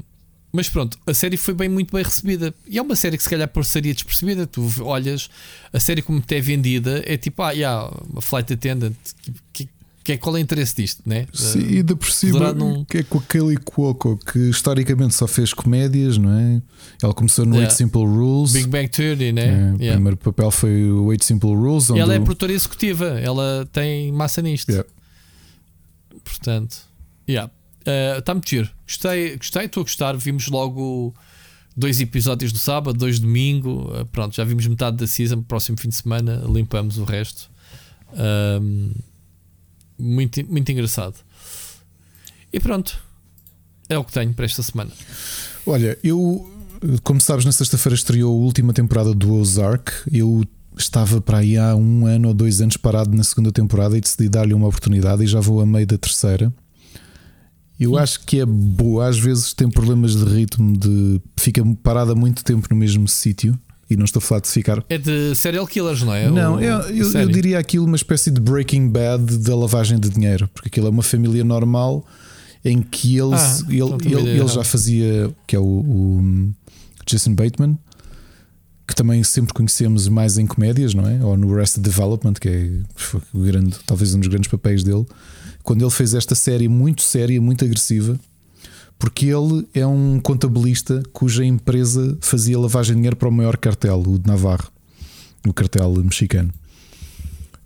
C: mas pronto, a série foi bem, muito bem recebida. E é uma série que se calhar por seria despercebida. Tu olhas a série como te é vendida, é tipo, ah, yeah, uma flight attendant. Que, que, qual é o interesse disto, né?
B: Sim, uh, e de por cima, num... que é com aquele Cuoco que historicamente só fez comédias, não é? Ela começou no yeah. Eight Simple Rules.
C: Big Bang Theory, né? É,
B: yeah. O primeiro papel foi o Eight Simple Rules.
C: Onde ela é produtora executiva, ela tem massa nisto.
B: Yeah.
C: Portanto, yeah. Está uh, muito giro. Gostei, gostei, estou a gostar. Vimos logo dois episódios no sábado, dois domingo. Uh, pronto, já vimos metade da season. Próximo fim de semana limpamos o resto. Uh, muito, muito engraçado. E pronto, é o que tenho para esta semana.
B: Olha, eu, como sabes, na sexta-feira estreou a última temporada do Ozark. Eu estava para aí há um ano ou dois anos parado na segunda temporada e decidi dar-lhe uma oportunidade e já vou a meio da terceira. Eu acho que é boa, às vezes tem problemas de ritmo, de fica parada muito tempo no mesmo sítio. E não estou a falar de ficar.
C: É de serial killers, não é?
B: Não, eu, eu, eu, diria aquilo uma espécie de Breaking Bad da lavagem de dinheiro, porque aquilo é uma família normal em que ele, ah, ele, ele, ele, já fazia, que é o, o, Jason Bateman, que também sempre conhecemos mais em comédias, não é? Ou no Arrested Development, que é o grande, talvez um dos grandes papéis dele quando ele fez esta série muito séria, muito agressiva, porque ele é um contabilista cuja empresa fazia lavagem de dinheiro para o maior cartel, o de Navarro, o cartel mexicano.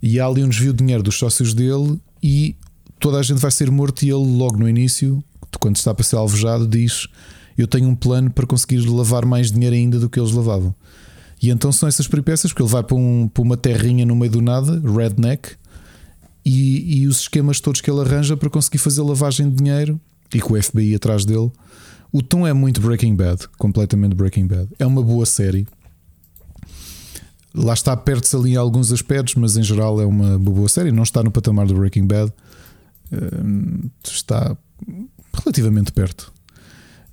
B: E há ali um desvio de dinheiro dos sócios dele e toda a gente vai ser morto e ele logo no início, quando está para ser alvejado, diz: "Eu tenho um plano para conseguir lavar mais dinheiro ainda do que eles lavavam". E então são essas peripécias, porque ele vai para, um, para uma terrinha no meio do nada, redneck, e, e os esquemas todos que ele arranja para conseguir fazer lavagem de dinheiro e com o FBI atrás dele. O tom é muito Breaking Bad, completamente Breaking Bad. É uma boa série. Lá está perto-se ali em alguns aspectos, mas em geral é uma boa série. Não está no patamar do Breaking Bad, hum, está relativamente perto.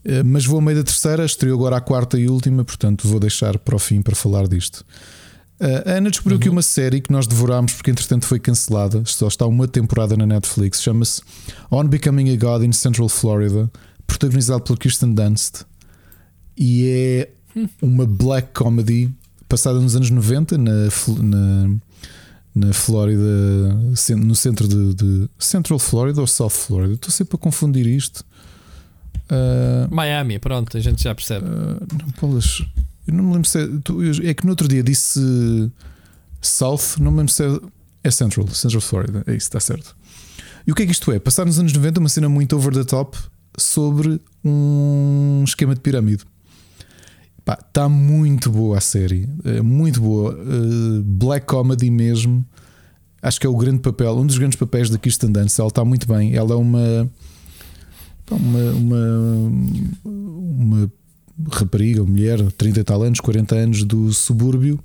B: Hum, mas vou a meio da terceira, estreou agora a quarta e última, portanto vou deixar para o fim para falar disto. A Ana descobriu uhum. que uma série que nós devorámos porque entretanto foi cancelada, só está uma temporada na Netflix, chama-se On Becoming a God in Central Florida, protagonizado por Kirsten Dunst e é hum. uma black comedy passada nos anos 90 na, na, na Flórida, no centro de, de, Central Florida ou South Florida. Estou sempre a confundir isto.
C: Uh, Miami, pronto, a gente já percebe. Uh,
B: não, Paulas, eu não me lembro se é, é que no outro dia disse South, não me lembro se é, é Central, Central Florida. É isso, está certo. E o que é que isto é? Passar nos anos 90 uma cena muito over the top sobre um esquema de pirâmide. Está muito boa a série, é muito boa. Uh, black comedy mesmo. Acho que é o grande papel, um dos grandes papéis da Kirsten Dunst. Ela está muito bem. Ela é uma uma, uma, uma rapariga, mulher, 30 e tal anos, 40 anos do subúrbio,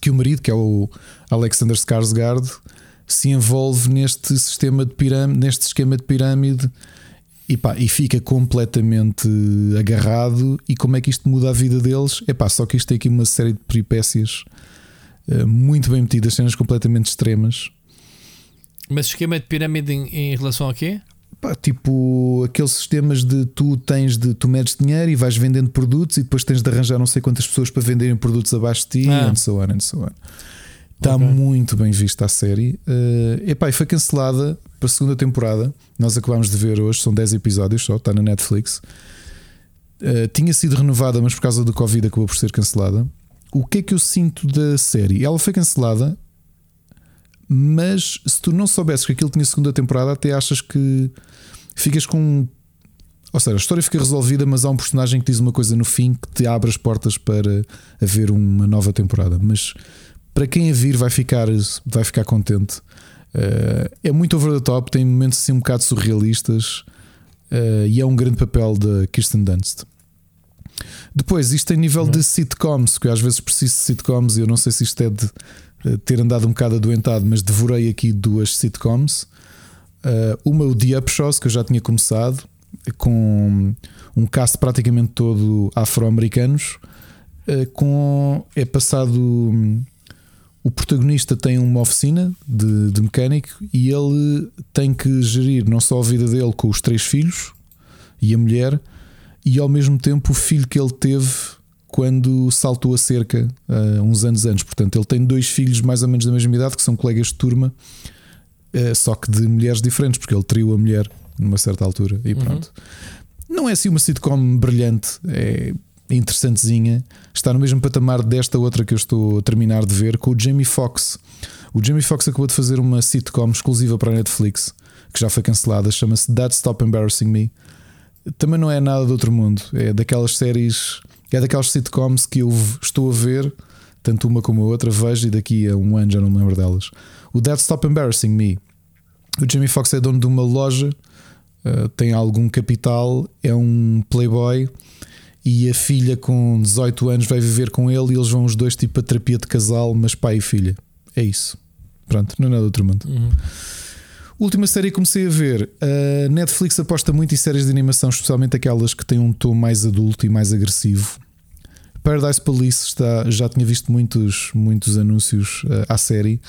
B: que o marido, que é o Alexander Skarsgård, se envolve neste sistema de pirâmide, neste esquema de pirâmide e, pá, e fica completamente agarrado. E como é que isto muda a vida deles? É pá, só que isto tem aqui uma série de peripécias uh, muito bem metidas, cenas completamente extremas.
C: Mas esquema de pirâmide em, em relação a quê?
B: Pá, tipo aqueles sistemas de tu tens de tu medes dinheiro e vais vendendo produtos e depois tens de arranjar não sei quantas pessoas para venderem produtos abaixo de ti ah. and so on and so on. Está okay. muito bem vista a série. Uh, epá, e foi cancelada para a segunda temporada. Nós acabámos de ver hoje, são 10 episódios só, está na Netflix. Uh, tinha sido renovada, mas por causa do Covid acabou por ser cancelada. O que é que eu sinto da série? Ela foi cancelada, mas se tu não soubesses que aquilo tinha segunda temporada, até achas que ficas com. Ou seja, a história fica resolvida, mas há um personagem que diz uma coisa no fim que te abre as portas para haver uma nova temporada. Mas para quem a vir vai ficar, vai ficar contente. Uh, é muito over the top, tem momentos assim um bocado surrealistas uh, e é um grande papel de Kirsten Dunst. Depois, isto em nível de sitcoms, que eu às vezes preciso de sitcoms e eu não sei se isto é de ter andado um bocado adoentado, mas devorei aqui duas sitcoms. uma, o The Upshaws, que eu já tinha começado, com um cast praticamente todo afro-americanos, com é passado hum, o protagonista tem uma oficina de, de, mecânico e ele tem que gerir não só a vida dele com os três filhos e a mulher, e ao mesmo tempo o filho que ele teve quando saltou a cerca uh, uns anos antes. Portanto, ele tem dois filhos mais ou menos da mesma idade que são colegas de turma, uh, só que de mulheres diferentes, porque ele triu a mulher numa certa altura e uhum. pronto. Não é assim uma sitcom brilhante, é interessantezinha, está no mesmo patamar desta outra que eu estou a terminar de ver com o Jamie Foxx. O Jamie Foxx acabou de fazer uma sitcom exclusiva para a Netflix, que já foi cancelada, chama-se Dad Stop Embarrassing Me. Também não é nada do outro mundo, é daquelas séries, é daquelas sitcoms que eu estou a ver, tanto uma como a outra, vejo e daqui a um ano já não me lembro delas. O Dad Stop Embarrassing Me. O Jamie Foxx é dono de uma loja, uh, tem algum capital, é um playboy e a filha com 18 anos vai viver com ele e eles vão os dois tipo a terapia de casal, mas pai e filha. É isso. Pronto, não é nada outro mundo. Uhum. Última série que comecei a ver. A Netflix aposta muito em séries de animação, especialmente aquelas que têm um tom mais adulto e mais agressivo. Paradise Police está, já tinha visto muitos, muitos anúncios uh, à série.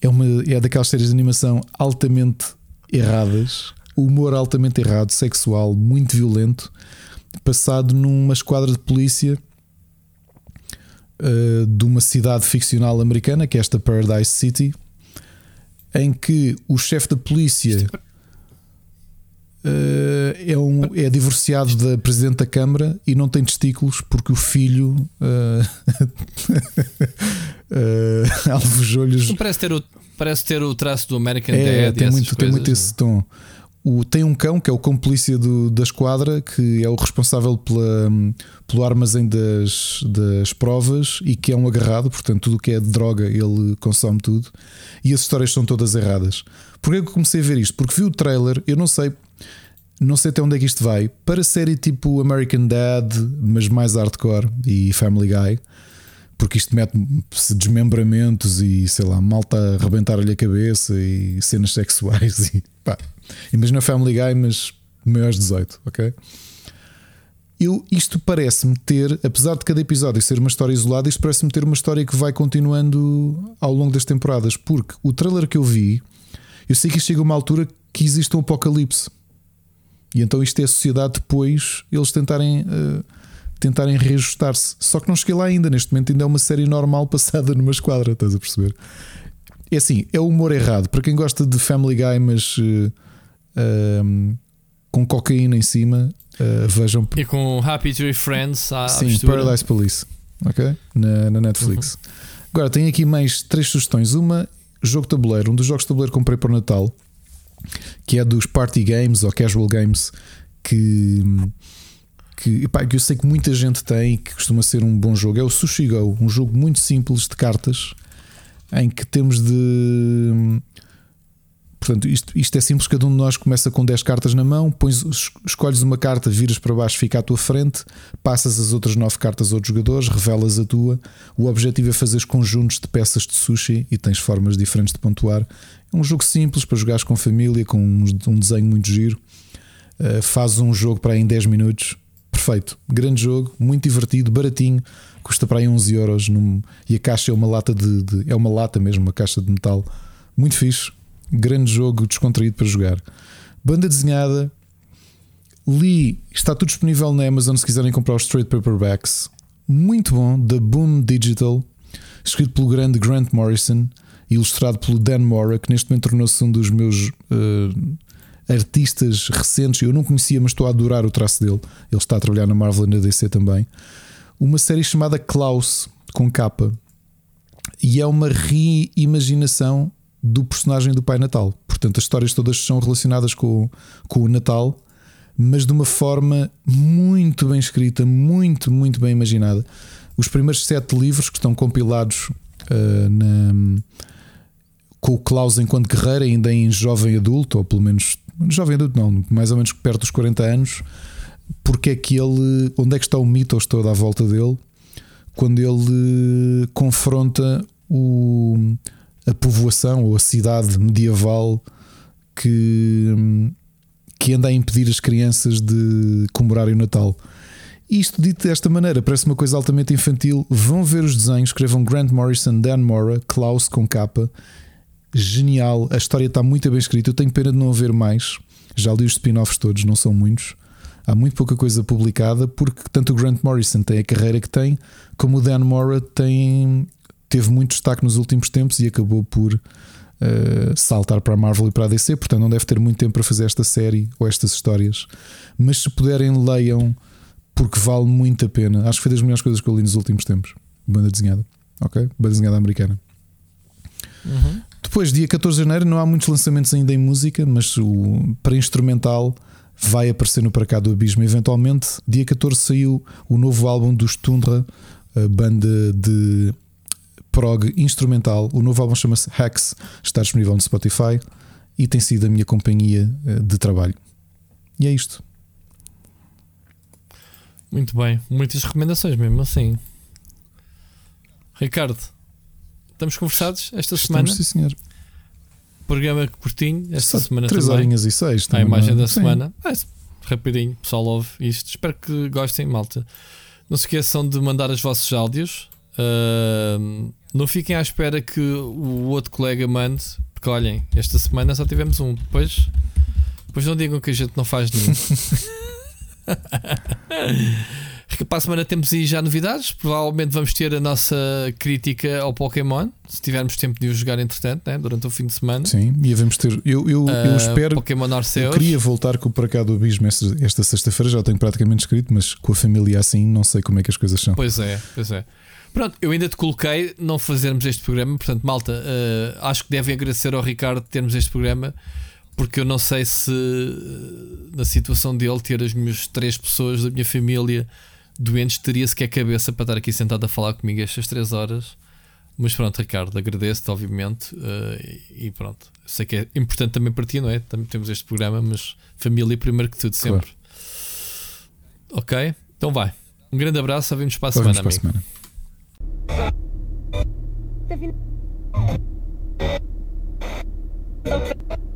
B: É, uma, é daquelas séries de animação altamente erradas, humor altamente errado, sexual, muito violento passado numa esquadra de polícia uh, de uma cidade ficcional americana, que é esta Paradise City, em que o chefe da polícia uh, é, um, é divorciado da presidente da Câmara e não tem testículos porque o filho [laughs] [laughs] uh, uh, alvejou-lhes.
C: Parece ter, o, parece ter o traço do American é, Dad.
B: Tem muito, tem muito esse tom. O, tem um cão que é o cão polícia do, da esquadra, que é o responsável pela, pelo armazém das, das provas e que é um agarrado, portanto, tudo o que é de droga ele consome tudo. E as histórias são todas erradas. Porquê que eu comecei a ver isto? Porque vi o trailer, eu não sei, não sei até onde é que isto vai, para série tipo American Dad, mas mais hardcore e Family Guy porque isto mete-se desmembramentos e sei lá, malta a arrebentar-lhe a cabeça e cenas sexuais e pá. Imagina Family Guy, mas maiores 18, ok? Eu, isto parece-me ter, apesar de cada episódio ser uma história isolada, isto parece-me ter uma história que vai continuando ao longo das temporadas, porque o trailer que eu vi, eu sei que chega uma altura que existe um apocalipse. E então isto é a sociedade depois eles tentarem uh, tentarem reajustar-se. Só que não cheguei lá ainda. Neste momento ainda é uma série normal [laughs] passada numa esquadra, estás a perceber? É assim, é o humor errado. Para quem gosta de Family Guy, mas uh, com cocaína em cima, uh, vejam.
C: E com Happy Tree Friends à
B: Sim. Paradise Police, ok? Na, na Netflix. Uhum. Agora, tenho aqui mais três sugestões. Uma, jogo de tabuleiro. Um dos jogos de tabuleiro que comprei para o Natal, que é dos Party Games ou Casual Games, que que, epá, que eu sei que muita gente tem que costuma ser um bom jogo é o Sushi Go, um jogo muito simples de cartas em que temos de. Portanto, isto, isto é simples, cada um de nós começa com 10 cartas na mão, pões, escolhes uma carta, viras para baixo, fica à tua frente, passas as outras 9 cartas a outros jogadores, revelas a tua. O objetivo é fazer conjuntos de peças de sushi e tens formas diferentes de pontuar. É um jogo simples para jogares com família, com um desenho muito giro. Uh, faz um jogo para aí em 10 minutos. Perfeito. Grande jogo, muito divertido, baratinho. Custa para aí 11 euros. Num... E a caixa é uma lata de, de, É uma lata mesmo, uma caixa de metal. Muito fixe. Grande jogo, descontraído para jogar. Banda desenhada. Li, está tudo disponível na Amazon se quiserem comprar os straight paperbacks. Muito bom, da Boom Digital, escrito pelo grande Grant Morrison, ilustrado pelo Dan Mora, que neste momento tornou-se um dos meus uh, artistas recentes. Eu não conhecia, mas estou a adorar o traço dele. Ele está a trabalhar na Marvel e na DC também. Uma série chamada Klaus, com capa, e é uma reimaginação do personagem do Pai Natal. Portanto, as histórias todas são relacionadas com, com o Natal mas de uma forma muito bem escrita, muito, muito bem imaginada. Os primeiros sete livros que estão compilados uh, na, com o Klaus enquanto guerreiro, ainda em jovem adulto, ou pelo menos jovem adulto, não, mais ou menos perto dos 40 anos, porque é que ele, onde é que está o mitos todo à volta dele, quando ele confronta o, a povoação ou a cidade medieval que que anda a impedir as crianças de comemorarem o Natal. Isto dito desta maneira parece uma coisa altamente infantil. Vão ver os desenhos, escrevam Grant Morrison, Dan Mora, Klaus com capa. Genial, a história está muito bem escrita. Eu tenho pena de não haver mais. Já li os spin-offs todos, não são muitos. Há muito pouca coisa publicada, porque tanto o Grant Morrison tem a carreira que tem, como o Dan Mora tem, teve muito destaque nos últimos tempos e acabou por uh, saltar para a Marvel e para a DC, portanto não deve ter muito tempo para fazer esta série ou estas histórias. Mas se puderem, leiam, porque vale muito a pena. Acho que foi das melhores coisas que eu li nos últimos tempos. Banda desenhada, ok? Banda desenhada americana. Uhum. Depois, dia 14 de janeiro, não há muitos lançamentos ainda em música, mas o, para instrumental vai aparecer no Para Cá do Abismo eventualmente. Dia 14 saiu o novo álbum dos Tundra, a banda de prog instrumental. O novo álbum chama-se Hex, está disponível no Spotify e tem sido a minha companhia eh, de trabalho. E é isto.
C: Muito bem, muitas recomendações mesmo assim. Ricardo, estamos conversados esta
B: estamos,
C: semana?
B: Sim, senhor.
C: Programa curtinho esta Só semana
B: três
C: também.
B: horinhas e seis.
C: A imagem da sim. semana. É, rapidinho, pessoal ouve isto. Espero que gostem, malta. Não se esqueçam de mandar os vossos áudios. Uh, não fiquem à espera que o outro colega mande, porque olhem, esta semana só tivemos um. Depois, depois não digam que a gente não faz nenhum. [laughs] Para a semana temos aí já novidades. Provavelmente vamos ter a nossa crítica ao Pokémon. Se tivermos tempo de o jogar, entretanto, né? durante o fim de semana.
B: Sim, e devemos ter. Eu, eu, uh, eu espero.
C: Pokémon Arceus.
B: Eu queria voltar com o Para Cá do Abismo esta, esta sexta-feira. Já tenho praticamente escrito, mas com a família assim, não sei como é que as coisas são.
C: Pois é, pois é. Pronto, eu ainda te coloquei não fazermos este programa, portanto, malta, uh, acho que devem agradecer ao Ricardo termos este programa, porque eu não sei se uh, na situação dele ter as minhas três pessoas da minha família doentes teria sequer cabeça para estar aqui sentado a falar comigo estas três horas. Mas pronto, Ricardo, agradeço-te, obviamente, uh, e pronto. Sei que é importante também para ti, não é? Também temos este programa, mas família primeiro que tudo, sempre. Claro. Ok? Então vai. Um grande abraço, vemos para a semana, para a semana. Okay.